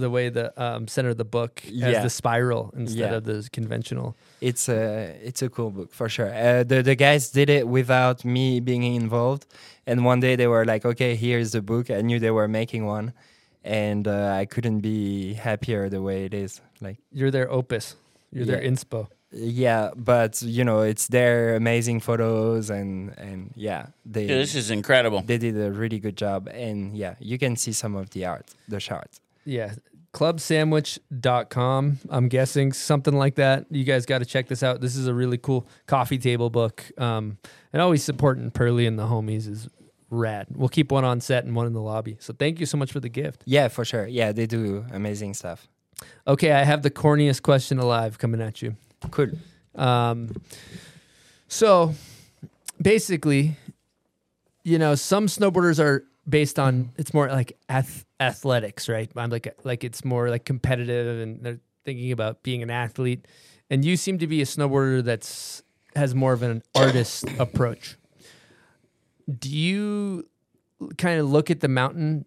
the way the um, center of the book has Yeah. the spiral instead Yeah. of the conventional. It's a it's a cool book for sure. Uh, the the guys did it without me being involved, and one day they were like, "Okay, here's the book." I knew they were making one, and uh, I couldn't be happier the way it is. Like You're their opus. You're their inspo. yeah, but you know, it's their amazing photos, and and yeah, they Yeah, this is incredible. they did a really good job, and yeah, you can see some of the art, the charts. Yeah. Clubsandwich.com. I'm guessing something like that. You guys got to check this out. This is a really cool coffee table book. Um, and always supporting Pearly and the homies is rad. We'll keep one on set and one in the lobby. So thank you so much for the gift. Yeah, for sure. Yeah, they do amazing stuff. Okay, I have the corniest question alive coming at you. Cool. Um, so basically, you know, some snowboarders are based on it's more like ath- athletics, right? I'm like like it's more like competitive, and they're thinking about being an athlete. And you seem to be a snowboarder that's has more of an artist approach. Do you kind of look at the mountain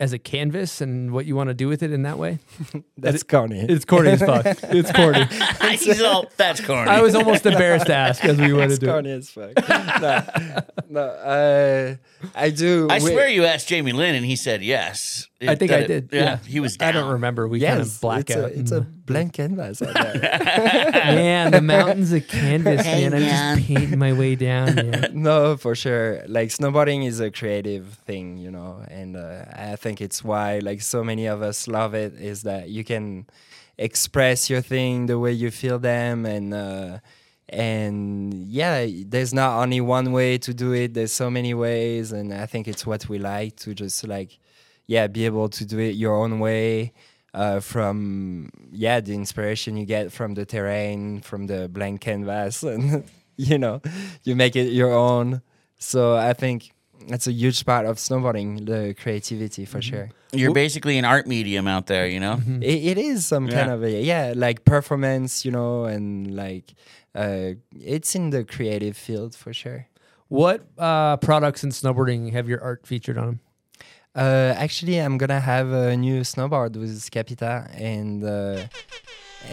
as a canvas and what you want to do with it in that way? (laughs) That's corny. It's corny as fuck. (laughs) It's corny. (laughs) He's all, that's corny. I was almost embarrassed to ask as we went That's to do it. corny as fuck. no, no uh, I do. I wi- swear you asked Jamie Lynn and he said yes. I think I That did. it- Yeah, he was. I don't remember. We yes, kind of black it's out. A, it's a blank canvas. out there. (laughs) man, the mountain's a canvas, man. I'm just painting my way down. (laughs) Yeah. no, for sure. Like snowboarding is a creative thing, you know, and uh, I think it's why like so many of us love it is that you can express your thing the way you feel them and uh, and yeah, there's not only one way to do it. There's so many ways, and I think it's what we like to just like yeah be able to do it your own way. Uh, from yeah the inspiration you get from the terrain from the blank canvas (laughs) and you know you make it your own so i think that's a huge part of snowboarding the creativity for sure You're basically an art medium out there, you know. it, it is some kind of a yeah like performance you know and like uh it's in the creative field for sure What uh, products in snowboarding have your art featured on them? uh actually i'm gonna have a new snowboard with capita and uh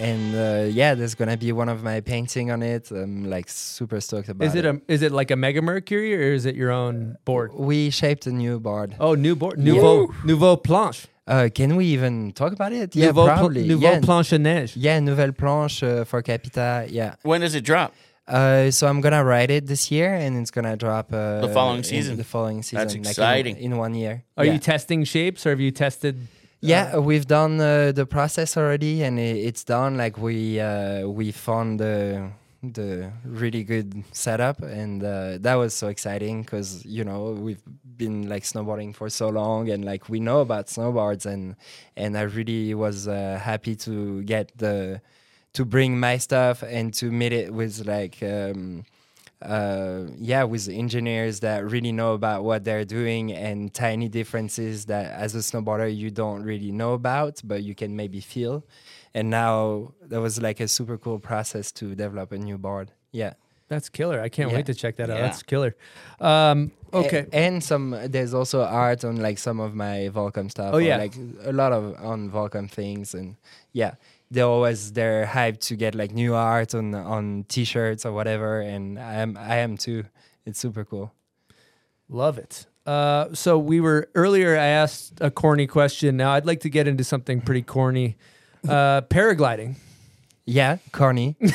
and uh, yeah, there's gonna be one of my painting on it. I'm like super stoked about Is it a is it like a Mega Mercury or is it your own board? We shaped a new board. Oh, new board, nouveau nouveau planche, Uh, can we even talk about it? nouveau, yeah, pl- probably. nouveau yeah. planche à neige. Yeah, nouvelle planche uh, for Capita. Yeah. When does it drop? Uh, so I'm gonna write it this year, and it's gonna drop uh, The following season. The following season. That's like in- exciting. in, one year. Are yeah. you testing shapes or have you tested? Yeah, we've done uh, the process already, and i it's done. Like we uh, we found the the really good setup, and uh, that was so exciting because you know we've been like snowboarding for so long, and like we know about snowboards, and and I really was uh, happy to get the to bring my stuff and to meet it with like. Um, uh, yeah, with engineers that really know about what they're doing and tiny differences that as a snowboarder you don't really know about, but you can maybe feel. And now that was like a super cool process to develop a new board. Yeah. That's killer. I can't Yeah. wait to check that out. Yeah. That's killer. Um, A- okay. and some there's also art on like some of my Volcom stuff. Oh, yeah. like a lot of on Volcom things and yeah. They're always they're hyped to get like new art on on t-shirts or whatever and I am I am too. It's super cool. Love it. Uh, so we were earlier. I asked a corny question. Now I'd like to get into something pretty corny. Uh, paragliding. Yeah, corny. (laughs) (laughs) no,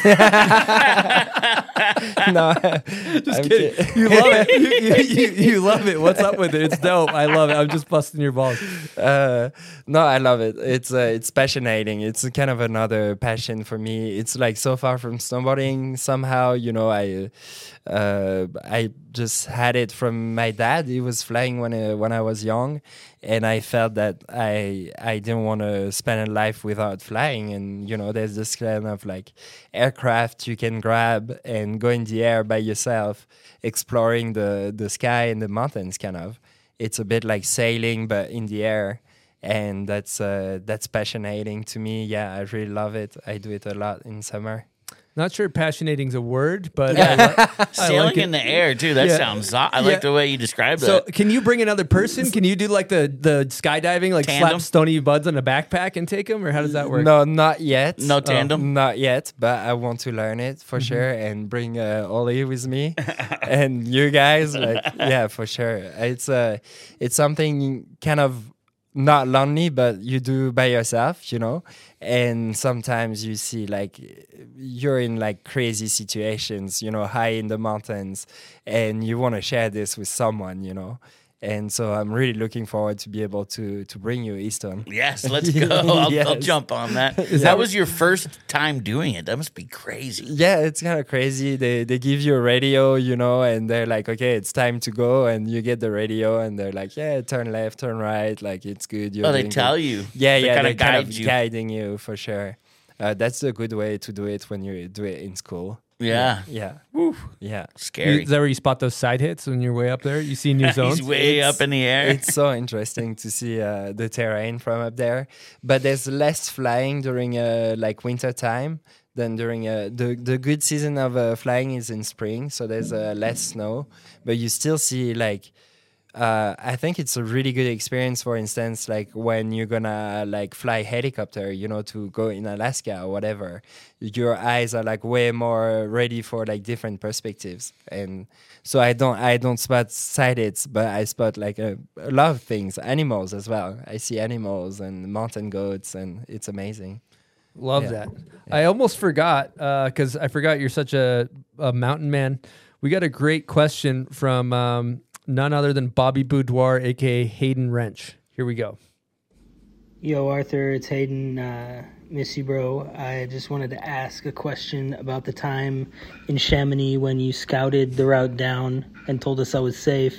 Just I'm kidding. kid- You love it. (laughs) You, you, you, you love it. What's up with it? It's dope. I love it. I'm just busting your balls. Uh, no, I love it. It's uh, it's passionating. It's kind of another passion for me. It's like so far from snowboarding. Somehow, you know, I uh, I just had it from my dad. He was flying when uh, when I was young, and I felt that I I didn't want to spend a life without flying. And you know, there's this kind of like aircraft you can grab and go in the air by yourself, exploring the the sky and the mountains. Kind of, it's a bit like sailing, but in the air, and that's uh, that's passionating to me. Yeah, I really love it. I do it a lot in summer. Not sure passionating's a word, but I li- I (laughs) Sailing like in the air too. That Yeah. sounds. I Yeah. like the way you described it. So, that. can you bring another person? Can you do like the the skydiving, like Tandem? slap Stony Buds on a backpack and take them, or how does that work? No, not yet. No tandem? not yet, but I want to learn it for Mhm. sure and bring uh, Ollie with me (laughs) and you guys. Like, (laughs) yeah, for sure. It's uh, it's something kind of not lonely, but you do by yourself, you know. And sometimes you see like you're in like crazy situations, you know, high in the mountains, and you want to share this with someone, you know. And so I'm really looking forward to be able to to bring you Easton. Yes, let's (laughs) go. I'll, I'll jump on that. (laughs) That was your first time doing it. That must be crazy. Yeah, it's kind of crazy. They they give you a radio, you know, and they're like, okay, it's time to go, and you get the radio, and they're like, yeah, turn left, turn right, like it's good. You're Oh, they tell good." you. Yeah, They yeah, kinda they kind guide of you. guiding you for sure. Uh, that's a good way to do it when you do it in school. Yeah. yeah, yeah. Scary. Is that where you spot those side hits when you're way up there? You see new (laughs) zones? He's zones? way up in the air. It's so interesting to see uh, the terrain from up there. But there's less flying during uh, like winter time than during uh, the the good season of uh, flying is in spring. So there's uh, less snow, but you still see like. Uh, I think it's a really good experience. For instance, like when you're gonna like fly helicopter, you know, to go in Alaska or whatever, your eyes are like way more ready for like different perspectives. And so I don't I don't spot hits, but I spot like a, a lot of things, animals as well. I see animals and mountain goats, and it's amazing. Love Yeah. that. I almost forgot because I forgot you're such a, a mountain man. We got a great question from um, none other than Bobby Boudoir, aka Hayden Wrench. Here we go. Yo, Arthur, it's Hayden. Uh, miss you, bro. I just wanted to ask a question about the time in Chamonix when you scouted the route down and told us I was safe,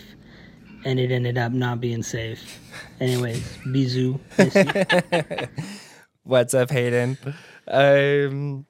and it ended up not being safe. Anyways, (laughs) bisous. Miss you. (laughs) What's up, Hayden? Um,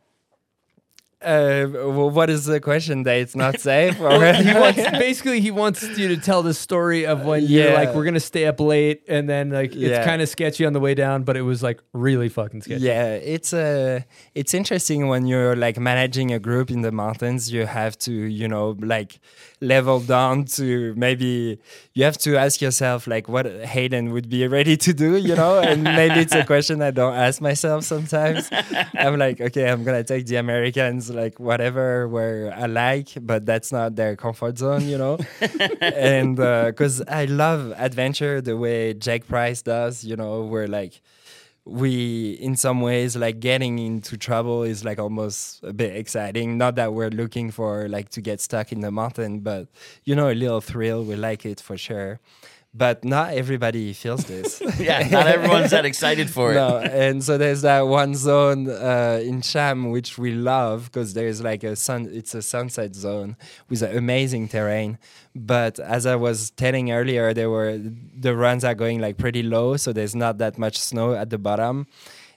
uh, well, what is the question? That it's not (laughs) safe? He (laughs) wants basically he wants you to tell the story of when you're like we're gonna stay up late and then like it's Yeah. kind of sketchy on the way down, but it was like really fucking sketchy. Yeah, it's uh, it's interesting when you're like managing a group in the mountains. You have to, you know, like level down to maybe you have to ask yourself like what Hayden would be ready to do, you know. And maybe it's a question I don't ask myself sometimes. (laughs) I'm like, okay, I'm gonna take the Americans like whatever where I like, but that's not their comfort zone, you know. (laughs) and uh, because I love adventure the way Jack Price does, you know, where like we in some ways like getting into trouble is like almost a bit exciting. Not that we're looking for like to get stuck in the mountain but you know a little thrill we like it for sure but not everybody feels this (laughs) Yeah, not everyone's that excited for it. no, and so there's that one zone uh, in Cham which we love because there's like a sun. It's a sunset zone with an amazing terrain. But as I was telling earlier, there were the runs are going like pretty low, so there's not that much snow at the bottom.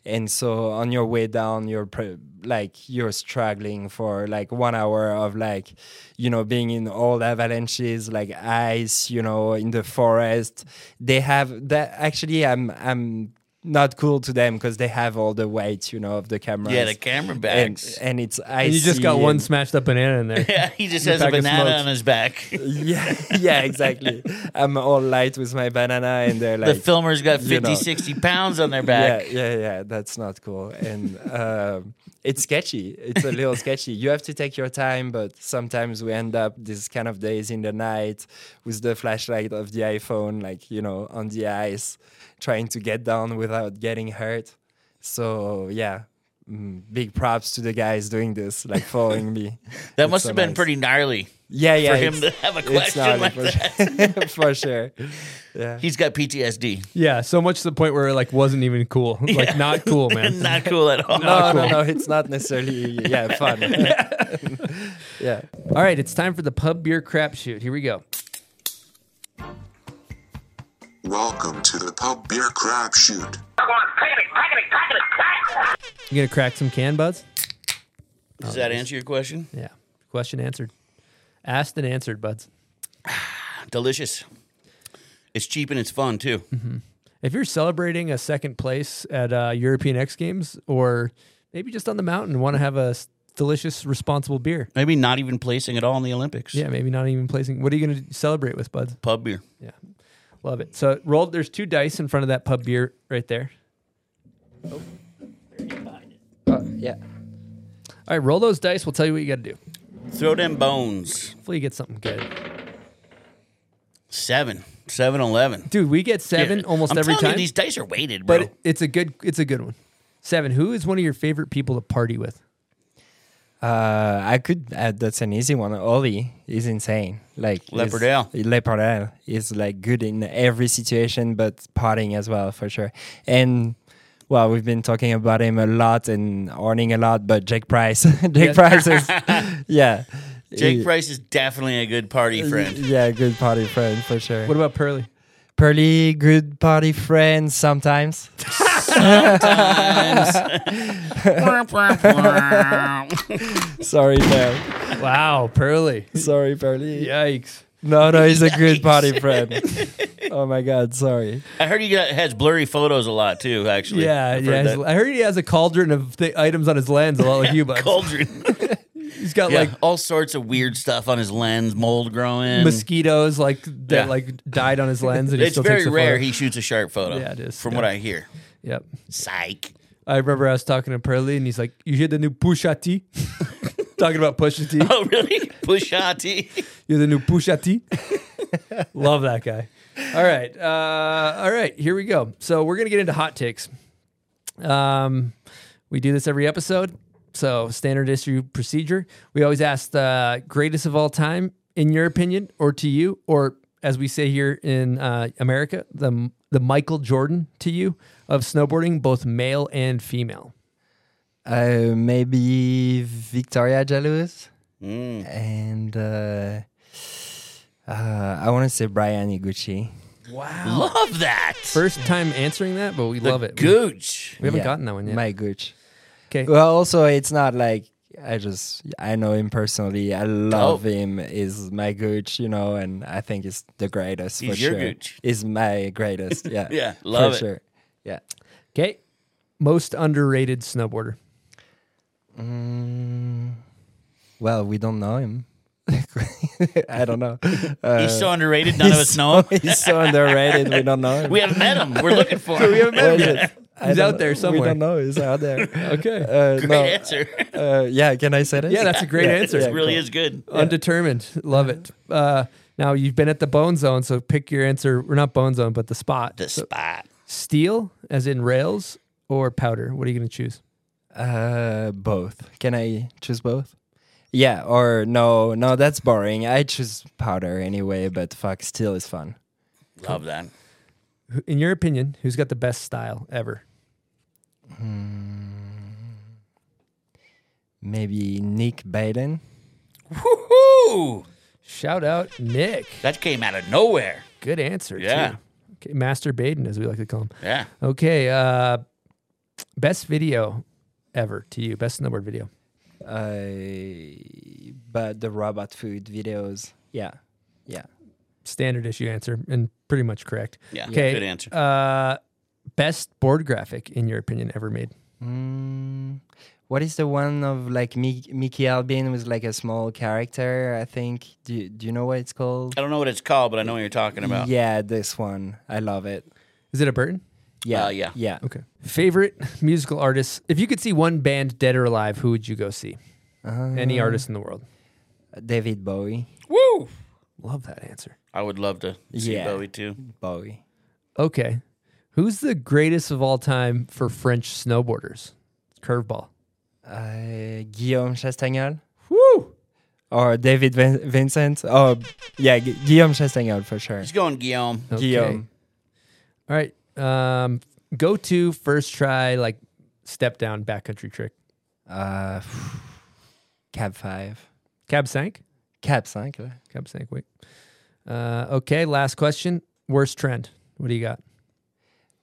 And so on your way down, you're pre- like you're struggling for like one hour of like, you know, being in all avalanches, like ice, you know, in the forest. They have that. Actually, I'm I'm not cool to them because they have all the weight, you know, of the camera. Yeah, the camera bags. and, and it's icy. And you just got one smashed up banana in there. (laughs) Yeah, he just has a banana on his back. (laughs) yeah, yeah, exactly. (laughs) I'm all light with my banana, and they're the like filmer's got you 50, know. 60 pounds on their back. Yeah, yeah, yeah. That's not cool, and um, it's sketchy. It's a little sketchy. You have to take your time, but sometimes we end up these kind of days in the night with the flashlight of the iPhone, like you know, on the ice, trying to get down without getting hurt. So yeah. Mm, big props to the guys doing this, like following me. (laughs) That It's must so have been nice. pretty gnarly. Yeah, yeah. For him to have a question like for that. sure. (laughs) for sure. Yeah. He's got PTSD. Yeah, so much to the point where it like wasn't even cool. (laughs) Like Yeah. not cool, man. Not cool at all. No, no, no. It's not necessarily yeah fun. yeah. All right, it's time for the pub beer crapshoot. Here we go. Welcome to the Pub Beer Crap Shoot. You gonna crack some can buds? Does that answer your question? Yeah. Question answered. Asked and answered, buds. (sighs) Delicious. It's cheap and it's fun too. If you're celebrating a second place at uh, European X Games, or maybe just on the mountain, want to have a s- delicious, responsible beer. Maybe not even placing at all in the Olympics. Yeah, maybe not even placing. What are you going to celebrate with, buds? Pub beer. Yeah, love it. So roll. There's two dice in front of that pub beer right there. Oh, uh, yeah. All right, roll those dice. We'll tell you what you got to do. Throw them bones. Hopefully, you get something good. Seven. Seven eleven. Dude, we get seven Yeah. almost I'm every telling you, time. these dice are weighted, bro. but it's a good. It's a good one. Seven. Who is one of your favorite people to party with? Uh, I could. Uh, that's an easy one. Oli is insane. Like he's- Lepardale. Lepardale is like good in every situation, but partying as well for sure. And well, we've been talking about him a lot and earning a lot. But Jake Price, (laughs) Jake Yeah. Price is (laughs) yeah. Jake He- Price is definitely a good party friend. Yeah, good party friend for sure. What about Pearly? Pearly, good party friend sometimes. (laughs) Sorry, Pearl. Wow, Pearly. Sorry, Pearly. Yikes. No, no, he's a good party friend. oh my God, sorry. I heard he got, has blurry photos a lot too. Actually, Yeah, I've yeah. heard. I heard he has a cauldron of th- items on his lens, a lot like (laughs) you, bud. Cauldron. (laughs) He's got Yeah, like all sorts of weird stuff on his lens, mold growing, mosquitoes, like that, Yeah. like died on his lens, and he It's still very takes a rare photo. he shoots a sharp photo. Yeah, it is. From Yeah. what I hear. Yep. Psych. I remember I was talking to Pearly, and he's like, "You hear the new Pusha T?" (laughs) talking about Pusha T. Oh, really? (laughs) Pusha T. You're the new Pusha T. Love that guy. All right, uh, all right. Here we go. So we're gonna get into hot takes. Um, we do this every episode. So standard issue procedure. We always ask the greatest of all time, in your opinion, or to you, or as we say here in uh, America, the the Michael Jordan to you of snowboarding, both male and female. Uh, maybe Victoria Jealouse. Mm. And uh, uh, I want to say Bryan Iguchi. Wow, Love that. First time answering that, but we The love it. Gooch. We haven't Yeah, gotten that one yet. My gooch. Okay. Well, also, it's not like I just I know him personally. I love Dope. him. Is my gooch, you know, and I think it's the greatest He's for your sure. gooch. Is my greatest. (laughs) Yeah. Yeah, love for it. sure. Yeah. Okay. Most underrated snowboarder. Mm, well, we don't know him. (laughs) I don't know. (laughs) Uh, He's so underrated, none of us know him. (laughs) He's so underrated. We don't know him. We haven't met him. We're looking for him. we haven't met him What is yet. it? I He's out there know. somewhere. We don't know. He's out there. Okay. Uh, Great no. answer. Uh, yeah, can I say that? Yeah, that's a great Yeah, answer. yeah, It really cool. is good. Undetermined. Love it. Uh, now you've been at the bone zone, so pick your answer. We're not bone zone, but the spot. The So, spot. Steel, as in rails, or powder. What are you going to choose? Uh, both. Can I choose both? Yeah, or no, no, that's boring. I choose powder anyway, but fuck, steel is fun. Love that. In your opinion, who's got the best style ever? Maybe Nick Baden. Woohoo! Shout out Nick. That came out of nowhere. Good answer. Yeah. Too. Okay, Master Baden, as we like to call him. Yeah. Okay. Uh, best video ever to you. Best in the snowboard video. Uh, but the robot food videos. Yeah, yeah. Standard issue answer and pretty much correct. Yeah, Okay. good answer. Uh, best board graphic in your opinion ever made. Mm, what is the one of like Mi- Mickey Albin was like a small character? I think. Do you, do you know what it's called? I don't know what it's called, but I know what you're talking about. Yeah, this one. I love it. Is it a Burton? Yeah, Uh, yeah. yeah. Okay. Favorite musical artist. If you could see one band dead or alive, who would you go see? Any Uh, artist in the world. David Bowie. Woo! Love that answer. I would love to see Yeah. Bowie too. Bowie. Okay. Who's the greatest of all time for French snowboarders? Curveball. Uh, Guillaume Chastagnol. Woo! Or David Vin- Vincent. Oh, yeah, Gu- Guillaume Chastagnol for sure. He's going Guillaume. Guillaume. All right. Um, go to first try, like step down backcountry trick. Uh, cab 5. Cab sank? Cab 5. là. Cab sank. Wait. Uh, okay. Last question. Worst trend. What do you got?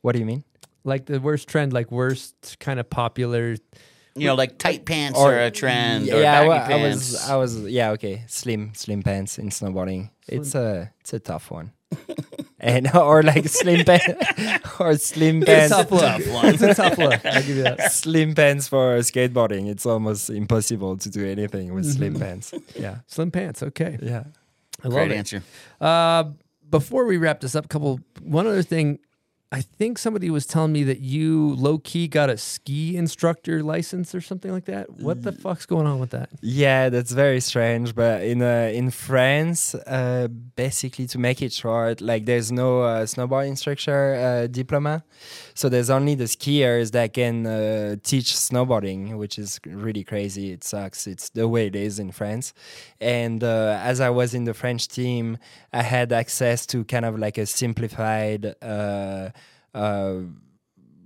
What do you mean? Like the worst trend, like worst kind of popular You know, like tight pants are a trend. or Yeah, I, baggy wa- I was, I was, yeah, okay, slim, slim pants in snowboarding. It's a, it's a tough one. (laughs) and or like slim pants (laughs) or slim It's a pants. tough look. Tough one. (laughs) It's a tough look. I'll give you that. Slim pants for skateboarding. It's almost impossible to do anything with slim Mhm. pants. Yeah, Slim pants. Okay. Yeah. I love Great it. answer. Uh, before we wrap this up, couple one other thing. I think somebody was telling me that you low key got a ski instructor license or something like that. What the fuck's going on with that? Yeah, that's very strange. But in uh, in France, uh, basically to make it short, like there's no uh, snowboard instructor uh, diploma, so there's only the skiers that can uh, teach snowboarding, which is really crazy. It sucks. It's the way it is in France. And uh, as I was in the French team, I had access to kind of like a simplified. Uh,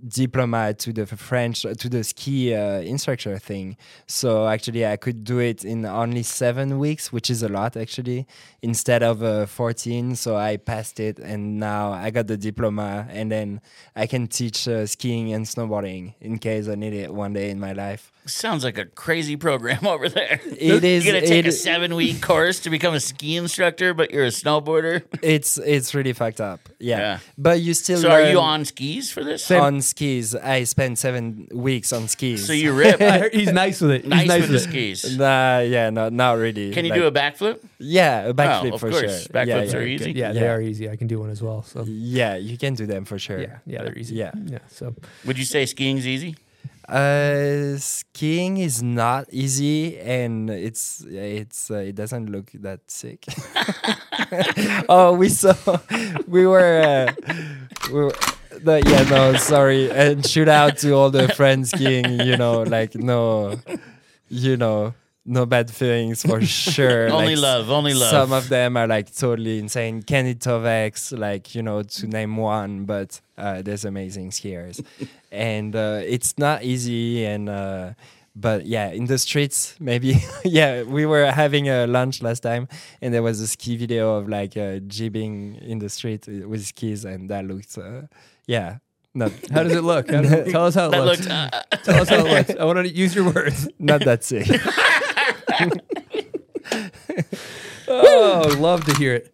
uh, diploma to the French to the ski uh, instructor thing. So actually, I could do it in only seven weeks, which is a lot actually, instead of uh, fourteen. So I passed it, and now I got the diploma, and then I can teach uh, skiing and snowboarding in case I need it one day in my life. Sounds like a crazy program (laughs) over there. It is- You're gonna take it- a seven week course to become a ski instructor, but you're a snowboarder. (laughs) It's it's really fucked up. Yeah, Yeah. but you still. So are you on skis for this? on skis? I spent seven weeks on skis. So you rip. (laughs) He's nice with it. He's Nice, nice with with the it. skis. Nah, yeah, no, not really. Can you Like- do a backflip? Yeah, a backflip oh, of for course. sure. Backflips yeah, are yeah. easy. Yeah, they are easy. I can do one as well. So Yeah, you can do them for sure. yeah, yeah, they're easy. Yeah. yeah. So Would you say skiing's easy? Uh, skiing is not easy, and it's it's uh, it doesn't look that sick. (laughs) oh, we saw we were uh, we were. The, yeah, no, sorry, and shoot out to all the friends skiing. You know, like no, you know, no bad feelings for (laughs) sure. Only Like, love, only love. Some of them are like totally insane. Candide Thovex, like you know, to name one, but uh, there's amazing skiers, (laughs) and uh, it's not easy. And uh, but yeah, in the streets, maybe (laughs) yeah, we were having a lunch last time, and there was a ski video of like uh, jibbing in the street with skis, and that looked uh, yeah. Not how does it look? How does- tell us how it That looks. looked, uh, tell us how it looks. I want to use your words. not that sick. (laughs) (laughs) Oh, love to hear it.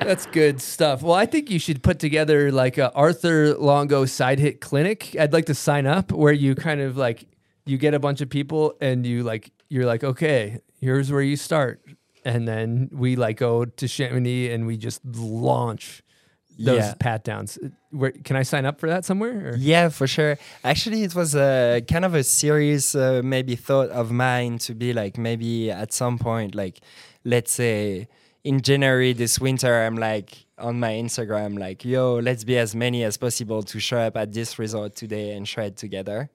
That's good stuff. Well, I think you should put together like a Arthur Longo side hit clinic. I'd like to sign up where you kind of like you get a bunch of people and you like you're like, okay, here's where you start, and then we like go to Chamonix and we just launch those Yeah. pat downs. Where can I sign up for that somewhere? Or? Yeah, for sure. Actually, it was a kind of a serious, uh, maybe thought of mine to be like maybe at some point, like let's say in January this winter, I'm like on my Instagram, like, yo, let's be as many as possible to show up at this resort today and shred together.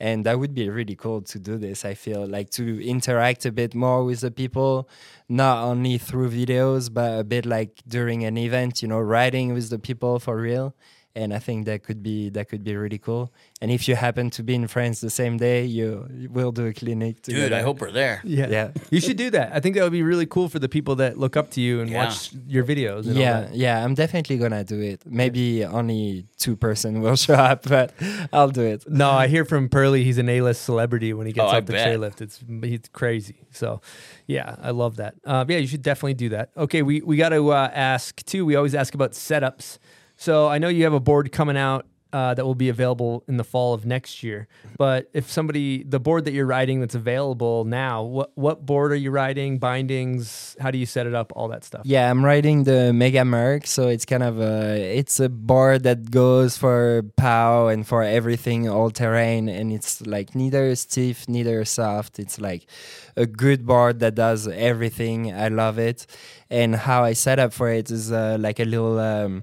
And that would be really cool to do this. I feel like to interact a bit more with the people, not only through videos, but a bit like during an event, you know, riding with the people for real. And I think that could be that could be really cool. And if you happen to be in France the same day, you, you will do a clinic together. Dude, I hope we're there. Yeah. Yeah. You should do that. I think that would be really cool for the people that look up to you and Yeah. watch your videos. And Yeah, that. yeah, I'm definitely gonna do it. Maybe only two person will (laughs) show up, but I'll do it. No, I hear from Pearly he's an A-list celebrity when he gets Oh, I the bet. chairlift. It's he's crazy. So, yeah, I love that. Uh, yeah, you should definitely do that. Okay, we we got to uh, ask too. We always ask about setups. So I know you have a board coming out uh, that will be available in the fall of next year. But if somebody the board that you're riding that's available now, what what board are you riding? Bindings? How do you set it up? All that stuff. Yeah, I'm riding the Mega Merc, so it's kind of a it's a board that goes for pow and for everything all terrain, and it's like neither stiff, neither soft. It's like a good board that does everything. I love it, and how I set up for it is uh, like a little. Um,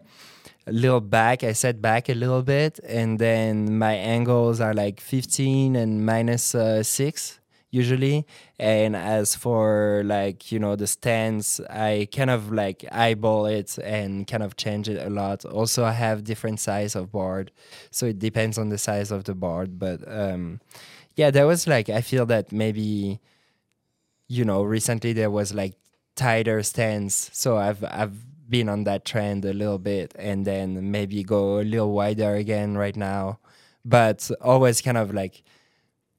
a little back. I set back a little bit, and then my angles are like 15 and minus uh, six usually. And as for like you know the stance, I kind of like eyeball it and kind of change it a lot. Also, I have different size of board, so it depends on the size of the board. But um, yeah, there was like I feel that maybe you know recently there was like tighter stance, so I've I've been on that trend a little bit and then maybe go a little wider again right now but always kind of like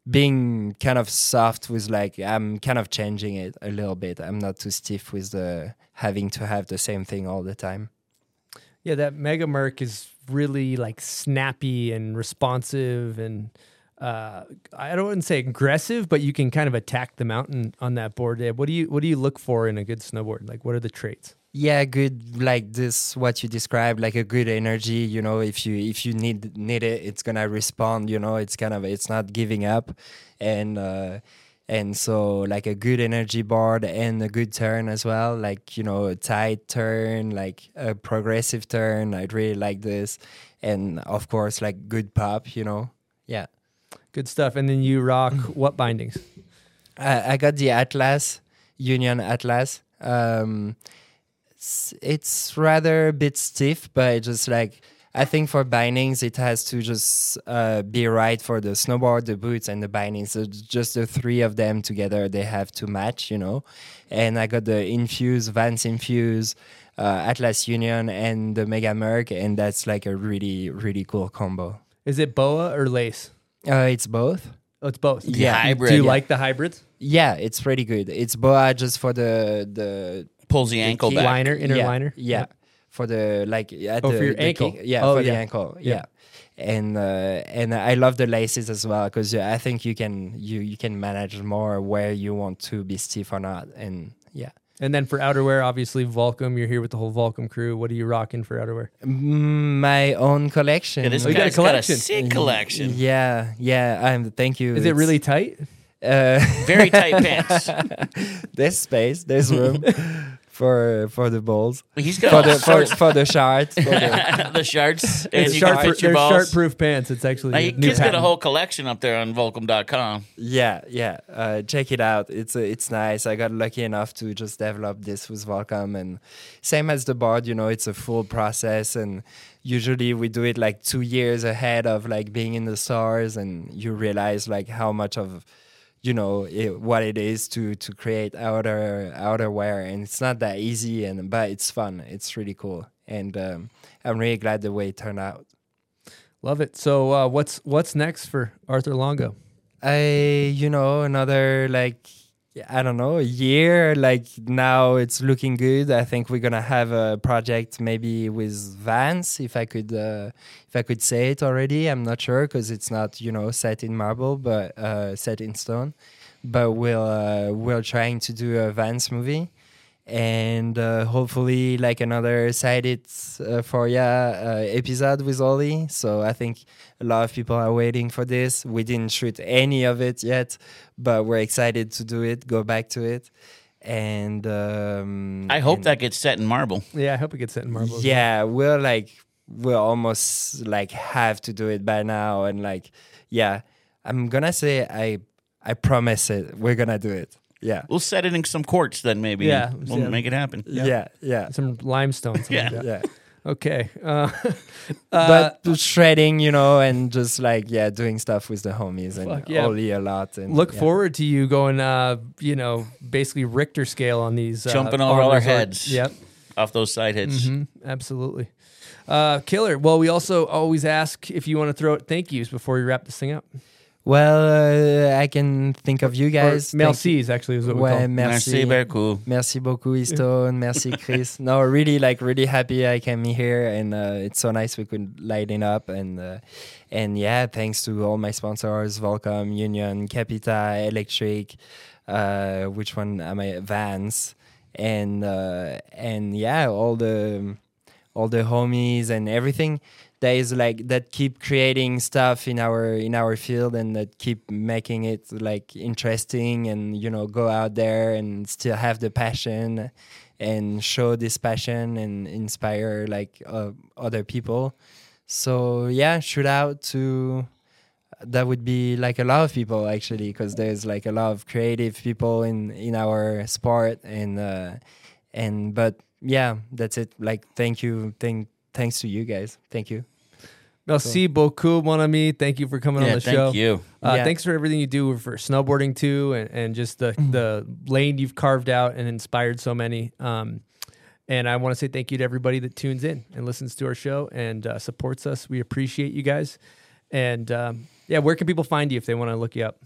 being kind of soft with like I'm kind of changing it a little bit. I'm not too stiff with the having to have the same thing all the time. Yeah, that Mega Merc is really like snappy and responsive and uh, I don't want to say aggressive, but you can kind of attack the mountain on that board. What do you what do you look for in a good snowboard? Like what are the traits? Yeah, good like this what you described, like a good energy, you know, if you if you need need it, it's gonna respond, you know, it's kind of it's not giving up. And uh and so like a good energy board and a good turn as well, like, you know, a tight turn, like a progressive turn. I'd really like this. And of course like good pop, you know. Yeah. Good stuff. And then you rock (laughs) what bindings? I, I got the Atlas, Union Atlas. Um, it's, it's rather a bit stiff, but just like I think for bindings, it has to just uh, be right for the snowboard, the boots, and the bindings. So just the three of them together, they have to match, you know. And I got the Infuse, Vans Infuse, uh, Atlas Union, and the Mega Merc, and that's like a really, really cool combo. Is it boa or lace? Uh, it's both. Oh, it's both. Yeah. hybrid, Do you like the hybrids? Yeah, it's pretty good. It's boa just for the the Pulls the ankle kick. back. Liner, inner yeah, liner? Yeah. Yeah. For the like at Oh, the, for your the ankle. kick. Yeah, Oh, for the ankle. Yeah. Yeah. And uh, and I love the laces as well because I think you can you you can manage more where you want to be stiff or not. And yeah. And then for outerwear, obviously Volcom. You're here with the whole Volcom crew. What are you rocking for outerwear? Mm, My own collection. Yeah, this Oh, you got a guy's got a collection. sick collection. Yeah, yeah. I'm. Thank you. Is it really tight? Uh, Very tight (laughs) pants. there's space. There's room (laughs) for for the balls. He's got for the for, for the shards. For the, (laughs) the shards, and you sharp, can fit your balls. sharp-proof pants. It's actually a you new got a whole collection up there on Volcom.com. Yeah, yeah. Uh, check it out. It's uh, it's nice. I got lucky enough to just develop this with Volcom, and same as the board. You know, it's a full process, and usually we do it like two years ahead of like being in the stores, and you realize like how much of you know it, what it is to to create outer outerwear, and it's not that easy, and but it's fun. It's really cool, and um, I'm really glad the way it turned out. Love it. So uh, what's what's next for Arthur Longo? I, you know, another like I don't know, a year. Like now it's looking good. I think we're gonna have a project maybe with Vans, if I could, uh, if I could say it already. I'm not sure because it's not, you know, set in marble, but uh, set in stone. But we'll uh, we're trying to do a Vans movie, and uh, hopefully like another side it's uh, for ya uh, episode with Ollie. So I think a lot of people are waiting for this. We didn't shoot any of it yet, but we're excited to do it. Go back to it, and um, I hope and- that gets set in marble. Yeah, I hope it gets set in marble. as well. yeah, we're like we'll almost like have to do it by now, and like yeah, I'm gonna say I I promise it. We're gonna do it. Yeah. We'll set it in some quartz then maybe. Yeah, we'll yeah. make it happen. Yeah, yeah. Some limestone. Yeah. like. Yeah. Okay. Uh, (laughs) uh, but shredding, you know, and just like yeah, doing stuff with the homies and Fuck yeah. Ollie a lot. And look yeah. forward to you going, uh, you know, basically Richter scale on these. Uh, Jumping over on our heads. Yep. Off those side hits. Mhm, absolutely. Uh, killer. Well, we also always ask if you want to throw out thank yous before we wrap this thing up. Well, uh, I can think of you guys. Or Thank- Merci's actually is what we Ouais, call merci. Merci beaucoup. Merci beaucoup, Easton. merci, (laughs) Chris. No, really, like, really happy I came here, and uh, it's so nice we could light it up, and uh, and yeah, thanks to all my sponsors: Volcom, Union, Capita, Electric. Uh, which one am I? Vans, and uh, and yeah, all the all the homies and everything that is like that keep creating stuff in our in our field and that keep making it like interesting and you know go out there and still have the passion and show this passion and inspire like uh, other people. So yeah shoot out to that would be like a lot of people actually because there's like a lot of creative people in in our sport and uh and but yeah that's it. Like thank you thank thanks to you guys. Thank you Merci beaucoup, mon ami. Thank you for coming Yeah, on the thank show. Thank you. Uh, Yeah. Thanks for everything you do for snowboarding too, and, and just the the lane you've carved out and inspired so many. Um, and I want to say thank you to everybody that tunes in and listens to our show and uh, supports us. We appreciate you guys. And um, yeah, where can people find you if they want to look you up?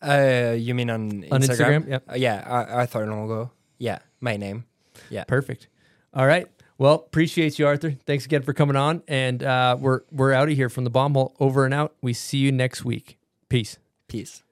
Uh, you mean on On Instagram? Instagram, yep. Uh, yeah, Ar- Arthur Longo. Yeah, my name. Yeah. Perfect. All right. Well, appreciate you, Arthur. Thanks again for coming on. And uh, we're we're out of here from the bomb hole. Over and out. We see you next week. Peace. Peace.